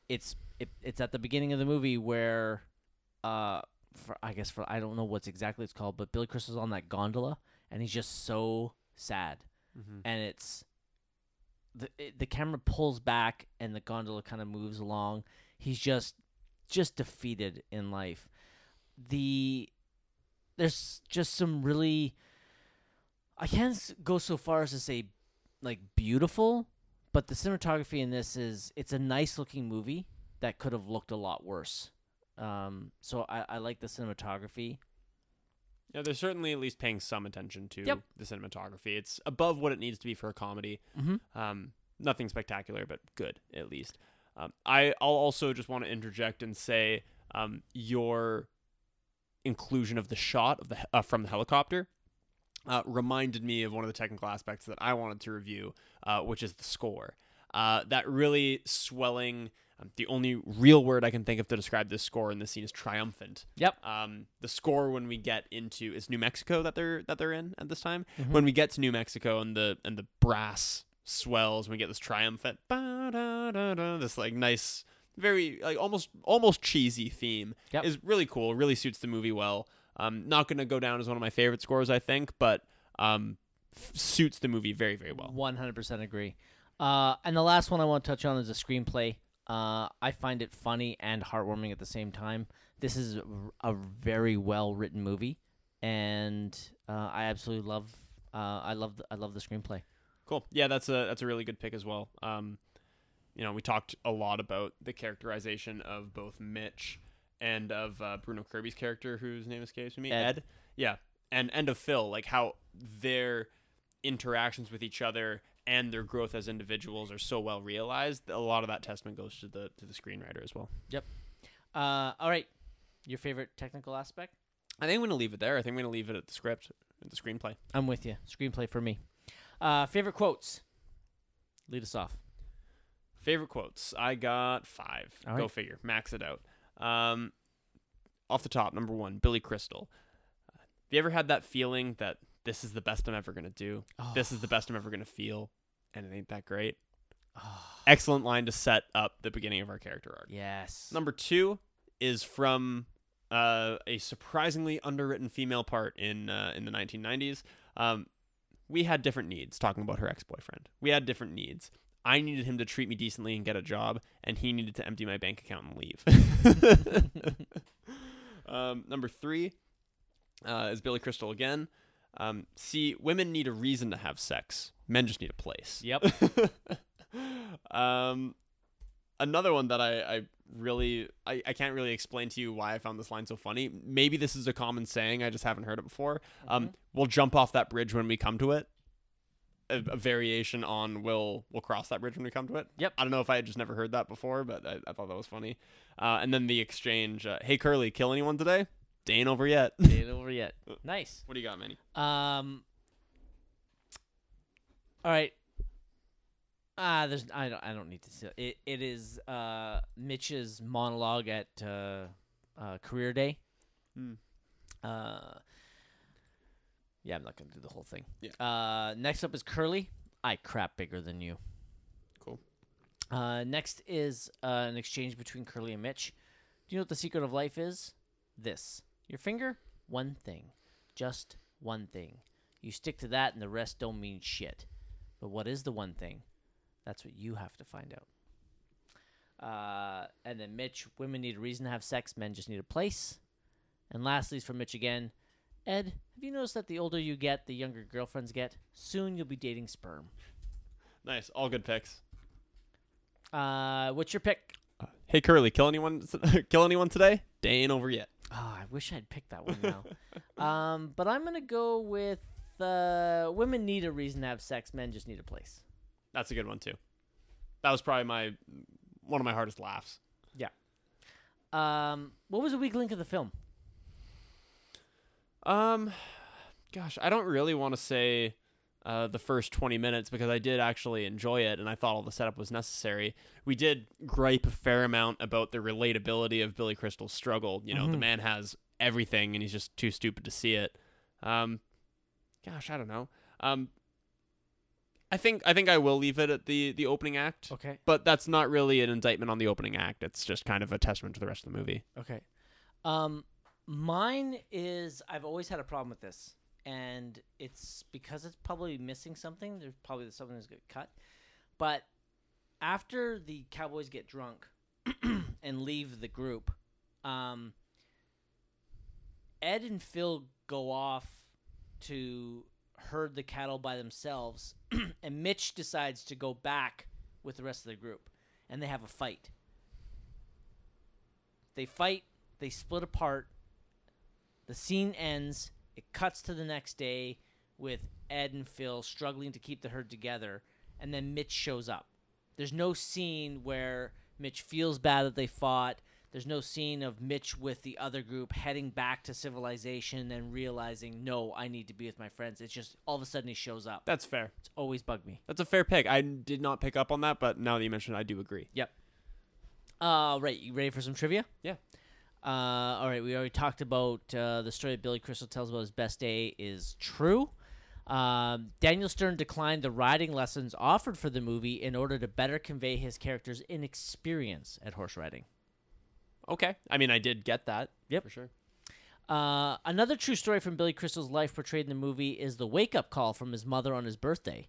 it's it, it's at the beginning of the movie where, uh, for I guess for I don't know what's exactly it's called, but Billy Crystal's on that gondola and he's just so sad, Mm-hmm. and it's the it, the camera pulls back and the gondola kind of moves along. He's just just defeated in life. The there's just some really I can't go so far as to say like beautiful, but the cinematography in this is it's a nice looking movie that could have looked a lot worse. Um, so I, I like the cinematography. Yeah, they're certainly at least paying some attention to Yep. the cinematography. It's above what it needs to be for a comedy. Mm-hmm. Um, nothing spectacular, but good at least. Um, I I'll also just want to interject and say um, your inclusion of the shot of the uh, from the helicopter uh, reminded me of one of the technical aspects that I wanted to review, uh, which is the score. Uh, that really swelling. Um, the only real word I can think of to describe this score in this scene is triumphant. Yep. Um, the score when we get into is New Mexico that they're that they're in at this time. Mhm. When we get to New Mexico and the and the brass swells, we get this triumphant, this like nice, very like almost almost cheesy theme. Yep. is really cool. Really suits the movie well. Um, not gonna go down as one of my favorite scores, I think, but um, f- suits the movie very very well. One hundred percent agree. Uh, and the last one I want to touch on is the screenplay. Uh, I find it funny and heartwarming at the same time. This is a, a very well written movie, and uh, I absolutely love. Uh, I love. The, I love the screenplay. Cool. Yeah, that's a that's a really good pick as well. Um, you know, we talked a lot about the characterization of both Mitch and of uh, Bruno Kirby's character, whose name escapes me. Ed. Yeah, and and of Phil, like how their interactions with each other and their growth as individuals are so well realized. A lot of that testament goes to the to the screenwriter as well. Yep. Uh, all right, your favorite technical aspect? I think I'm going to leave it there. I think I'm going to leave it at the script, at the screenplay. I'm with you. Screenplay for me. Uh, favorite quotes? Lead us off. Favorite quotes. I got five. All Go right. figure. Max it out. Um, off the top, number one, Billy Crystal. Have you ever had that feeling that this is the best I'm ever gonna do? This is the best I'm ever gonna feel, and it ain't that great. [SIGHS] Excellent line to set up the beginning of our character arc. yes. Number two is from uh, a surprisingly underwritten female part in uh, in the 1990s. Um, we had different needs. Talking about her ex boyfriend, we had different needs. I needed him to treat me decently and get a job, and he needed to empty my bank account and leave. [LAUGHS] um, number three uh, is Billy Crystal again. Um, see, women need a reason to have sex. Men just need a place. Yep. [LAUGHS] um, another one that I, I really I, I can't really explain to you why I found this line so funny. Maybe this is a common saying. I just haven't heard it before. Um, we'll jump off that bridge when we come to it. A, a variation on we'll we'll cross that bridge when we come to it. Yep. I don't know if I had just never heard that before, but I, I thought that was funny. Uh, and then the exchange. Uh, hey Curly, kill anyone today? They ain't over yet. Ain't over yet. [LAUGHS] Nice. what do you got, Manny? Um. All right. Ah, there's I don't I don't need to see it. It is uh Mitch's monologue at uh, uh career day. Hmm. Uh. Yeah, I'm not gonna do the whole thing. Yeah. Uh, next up is Curly. I crap bigger than you. Cool. Uh, next is uh, an exchange between Curly and Mitch. Do you know what the secret of life is? This. Your finger, one thing. Just one thing. You stick to that and the rest don't mean shit. But what is the one thing? That's what you have to find out. Uh, and then Mitch, women need a reason to have sex, men just need a place. And lastly, is from Mitch again. Ed, have you noticed that the older you get, the younger girlfriends get? Soon you'll be dating sperm. Nice. All good picks. Uh, what's your pick? Hey Curly, kill anyone? [LAUGHS] kill anyone today? Day ain't over yet. Oh, I wish I'd picked that one now. [LAUGHS] um, but I'm gonna go with uh, women need a reason to have sex. Men just need a place. That's a good one too. That was probably my one of my hardest laughs. Yeah. Um, what was the weak link of the film? Um, gosh, I don't really want to say uh, the first 20 minutes because I did actually enjoy it and I thought all the setup was necessary. We did gripe a fair amount about the relatability of Billy Crystal's struggle. You know, the Mhm. man has everything and he's just too stupid to see it. Um, gosh, I don't know. Um, I think I think I will leave it at the the opening act. Okay. But that's not really an indictment on the opening act. It's just kind of a testament to the rest of the movie. Okay. Um, mine is I've always had a problem with this, and it's because it's probably missing something. There's probably something that's get cut, but after the Cowboys get drunk [CLEARS THROAT] and leave the group, um, Ed and Phil go off to herd the cattle by themselves, [CLEARS THROAT] and Mitch decides to go back with the rest of the group, and they have a fight. They fight, they split apart. The scene ends. It cuts to the next day with Ed and Phil struggling to keep the herd together, and then Mitch shows up. There's no scene where Mitch feels bad that they fought. There's no scene of Mitch with the other group heading back to civilization and realizing, no, I need to be with my friends. It's just all of a sudden he shows up. That's fair. It's always bugged me. That's a fair pick. I did not pick up on that, but now that you mentioned it, I do agree. Yep. Uh, right. You ready for some trivia? Yeah. Uh, all right. We already talked about uh, the story that Billy Crystal tells about his best day is true. Um, Daniel Stern declined the riding lessons offered for the movie in order to better convey his character's inexperience at horse riding. Okay. I mean, I did get that. Yep. For sure. Uh, another true story from Billy Crystal's life portrayed in the movie is the wake up call from his mother on his birthday.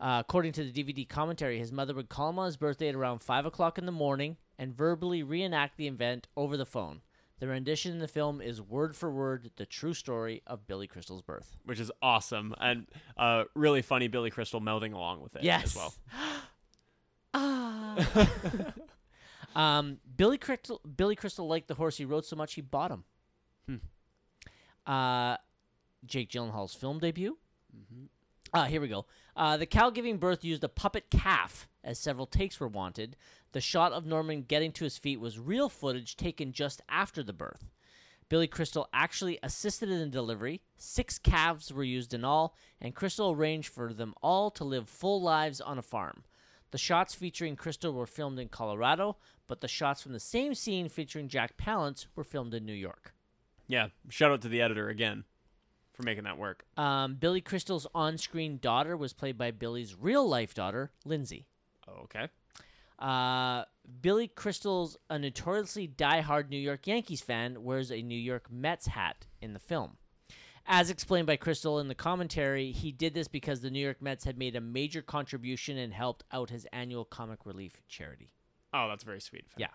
Uh, according to the DVD commentary, his mother would call him on his birthday at around 5 o'clock in the morning and verbally reenact the event over the phone. The rendition in the film is word for word the true story of Billy Crystal's birth. Which is awesome. And uh, really funny Billy Crystal melding along with it Yes. as well. [GASPS] ah. [LAUGHS] um, Billy Crystal, Billy Crystal liked the horse he rode so much he bought him. Hmm. Uh, Jake Gyllenhaal's film debut. Ah, here we go. Uh, the cow giving birth used a puppet calf, as several takes were wanted. The shot of Norman getting to his feet was real footage taken just after the birth. Billy Crystal actually assisted in the delivery. Six calves were used in all, and Crystal arranged for them all to live full lives on a farm. The shots featuring Crystal were filmed in Colorado, but the shots from the same scene featuring Jack Palance were filmed in New York. Yeah. Shout out to the editor again for making that work. Um, Billy Crystal's on screen daughter was played by Billy's real life daughter, Lindsay. Oh, okay. Uh, Billy Crystal's a notoriously diehard New York Yankees fan, wears a New York Mets hat in the film. As explained by Crystal in the commentary, he did this because the New York Mets had made a major contribution and helped out his annual comic relief charity. Oh, that's very sweet. Yeah.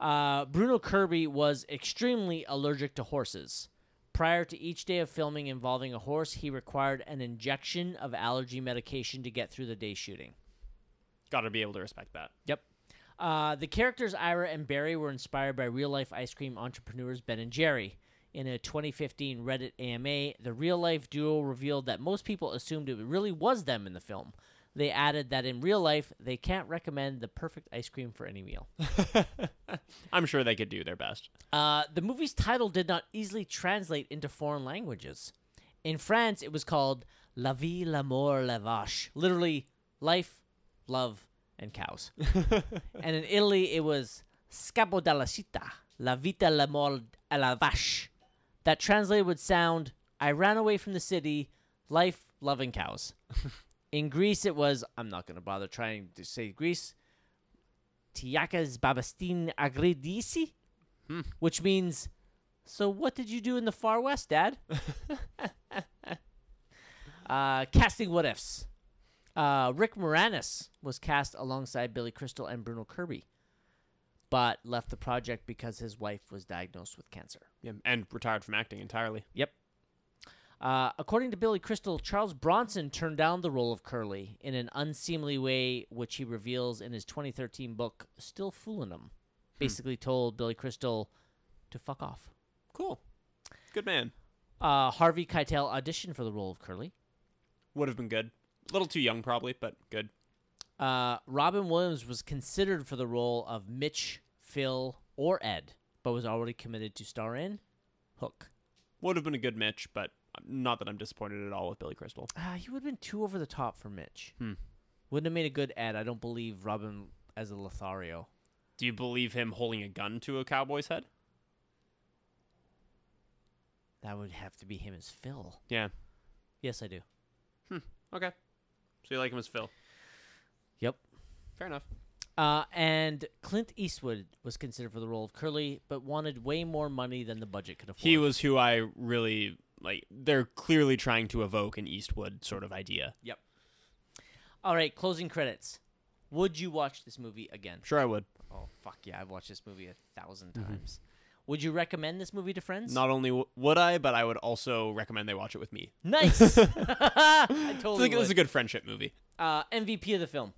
Uh, Bruno Kirby was extremely allergic to horses. Prior to each day of filming involving a horse, he required an injection of allergy medication to get through the day shooting. Got to be able to respect that. Yep. Uh, the characters Ira and Barry were inspired by real life ice cream entrepreneurs Ben and Jerry. In a 2015 Reddit AMA, the real life duo revealed that most people assumed it really was them in the film. They added that in real life, they can't recommend the perfect ice cream for any meal. [LAUGHS] I'm sure they could do their best. Uh, the movie's title did not easily translate into foreign languages. In France, it was called La Vie, l'Amour, la Vache, literally life, love, and cows. [LAUGHS] and in Italy, it was Scapo della città, La Vita, l'Amor, e la Vache. That translated would sound I ran away from the city, life, love, and cows. [LAUGHS] in Greece, it was I'm not going to bother trying to say Greece. Tiakas babastin agredisi, which means, so what did you do in the far west, Dad? [LAUGHS] uh, casting what ifs. Uh, Rick Moranis was cast alongside Billy Crystal and Bruno Kirby, but left the project because his wife was diagnosed with cancer. Yeah, and retired from acting entirely. Yep. Uh, according to Billy Crystal, Charles Bronson turned down the role of Curly in an unseemly way, which he reveals in his 2013 book, Still Fooling 'Em. Basically, told Billy Crystal to fuck off. Cool. Good man. Uh, Harvey Keitel auditioned for the role of Curly. Would have been good. A little too young, probably, but good. Uh, Robin Williams was considered for the role of Mitch, Phil, or Ed, but was already committed to star in Hook. Would have been a good Mitch, but not that I'm disappointed at all with Billy Crystal. Uh, he would have been too over the top for Mitch. Hmm. Wouldn't have made a good ad. I don't believe Robin as a Lothario. Do you believe him holding a gun to a cowboy's head? That would have to be him as Phil. Yeah. Yes, I do. Hmm. Okay. So you like him as Phil? Yep. Fair enough. Uh, and Clint Eastwood was considered for the role of Curly, but wanted way more money than the budget could afford. He was who I really like. They're clearly trying to evoke an Eastwood sort of idea. Yep. All right, closing credits. Would you watch this movie again? Sure, I would. Oh fuck yeah! I've watched this movie a 1000 times. Would you recommend this movie to friends? Not only w- would I, but I would also recommend they watch it with me. Nice. I [LAUGHS] [LAUGHS] I totally think this is a good friendship movie. Uh, MVP of the film.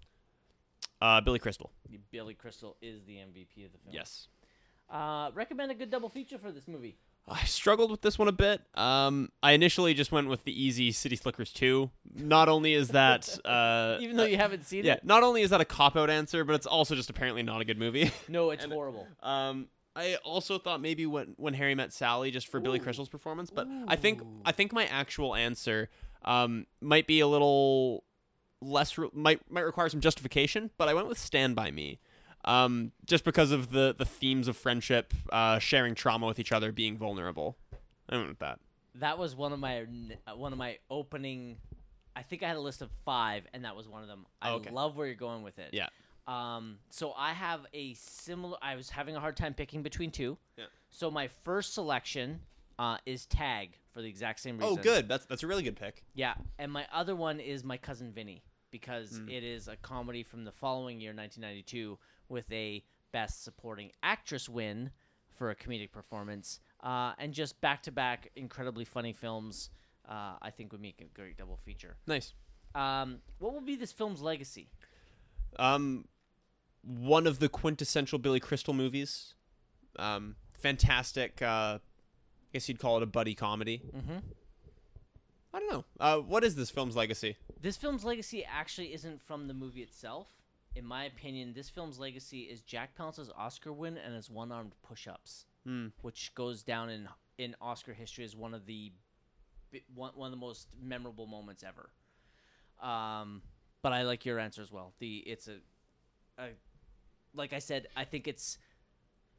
Uh, Billy Crystal. Billy Crystal is the MVP of the film. Yes. Uh, recommend a good double feature for this movie. I struggled with this one a bit. Um, I initially just went with the easy City Slickers 2. Not only is that [LAUGHS] uh, Even though you haven't seen it. yeah, it. not only is that a cop out answer, but it's also just apparently not a good movie. [LAUGHS] No, it's And- horrible. Um, I also thought maybe when when Harry met Sally just for Billy Crystal's performance, but I think I think my actual answer um might be a little less re- might might require some justification, but I went with Stand by Me. Um, just because of the the themes of friendship, uh, sharing trauma with each other, being vulnerable. I went with that. That was one of my uh, one of my opening. I think I had a list of five, and that was one of them. I Okay. love where you're going with it. Yeah. Um. So I have a similar. I was having a hard time picking between two. Yeah. So my first selection uh, is Tag for the exact same reason. Oh, good. That's that's a really good pick. Yeah, and my other one is My Cousin Vinny because Mm. it is a comedy from the following year, 1992, with a Best Supporting Actress win for a comedic performance, uh, and just back-to-back incredibly funny films. Uh, I think would make a great double feature. Nice. Um, what will be this film's legacy? Um, one of the quintessential Billy Crystal movies. Um, fantastic. Uh, I guess you'd call it a buddy comedy. Mm-hmm. I don't know. Uh, what is this film's legacy? This film's legacy actually isn't from the movie itself. In my opinion, this film's legacy is Jack Palance's Oscar win and his one-armed push-ups. Hmm. which goes down in in Oscar history as one of the one, one of the most memorable moments ever. Um, but I like your answer as well. The it's a, a like I said, I think it's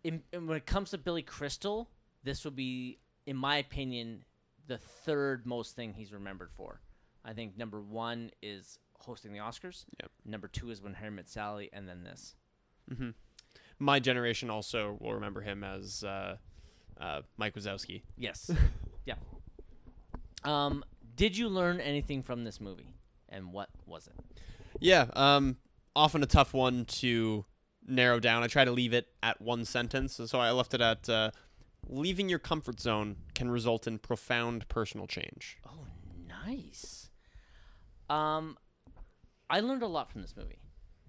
in, in- when it comes to Billy Crystal, this would be, in my opinion, the third most thing he's remembered for. I think number one is hosting the Oscars. Yep. Number two is When Harry Met Sally, and then this. hmm My generation also will remember him as uh, uh, Mike Wazowski. Yes. [LAUGHS] yeah. Um, did you learn anything from this movie, and what was it? Yeah, um, often a tough one to narrow down. I try to leave it at one sentence, so I left it at uh, leaving your comfort zone can result in profound personal change. Oh, nice. Um, I learned a lot from this movie.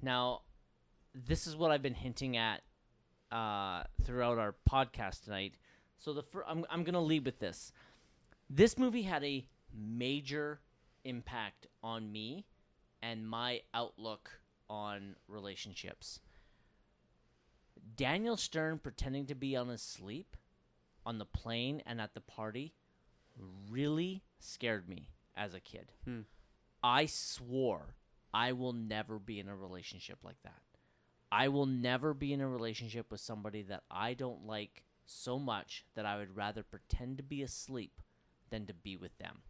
Now, this is what I've been hinting at uh, throughout our podcast tonight. So the fir- I'm I'm gonna lead with this. This movie had a major impact on me and my outlook on relationships. Daniel Stern pretending to be on his sleep on the plane and at the party really scared me as a kid. Hmm. I swore I will never be in a relationship like that. I will never be in a relationship with somebody that I don't like so much that I would rather pretend to be asleep than to be with them.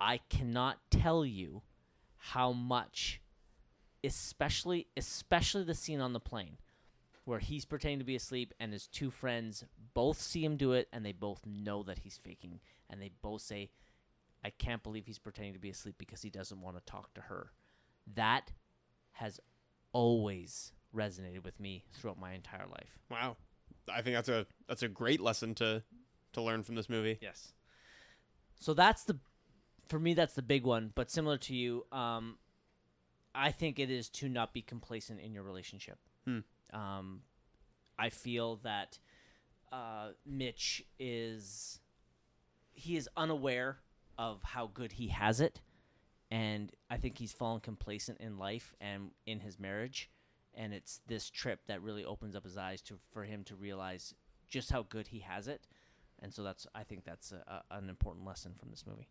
I cannot tell you how much especially especially the scene on the plane where he's pretending to be asleep and his two friends both see him do it and they both know that he's faking and they both say I can't believe he's pretending to be asleep because he doesn't want to talk to her. That has always resonated with me throughout my entire life. Wow, I think that's a that's a great lesson to to learn from this movie. Yes. So that's the, for me, that's the big one. But similar to you, um, I think it is to not be complacent in your relationship. Hmm. Um, I feel that uh, Mitch is, he is unaware of how good he has it, and I think he's fallen complacent in life and in his marriage. And it's this trip that really opens up his eyes to for him to realize just how good he has it and so that's I think that's a, a, an important lesson from this movie.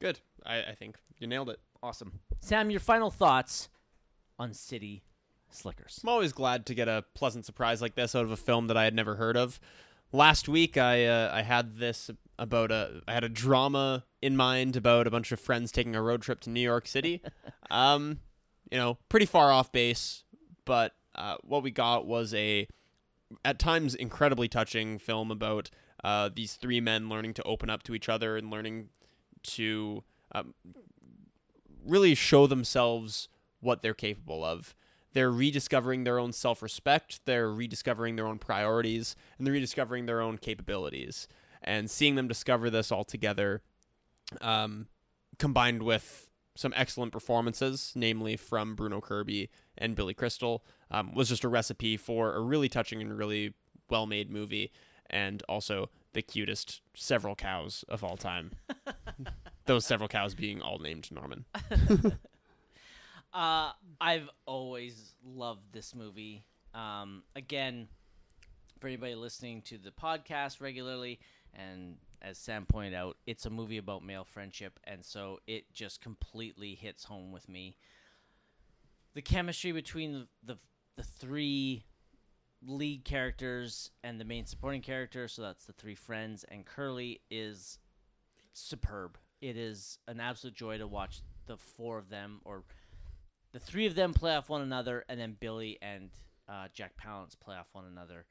Good, I, I think you nailed it. Awesome, Sam. Your final thoughts on City Slickers? I'm always glad to get a pleasant surprise like this out of a film that I had never heard of. Last week, I uh, I had this about a I had a drama in mind about a bunch of friends taking a road trip to New York City. [LAUGHS] um, you know, pretty far off base, but uh, what we got was a at times incredibly touching film about uh, these three men learning to open up to each other and learning to um, really show themselves what they're capable of. They're rediscovering their own self respect, they're rediscovering their own priorities, and they're rediscovering their own capabilities. And seeing them discover this all together, um, combined with some excellent performances, namely from Bruno Kirby and Billy Crystal, um, was just a recipe for a really touching and really well made movie. And also the cutest several cows of all time. [LAUGHS] Those several cows being all named Norman. [LAUGHS] Uh, I've always loved this movie. Um, again, for anybody listening to the podcast regularly, and as Sam pointed out, it's a movie about male friendship, and so it just completely hits home with me. The chemistry between the the, the three lead characters and the main supporting character, so that's the three friends and Curly, is superb. It is an absolute joy to watch the four of them or the three of them play off one another, and then Billy and uh, Jack Palance play off one another.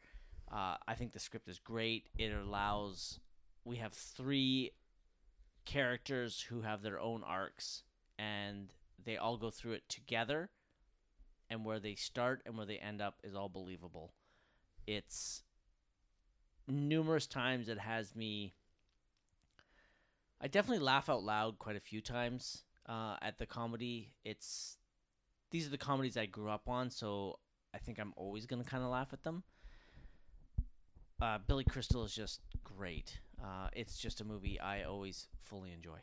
Uh, I think the script is great. It allows we have three characters who have their own arcs, and they all go through it together. And where they start and where they end up is all believable. It's numerous times it has me. I definitely laugh out loud quite a few times uh, at the comedy. It's these are the comedies I grew up on, so I think I'm always gonna kind of laugh at them. Uh, Billy Crystal is just great. Uh, it's just a movie I always fully enjoy.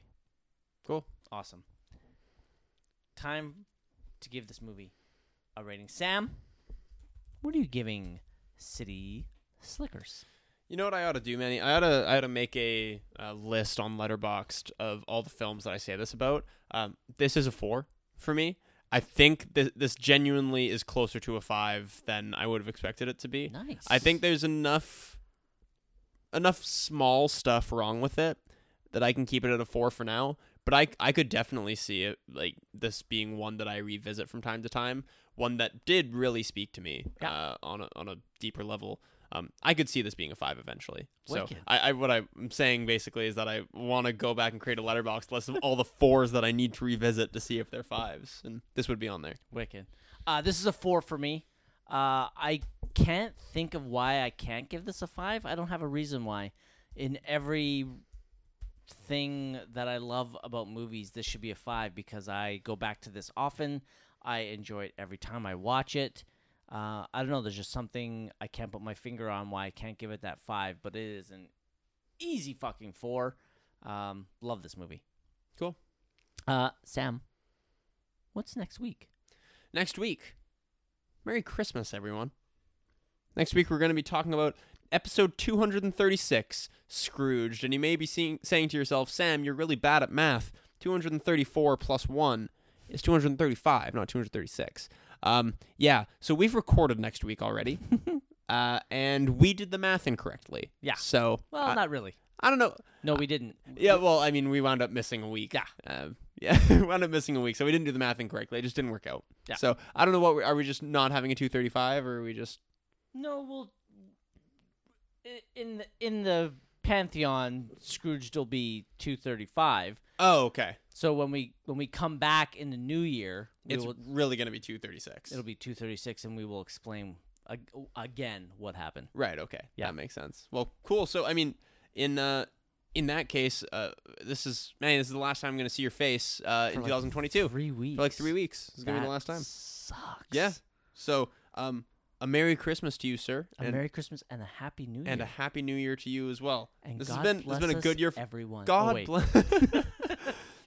Cool. Awesome. Time to give this movie a rating. Sam, what are you giving City Slickers? You know what I ought to do, Manny? I ought to I ought to make a, uh list on Letterboxd of all the films that I say this about. Um, this is a four for me. I think th- this genuinely is closer to a five than I would have expected it to be. Nice. I think there's enough enough small stuff wrong with it that I can keep it at a four for now. but I I could definitely see it like this being one that I revisit from time to time. One that did really speak to me Yeah. uh, on a on a deeper level. Um, I could see this being a five eventually. So I, I what I'm saying basically is that I want to go back and create a Letterboxd list of all the fours that I need to revisit to see if they're fives, and this would be on there. Wicked. Uh, this is a four for me. Uh, I can't think of why I can't give this a five. I don't have a reason why. In every thing that I love about movies, this should be a five because I go back to this often. I enjoy it every time I watch it. Uh, I don't know. There's just something I can't put my finger on why I can't give it that five, but it is an easy fucking four. Um, love this movie. Cool. Uh, Sam, what's next week? next week. Merry Christmas, everyone. Next week, we're going to be talking about episode 236, Scrooged. And you may be seeing, saying to yourself, Sam, you're really bad at math. 234 plus 1 is 235, not 236. Um, yeah, so we've recorded next week already. [LAUGHS] uh, and we did the math incorrectly. Yeah. So, Well, I, not really. I don't know. No, we didn't. Yeah, well, I mean, we wound up missing a week. Yeah. Uh, yeah, [LAUGHS] we wound up missing a week, so we didn't do the math incorrectly. It just didn't work out. Yeah. So I don't know what we, are we just not having a 235 or are we just No, well, in the, in the pantheon, Scrooge will be two thirty five. Oh, okay. So when we when we come back in the new year, It's will, really going to be 236. it'll be two thirty six, and we will explain ag- again what happened. right, okay. Yeah. That makes sense. Well, cool. So I mean, in uh in that case, uh this is man, this is the last time I'm going to see your face uh in For like 2022. Three weeks. For like 3 weeks. This is going to be the last time. Sucks. Yeah. So, um a Merry Christmas to you, sir. A and, Merry Christmas and a Happy New Year. and a happy new year to you as well. And this God has been bless has been a good year. everyone. Oh, God wait. bless. [LAUGHS] [LAUGHS]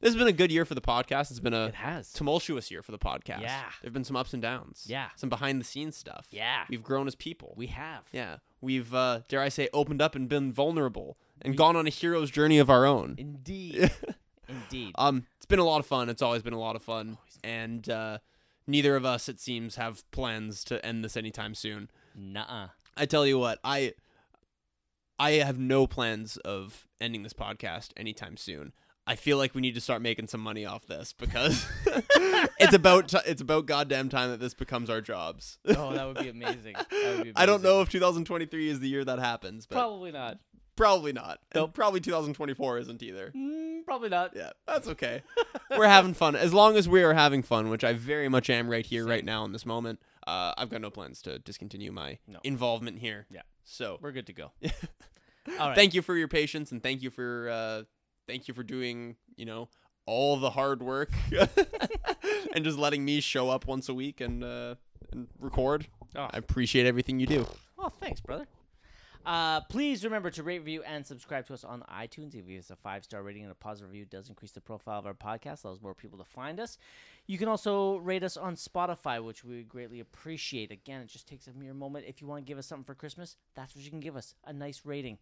this has been a good year for the podcast. It's been a It has. tumultuous year for the podcast. Yeah. There've been some ups and downs. Yeah. Some behind the scenes stuff. Yeah. We've grown as people. We have. yeah. We've uh dare I say opened up and been vulnerable and gone on a hero's journey of our own. Indeed. [LAUGHS] Indeed. um it's been a lot of fun. It's always been a lot of fun. And uh neither of us it seems have plans to end this anytime soon. Nuh-uh. I tell you what, I I have no plans of ending this podcast anytime soon. I feel like we need to start making some money off this because [LAUGHS] it's about ti it's about goddamn time that this becomes our jobs. Oh, that would be amazing. That would be [LAUGHS] I don't know if 2023 is the year that happens, but Probably not. probably not. And Nope. probably 2024 isn't either. Mm, probably not. Yeah, that's okay. [LAUGHS] We're having fun. As long as we are having fun, which I very much am right here, right now in this moment, uh, I've got no plans to discontinue my No. involvement here. Yeah. So We're good to go. All right. thank you for your patience and thank you for uh thank you for doing you know all the hard work [LAUGHS] and just letting me show up once a week and uh and record Oh. i appreciate everything you do Oh, thanks, brother. Uh, please remember to rate, review, and subscribe to us on iTunes. If you give us a five star rating and a positive review, does increase the profile of our podcast, allows more people to find us. You can also rate us on Spotify, which we greatly appreciate. Again, it just takes a mere moment. If you want to give us something for Christmas, that's what you can give us a nice rating.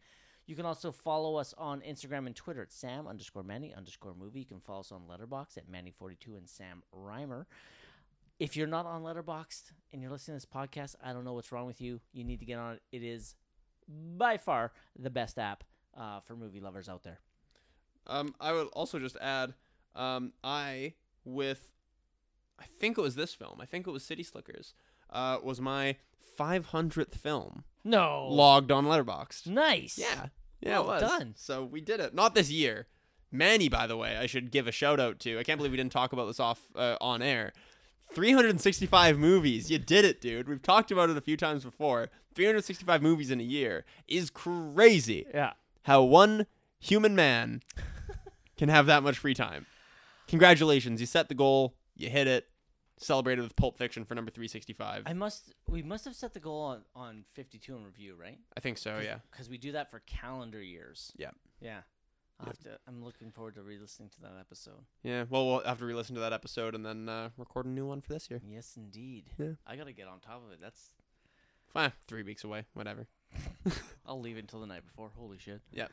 You can also follow us on Instagram and Twitter at Sam underscore Manny underscore movie. You can follow us on Letterboxd at Manny42 and Sam Reimer. If you're not on Letterboxd and you're listening to this podcast, I don't know what's wrong with you. You need to get on it. It is by far the best app uh, for movie lovers out there. um i would also just add um i with i think it was this film i think it was city slickers uh was my 500th film No. logged on letterboxd nice. Yeah. Yeah, Well it was. done. So we did it. Not this year. Manny, by the way, I should give a shout out to. I can't believe we didn't talk about this off uh, on air. 365 movies. You did it, dude. We've talked about it a few times before. 365 movies in a year is crazy. Yeah. How one human man [LAUGHS] can have that much free time. Congratulations. You set the goal. You hit it. Celebrated with Pulp Fiction for number 365. I must. We must have set the goal on on 52 in review, right? I think so, yeah. Because we do that for calendar years. Yeah. Yeah. I'll have to, I'm looking forward to re-listening to that episode. Yeah, well, we'll have to re-listen to that episode and then uh, record a new one for this year. Yes, indeed. Yeah. I gotta get on top of it. That's. Fine, three weeks away, whatever. [LAUGHS] I'll leave it until the night before. Holy shit. Yep.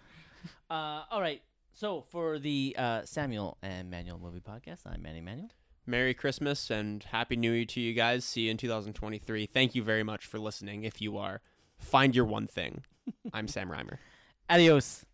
Uh, all right. So for the uh, Samuel and Manuel Movie Podcast, I'm Manny Manuel. Merry Christmas and Happy New Year to you guys. See you in 2023. Thank you very much for listening. If you are, find your one thing. [LAUGHS] I'm Sam Reimer. Adios.